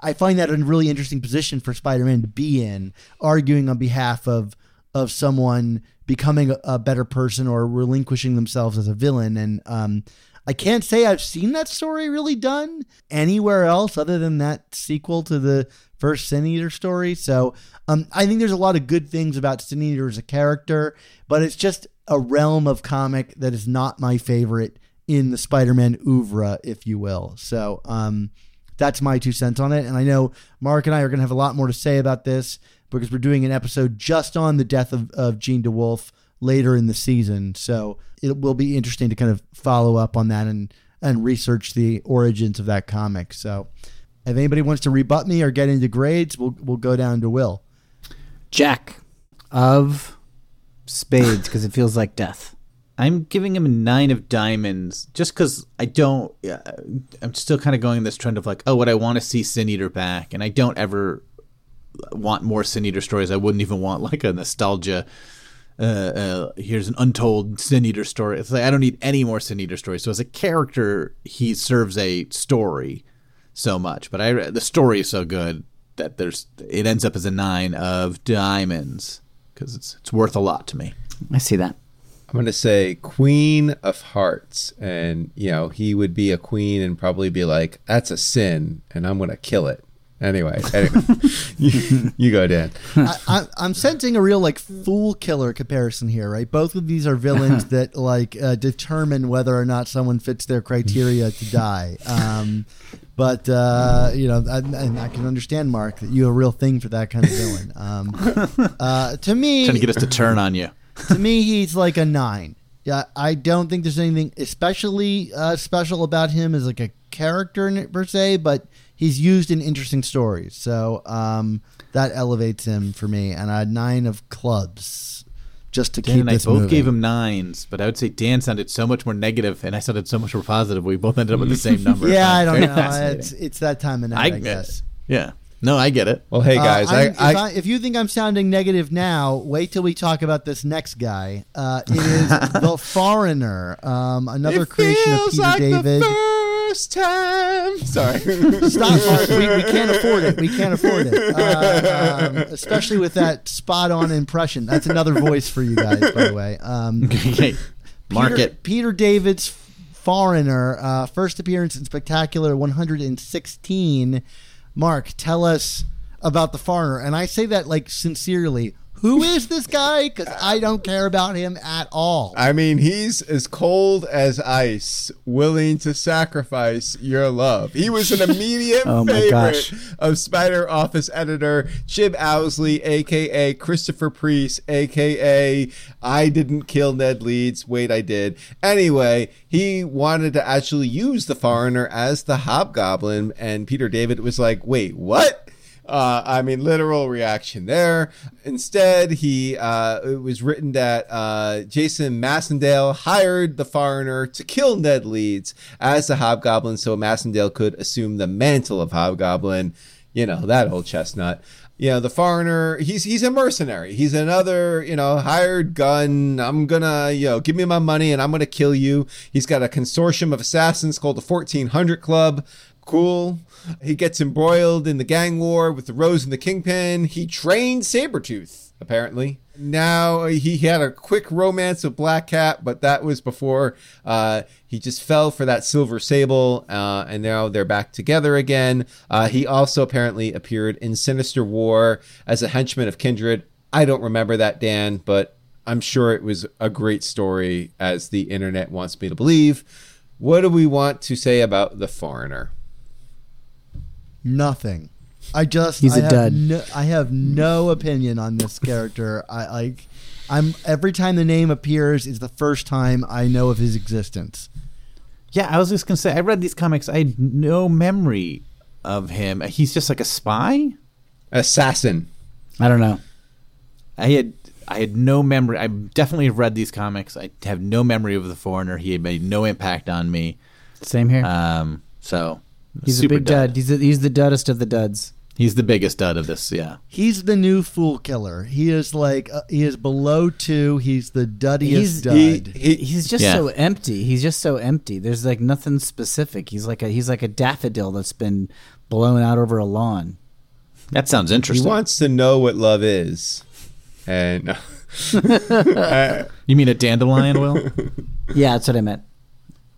Speaker 2: I- find that a really interesting position for Spider-Man to be in, arguing on behalf of of someone becoming a, a better person or relinquishing themselves as a villain. And um, I can't say I've seen that story really done anywhere else other than that sequel to the first Sin Eater story. So um, I think there's a lot of good things about Sin Eater as a character, but it's just a realm of comic that is not my favorite in the Spider-Man oeuvre, if you will. So um, that's my two cents on it. And I know Mark and I are going to have a lot more to say about this because we're doing an episode just on the death of, of Jean DeWolff later in the season. So it will be interesting to kind of follow up on that and, and research the origins of that comic. So if anybody wants to rebut me or get into grades, we'll, we'll go down to Will.
Speaker 5: Jack of spades because it feels like death.
Speaker 4: I'm giving him a nine of diamonds just because I don't. Yeah, I'm still kind of going this trend of like, oh, what I want to see Sin Eater back, and I don't ever want more Sin Eater stories. I wouldn't even want like a nostalgia. Uh, uh, here's an untold Sin Eater story. It's like I don't need any more Sin Eater stories. So as a character, he serves a story so much, but I the story is so good that there's it ends up as a nine of diamonds because it's it's worth a lot to me.
Speaker 5: I see that.
Speaker 3: I'm going to say Queen of Hearts. And, you know, he would be a queen and probably be like, that's a sin, and I'm going to kill it. Anyway, anyway you, you go, Dan.
Speaker 2: I, I, I'm sensing a real like fool killer comparison here, right? Both of these are villains that like uh, determine whether or not someone fits their criteria to die. Um, but uh, you know, I, and I can understand Mark that you have a real thing for that kind of villain. Um, uh, to me,
Speaker 4: Trying to get us to turn on you.
Speaker 2: to me, he's like a nine. Yeah, I don't think there's anything especially uh, special about him as like a character in it per se, but he's used in interesting stories, so um, that elevates him for me. And I had nine of clubs, just to
Speaker 4: Dan
Speaker 2: keep
Speaker 4: and I both
Speaker 2: moving.
Speaker 4: gave him nines, but I would say Dan sounded so much more negative, and I sounded so much more positive. We both ended up with the same number.
Speaker 2: Yeah, I don't know. It's it's that time of night, I,
Speaker 4: I,
Speaker 2: guess.
Speaker 4: Yeah. No, I get it.
Speaker 3: Well, hey,
Speaker 2: Uh,
Speaker 3: guys.
Speaker 2: I'm- if,
Speaker 3: I,
Speaker 2: I- if you think I'm sounding negative now, wait till we talk about this next guy. Uh, it is the Foreigner, um, another creation of Peter David.
Speaker 3: First time. Sorry.
Speaker 2: Stop, Mark. We, we can't afford it. We can't afford it. Uh, um, especially with that spot on impression. That's another voice for you guys, by the way. Um,
Speaker 4: Okay. Mark
Speaker 2: Peter,
Speaker 4: it.
Speaker 2: Peter David's Foreigner, uh, first appearance in Spectacular 116. Mark, tell us about the Foreigner. And I say that like sincerely. Who is this guy? Because I don't care about him at all.
Speaker 3: I mean, he's as cold as ice, willing to sacrifice your love. He was an immediate
Speaker 5: Oh my
Speaker 3: favorite
Speaker 5: gosh.
Speaker 3: of Spider Office editor Jim Owsley, aka Christopher Priest, aka I didn't kill Ned Leeds. Wait, I did. Anyway, he wanted to actually use the foreigner as the hobgoblin, and Peter David was like, wait, what? Uh, I mean, literal reaction there. Instead, he uh, it was written that uh, Jason Macendale hired the foreigner to kill Ned Leeds as the Hobgoblin, so Macendale could assume the mantle of Hobgoblin. You know that old chestnut. You know the foreigner. He's he's a mercenary. He's another you know hired gun. I'm gonna you know give me my money and I'm gonna kill you. He's got a consortium of assassins called the 1400 Club. Cool. He gets embroiled in the gang war with the Rose and the Kingpin. He trained Sabretooth, apparently. Now he had a quick romance with Black Cat, but that was before uh, he just fell for that silver sable, uh, and now they're back together again. Uh, he also apparently appeared in Sinister War as a henchman of Kindred. I don't remember that, Dan, but I'm sure it was a great story, as the internet wants me to believe. What do we want to say about the foreigner?
Speaker 2: Nothing. I just
Speaker 5: He's
Speaker 2: I
Speaker 5: a
Speaker 2: have
Speaker 5: dud.
Speaker 2: No, I have no opinion on this character. I like. I'm every time the name appears is the first time I know of his existence.
Speaker 4: Yeah, I was just gonna say I read these comics. I had no memory of him. He's just like a spy.
Speaker 3: Assassin.
Speaker 5: I don't know.
Speaker 4: I had I had no memory. I definitely have read these comics. I have no memory of the foreigner. He had made no impact on me.
Speaker 5: Same here.
Speaker 4: Um, so
Speaker 5: he's a big dud. He's the, he's the duddest of the duds.
Speaker 4: He's the biggest dud of this. Yeah.
Speaker 2: He's the new fool killer. He is like uh, he is below two. He's the duddiest
Speaker 5: He's-
Speaker 2: dud.
Speaker 3: He, he,
Speaker 5: He's just
Speaker 4: Yeah.
Speaker 5: so empty. He's just so empty. There's like nothing specific. He's like a he's like a daffodil that's been blown out over a lawn.
Speaker 4: That sounds interesting.
Speaker 3: he wants to know what love is. And
Speaker 4: you mean a dandelion, Will?
Speaker 5: Yeah, that's what I meant.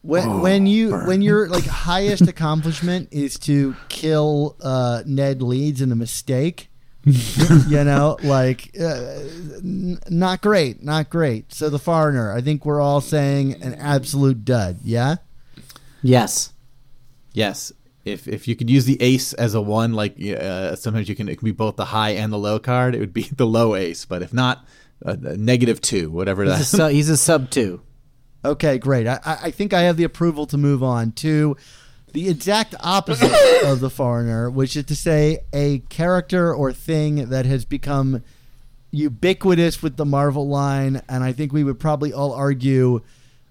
Speaker 2: When when you when your like highest accomplishment is to kill uh, Ned Leeds in a mistake, you know, like uh, n- not great, not great. So the foreigner, I think we're all saying an absolute dud. Yeah.
Speaker 5: Yes.
Speaker 4: yes. If if you could use the ace as a one, like uh, sometimes you can, it can be both the high and the low card. It would be the low ace. But if not, a, a negative two, whatever
Speaker 5: He's a, su- he's a sub two.
Speaker 2: Okay, great. I, I think I have the approval to move on to the exact opposite of the foreigner, which is to say a character or thing that has become ubiquitous with the Marvel line, and I think we would probably all argue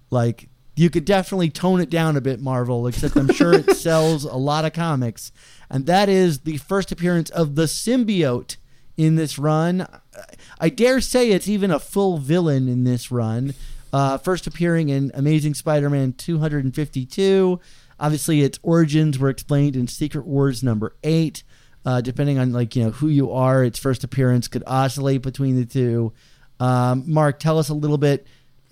Speaker 2: like you could definitely tone it down a bit, Marvel, except I'm sure it sells a lot of comics. And that is the first appearance of the symbiote in this run. I dare say it's even a full villain in this run. Uh, first appearing in Amazing Spider Man 252. Obviously, its origins were explained in Secret Wars number 8. Uh, depending on like you know who you are, its first appearance could oscillate between the two. Um, Mark, tell us a little bit,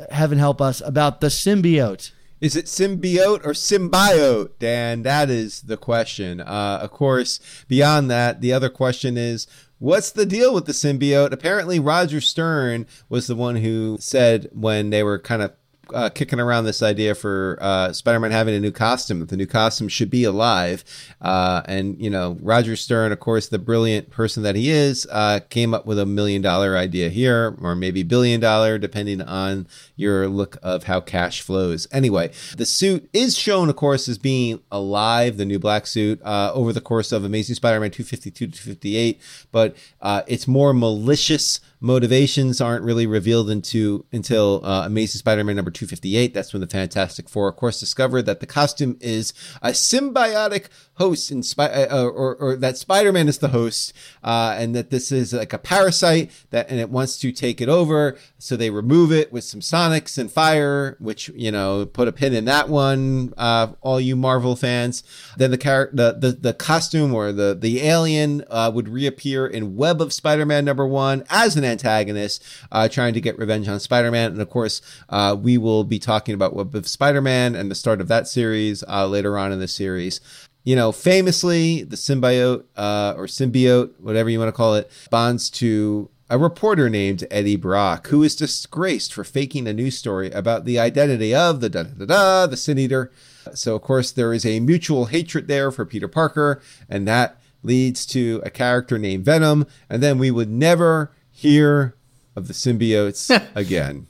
Speaker 2: heaven help us, about the symbiote.
Speaker 3: Is it symbiote or symbiote, Dan? That is the question. Uh, of course, beyond that, the other question is what's the deal with the symbiote? Apparently, Roger Stern was the one who said when they were kind of uh, kicking around this idea for uh, Spider-Man having a new costume that the new costume should be alive, uh, and you know Roger Stern, of course, the brilliant person that he is, uh, came up with a million dollar idea here, or maybe billion dollar, depending on your look of how cash flows. Anyway, the suit is shown, of course, as being alive, the new black suit, uh, over the course of Amazing Spider-Man 252 to 258, but uh, it's more malicious motivations aren't really revealed into until uh, Amazing Spider-Man number 258. That's when the Fantastic Four, of course, discovered that the costume is a symbiotic host in Spi- uh, or, or that Spider-Man is the host, uh, and that this is like a parasite that and it wants to take it over. So they remove it with some sonics and fire, which you know put a pin in that one. Uh, all you Marvel fans. Then the char- the, the the costume or the the alien uh, would reappear in Web of Spider-Man number one as an antagonist, uh, trying to get revenge on Spider-Man. And of course, uh, we will be talking about Web of Spider-Man and the start of that series uh, later on in the series. You know, famously, the symbiote uh, or symbiote, whatever you want to call it, bonds to a reporter named Eddie Brock, who is disgraced for faking a news story about the identity of the da da da da, the Sin Eater. So, of course, there is a mutual hatred there for Peter Parker, and that leads to a character named Venom, and then we would never hear of the symbiotes again.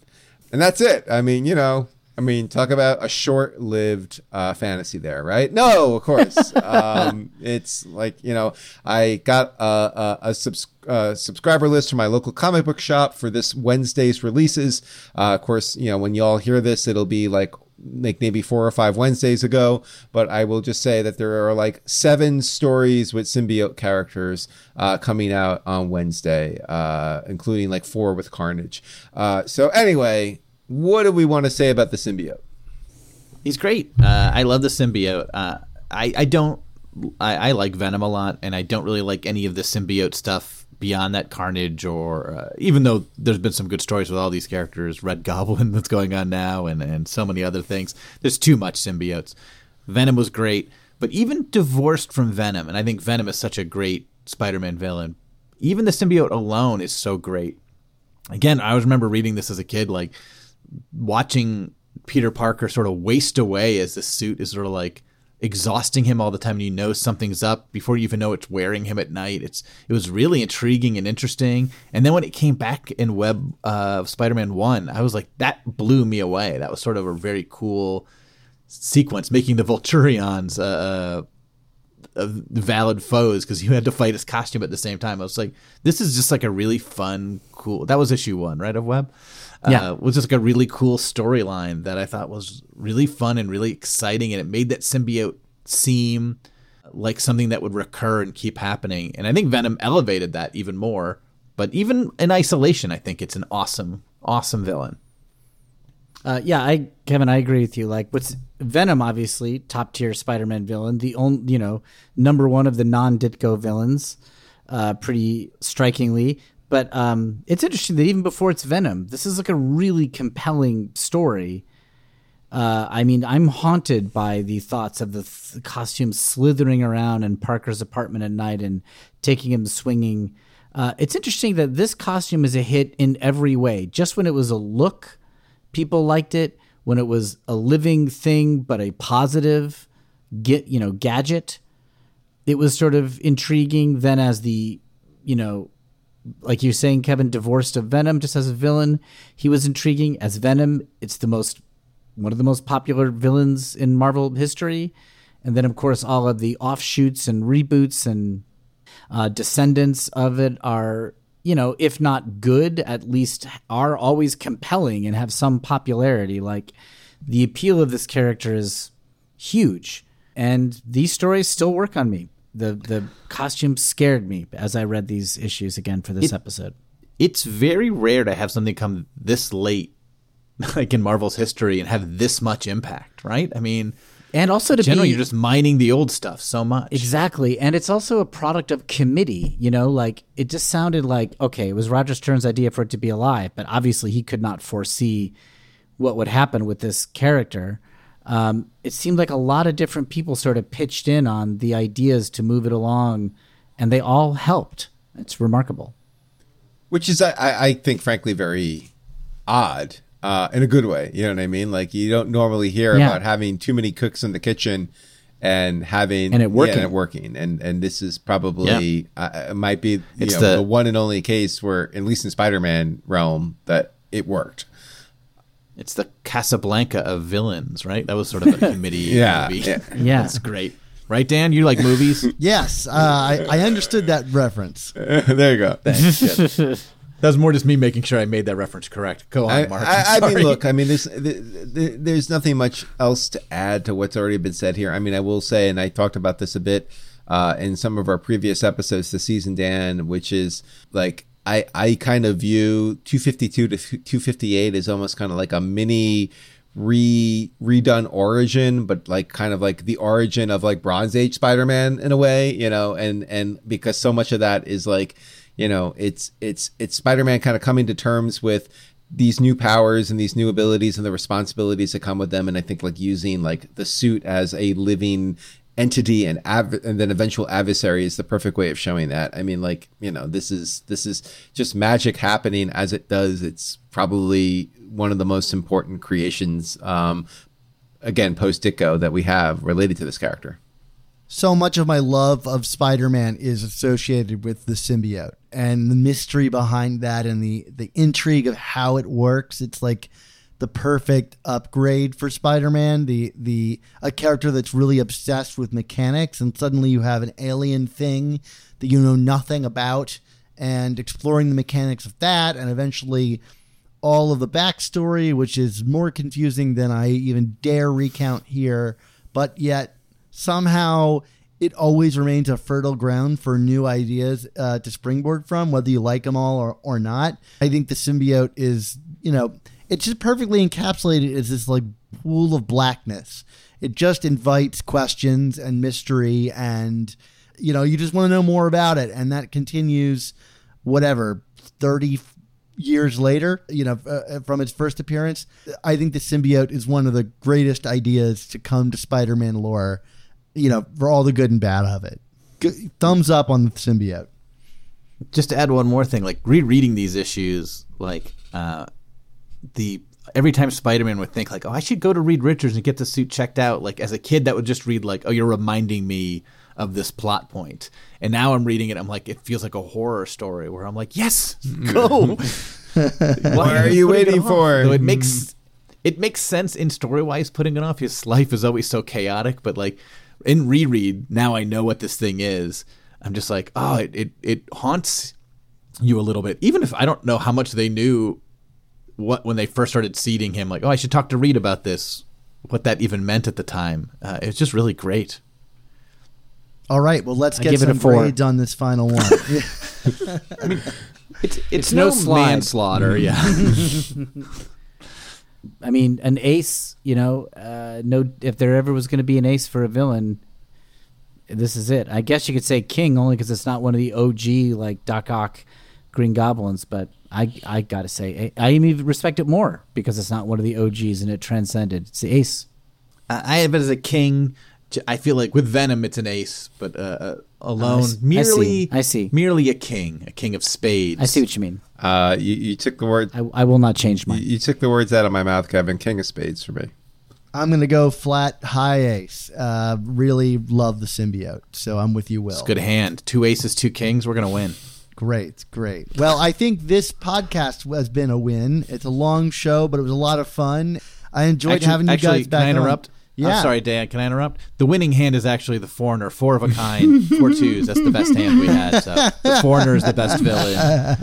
Speaker 3: And that's it. I mean, you know, I mean, talk about a short-lived uh, fantasy there, right? No, of course. um, it's like you know, I got a, a, a subs- uh, subscriber list from my local comic book shop for this Wednesday's releases. Uh, of course, you know, when y'all hear this, it'll be like like maybe four or five Wednesdays ago. But I will just say that there are like seven stories with symbiote characters uh, coming out on Wednesday, uh, including like four with Carnage. Uh, so anyway, what do we want to say about the symbiote?
Speaker 4: He's great. Uh, I love the symbiote. Uh, I I don't. I, I like Venom a lot, and I don't really like any of the symbiote stuff beyond that Carnage, or uh, even though there's been some good stories with all these characters, Red Goblin that's going on now, and and so many other things. There's too much symbiotes. Venom was great, but even divorced from Venom, and I think Venom is such a great Spider-Man villain. Even the symbiote alone is so great. Again, I always remember reading this as a kid, like watching Peter Parker sort of waste away as the suit is sort of like exhausting him all the time and you know something's up before you even know it's wearing him at night. It's it was really intriguing and interesting. And then when it came back in web uh spider-man 1 i was like that blew me away. That was sort of a very cool sequence making the vulturions uh, uh valid foes because you had to fight his costume at the same time. I was like this is just like a really fun cool that was issue one right of web
Speaker 5: Yeah.
Speaker 4: uh, was just like a really cool storyline that I thought was really fun and really exciting, and it made that symbiote seem like something that would recur and keep happening. And I think Venom elevated that even more. But even in isolation, I think it's an awesome, awesome villain.
Speaker 5: Uh, yeah, I Kevin, I agree with you. Like, what's Venom? Obviously, top tier Spider-Man villain, the only you know number one of the non-Ditko villains, uh, pretty strikingly. But um, it's interesting that even before it's Venom, this is like a really compelling story. Uh, I mean, I'm haunted by the thoughts of the th- costumes slithering around in Parker's apartment at night and taking him swinging. Uh, it's interesting that this costume is a hit in every way. Just when it was a look, people liked it. When it was a living thing, but a positive, get you know, gadget, it was sort of intriguing. Then as the, you know, like you're saying, Kevin divorced of Venom just as a villain, he was intriguing as Venom. It's the most one of the most popular villains in Marvel history, and then of course all of the offshoots and reboots and uh, descendants of it are you know if not good at least are always compelling and have some popularity. Like the appeal of this character is huge. And these stories still work on me the the costume scared me as i read these issues again for this episode
Speaker 4: It's very rare to have something come this late, like in Marvel's history, and have this much impact, right? I mean,
Speaker 5: and also to
Speaker 4: generally
Speaker 5: be
Speaker 4: you're just mining the old stuff so much.
Speaker 5: Exactly. And it's also a product of committee, you know, like it just sounded like, okay, it was Roger Stern's idea for it to be alive, but obviously he could not foresee what would happen with this character. Um, it seemed like a lot of different people sort of pitched in on the ideas to move it along, and they all helped. It's remarkable.
Speaker 3: which is I, I I think frankly very odd uh, in a good way. You know what I mean? Like you don't normally hear
Speaker 5: Yeah.
Speaker 3: about having too many cooks in the kitchen and having
Speaker 5: And it working.
Speaker 3: yeah, and it working. And and this is probably uh, it might be you
Speaker 4: It's
Speaker 3: know,
Speaker 4: the-
Speaker 3: the, one and only case where at least in Spider-Man realm that it worked.
Speaker 4: It's the Casablanca of villains, right? That was sort of a committee
Speaker 3: Yeah,
Speaker 4: movie.
Speaker 3: yeah.
Speaker 5: Yeah.
Speaker 4: That's great. Right, Dan? You like movies?
Speaker 2: Yes, uh, I, I understood that reference.
Speaker 3: there you go.
Speaker 4: that was more just me making sure I made that reference correct. Go on,
Speaker 3: I,
Speaker 4: Mark.
Speaker 3: I, I mean, look, I mean, there's th- th- there's nothing much else to add to what's already been said here. I mean, I will say, and I talked about this a bit uh, in some of our previous episodes this season, Dan, which is like I I kind of view 252 to 258 as almost kind of like a mini re redone origin but like kind of like the origin of like bronze age spider-man in a way you know and and because so much of that is like you know it's it's it's spider-man kind of coming to terms with these new powers and these new abilities and the responsibilities that come with them. And i think like using like the suit as a living entity and av- and then eventual adversary is the perfect way of showing that. I mean, like you know, this is this is just magic happening as it does. It's probably one of the most important creations, um, again, post Ditko that we have related to this character.
Speaker 2: so much of my love of Spider-Man is associated with the symbiote and the mystery behind that and the the intrigue of how it works. It's like the perfect upgrade for Spider-Man, the the a character that's really obsessed with mechanics and suddenly you have an alien thing that you know nothing about and exploring the mechanics of that and eventually all of the backstory, which is more confusing than I even dare recount here, but yet somehow it always remains a fertile ground for new ideas uh, to springboard from, whether you like them all or, or not. I think the symbiote is, you know, it's just perfectly encapsulated as this like pool of blackness. It just invites questions and mystery, and you know, you just want to know more about it, and that continues, whatever, thirty years later, you know, uh, from its first appearance. I think the symbiote is one of the greatest ideas to come to Spider-Man lore. You know, for all the good and bad of it. G- thumbs up on the symbiote.
Speaker 4: just to add one more thing, like rereading these issues, like uh, the every time Spider-Man would think like, oh, I should go to Reed Richards and get the suit checked out. Like as a kid, that would just read like, oh, you're reminding me of this plot point. And now I'm reading it, I'm like, it feels like a horror story where I'm like, yes, go. Why
Speaker 3: are you
Speaker 4: putting it
Speaker 3: waiting for?
Speaker 4: Though it hmm. makes it makes sense in story wise putting it off. His life is always so chaotic, but like in reread, now I know what this thing is. I'm just like, oh, it, it, it haunts you a little bit. Even if I don't know how much they knew what when they first started seeding him, like, oh, I should talk to Reed about this, what that even meant at the time. Uh, it was just really great.
Speaker 2: All right, well, let's
Speaker 5: I
Speaker 2: get
Speaker 5: give it a
Speaker 2: some
Speaker 5: four.
Speaker 2: grades on this final one.
Speaker 4: It's it's,
Speaker 5: no
Speaker 4: no,
Speaker 5: slide.
Speaker 4: manslaughter, yeah.
Speaker 5: I mean, an ace. You know, uh, no. If there ever was going to be an ace for a villain, this is it. I guess you could say King only because it's not one of the OG like Doc Ock, Green Goblins. But I, I gotta say, I, I even respect it more because it's not one of the OGs and it transcended. It's the ace.
Speaker 4: I I have it as a king. I feel like with Venom, it's an ace, but uh, uh, alone,
Speaker 5: I s- I
Speaker 4: merely,
Speaker 5: see. I see.
Speaker 4: merely a king, a king of spades.
Speaker 5: I see what you mean.
Speaker 3: Uh, you, you took the word.
Speaker 5: I, I will not change
Speaker 3: You,
Speaker 5: mine.
Speaker 3: you took the words out of my mouth, Kevin. King of Spades for me.
Speaker 2: I'm going to go flat high ace. Uh, really love the symbiote, so I'm with you, Will.
Speaker 4: It's a good hand. Two aces, two kings. We're gonna win.
Speaker 2: Great, great. Well, I think this podcast has been a win. It's a long show, but it was a lot of fun. I enjoyed
Speaker 4: Actually,
Speaker 2: having you
Speaker 4: actually,
Speaker 2: guys back.
Speaker 4: Can I
Speaker 2: on.
Speaker 4: interrupt?
Speaker 2: Yeah.
Speaker 4: I'm sorry, Dan. Can I interrupt? The winning hand is actually the foreigner, four of a kind, four twos. That's the best hand we had. So the foreigner is the best villain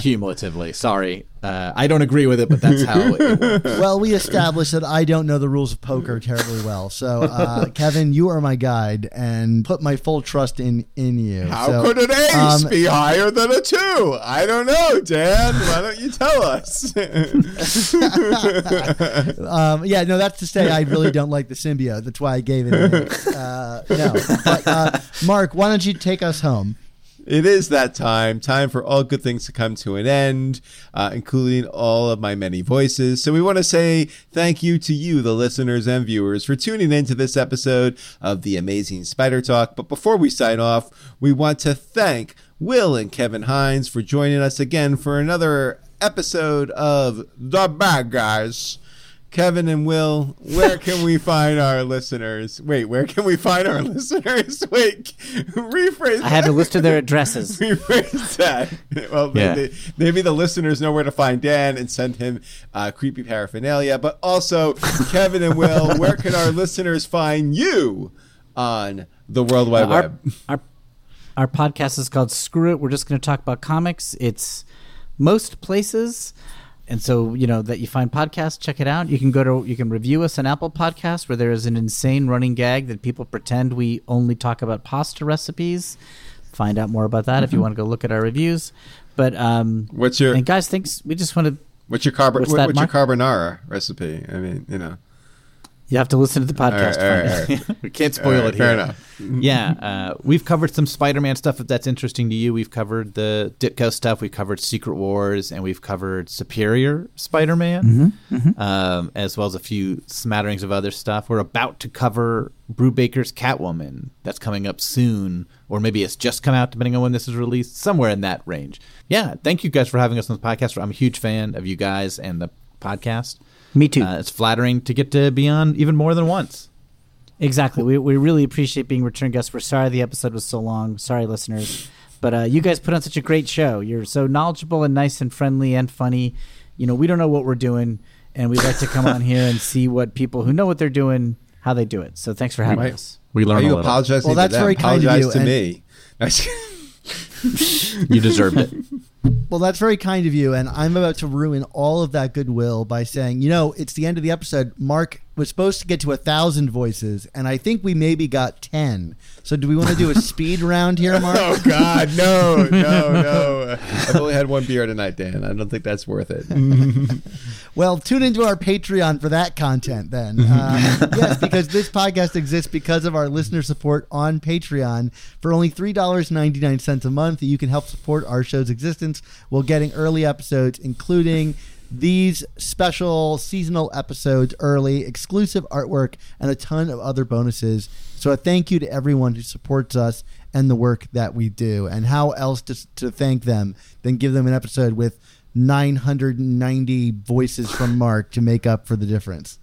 Speaker 4: cumulatively. Sorry, uh, I don't agree with it, but that's how it works.
Speaker 2: Well, we established that I don't know the rules of poker terribly well. So, uh, Kevin, you are my guide, and put my full trust in in you.
Speaker 3: How
Speaker 2: So,
Speaker 3: could an ace
Speaker 2: um,
Speaker 3: be higher than a two? I don't know, Dan. Why don't you tell us?
Speaker 2: Um, yeah, no, that's to say I really don't like the symbiote. That's why I gave it. An eight. Uh, no, but uh, Mark, why don't you take us home?
Speaker 3: It is that time, time for all good things to come to an end, uh, including all of my many voices. So we want to say thank you to you, the listeners and viewers, for tuning in to this episode of the Amazing Spider Talk. But before we sign off, we want to thank Will and Kevin Hines for joining us again for another episode of The Bad Guys. Kevin and Will, where can we find our listeners? Wait, where can we find our listeners? Wait, rephrase
Speaker 5: I have a list of their addresses.
Speaker 3: rephrase that. Well,
Speaker 4: Yeah.
Speaker 3: maybe, maybe the listeners know where to find Dan and send him uh, creepy paraphernalia. But also, Kevin and Will, where can our listeners find you on the World Wide Web?
Speaker 5: our our podcast is called Screw It. We're just going to talk about comics. It's most places, and so you know that you find podcasts. Check it out. You can go to you can review us on Apple Podcasts, where there is an insane running gag that people pretend we only talk about pasta recipes. Find out more about that if you want to go look at our reviews. But um,
Speaker 3: What's your
Speaker 5: and guys, thanks. We just want to
Speaker 3: what's your carb-
Speaker 5: What's
Speaker 3: what- what's your carbonara recipe? I mean, you know.
Speaker 5: You have to listen to the podcast.
Speaker 3: All right,
Speaker 5: to
Speaker 3: all right,
Speaker 4: we can't spoil
Speaker 3: All right,
Speaker 4: it here.
Speaker 3: fair enough.
Speaker 4: yeah, uh, we've covered some Spider-Man stuff if that's interesting to you. We've covered the Ditko stuff. We've covered Secret Wars, and we've covered Superior Spider-Man, Um, as well as a few smatterings of other stuff. We're about to cover Brubaker's Catwoman. That's coming up soon, or maybe it's just come out, depending on when this is released. Somewhere in that range. Yeah, thank you guys for having us on the podcast. I'm a huge fan of you guys and the podcast.
Speaker 5: Me too.
Speaker 4: Uh, it's flattering to get to be on even more than once.
Speaker 5: Exactly. We, we really appreciate being return guests. We're sorry the episode was so long. Sorry, listeners. But uh, you guys put on such a great show. You're so knowledgeable and nice and friendly and funny. You know, we don't know what we're doing, and we'd like to come on here and see what people who know what they're doing, how they do it. So thanks for having
Speaker 3: Right.
Speaker 5: us.
Speaker 4: We
Speaker 3: Are
Speaker 4: a
Speaker 3: you
Speaker 4: little.
Speaker 3: apologizing?
Speaker 2: Well, that's
Speaker 3: them?
Speaker 2: very kind of
Speaker 3: Apologize
Speaker 2: you,
Speaker 3: to
Speaker 2: and-
Speaker 3: me.
Speaker 4: You deserved it.
Speaker 2: Well, that's very kind of you, and I'm about to ruin all of that goodwill by saying, you know, it's the end of the episode. Mark was supposed to get to a thousand voices, and I think we maybe got ten. So, do we want to do a speed round here, Mark?
Speaker 3: Oh God, no, no, no! I've only had one beer tonight, Dan. I don't think that's worth it.
Speaker 2: Well, tune into our Patreon for that content then. Uh, yes, because this podcast exists because of our listener support on Patreon. For only $3.99 a month, you can help support our show's existence while getting early episodes, including these special seasonal episodes early, exclusive artwork, and a ton of other bonuses. So, a thank you to everyone who supports us and the work that we do. And how else to, to thank them than give them an episode with 990 voices from Mark to make up for the difference.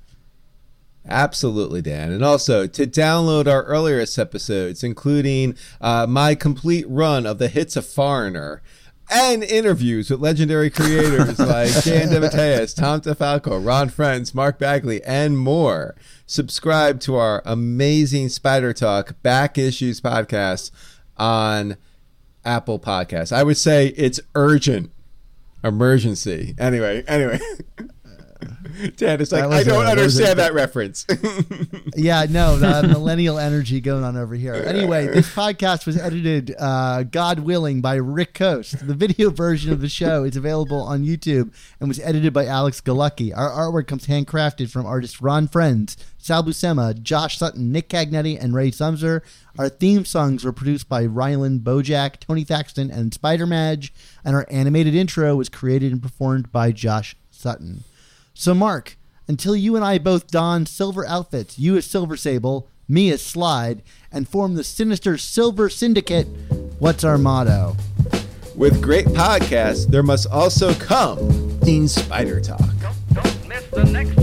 Speaker 3: Absolutely, Dan. And also to download our earliest episodes, including uh, my complete run of the hits of Foreigner and interviews with legendary creators like Dan DeMatteis, Tom DeFalco, Ron Frenz, Mark Bagley, and more. Subscribe to our amazing Spider Talk back issues podcast on Apple Podcasts. I would say it's urgent, emergency. Anyway, anyway. Dan, it's like, I don't
Speaker 2: a-
Speaker 3: understand that reference.
Speaker 2: Yeah, no, the millennial energy going on over here. Anyway, this podcast was edited, uh, God willing, by Rick Coast. The video version of the show is available on YouTube and was edited by Alex Galucki. Our artwork comes handcrafted from artists Ron Frenz, Sal Buscema, Josh Sutton, Nick Cagnetti, and Ray Sumser. Our theme songs were produced by Rylan Bojack, Tony Thaxton, and Spider Madge, and our animated intro was created and performed by Josh Sutton. So, Mark, until you and I both don silver outfits, you as Silver Sable, me as Slide, and form the sinister Silver Syndicate, what's our motto?
Speaker 3: With great podcasts, there must also come Dean Spider Talk.
Speaker 6: Don't, don't miss the next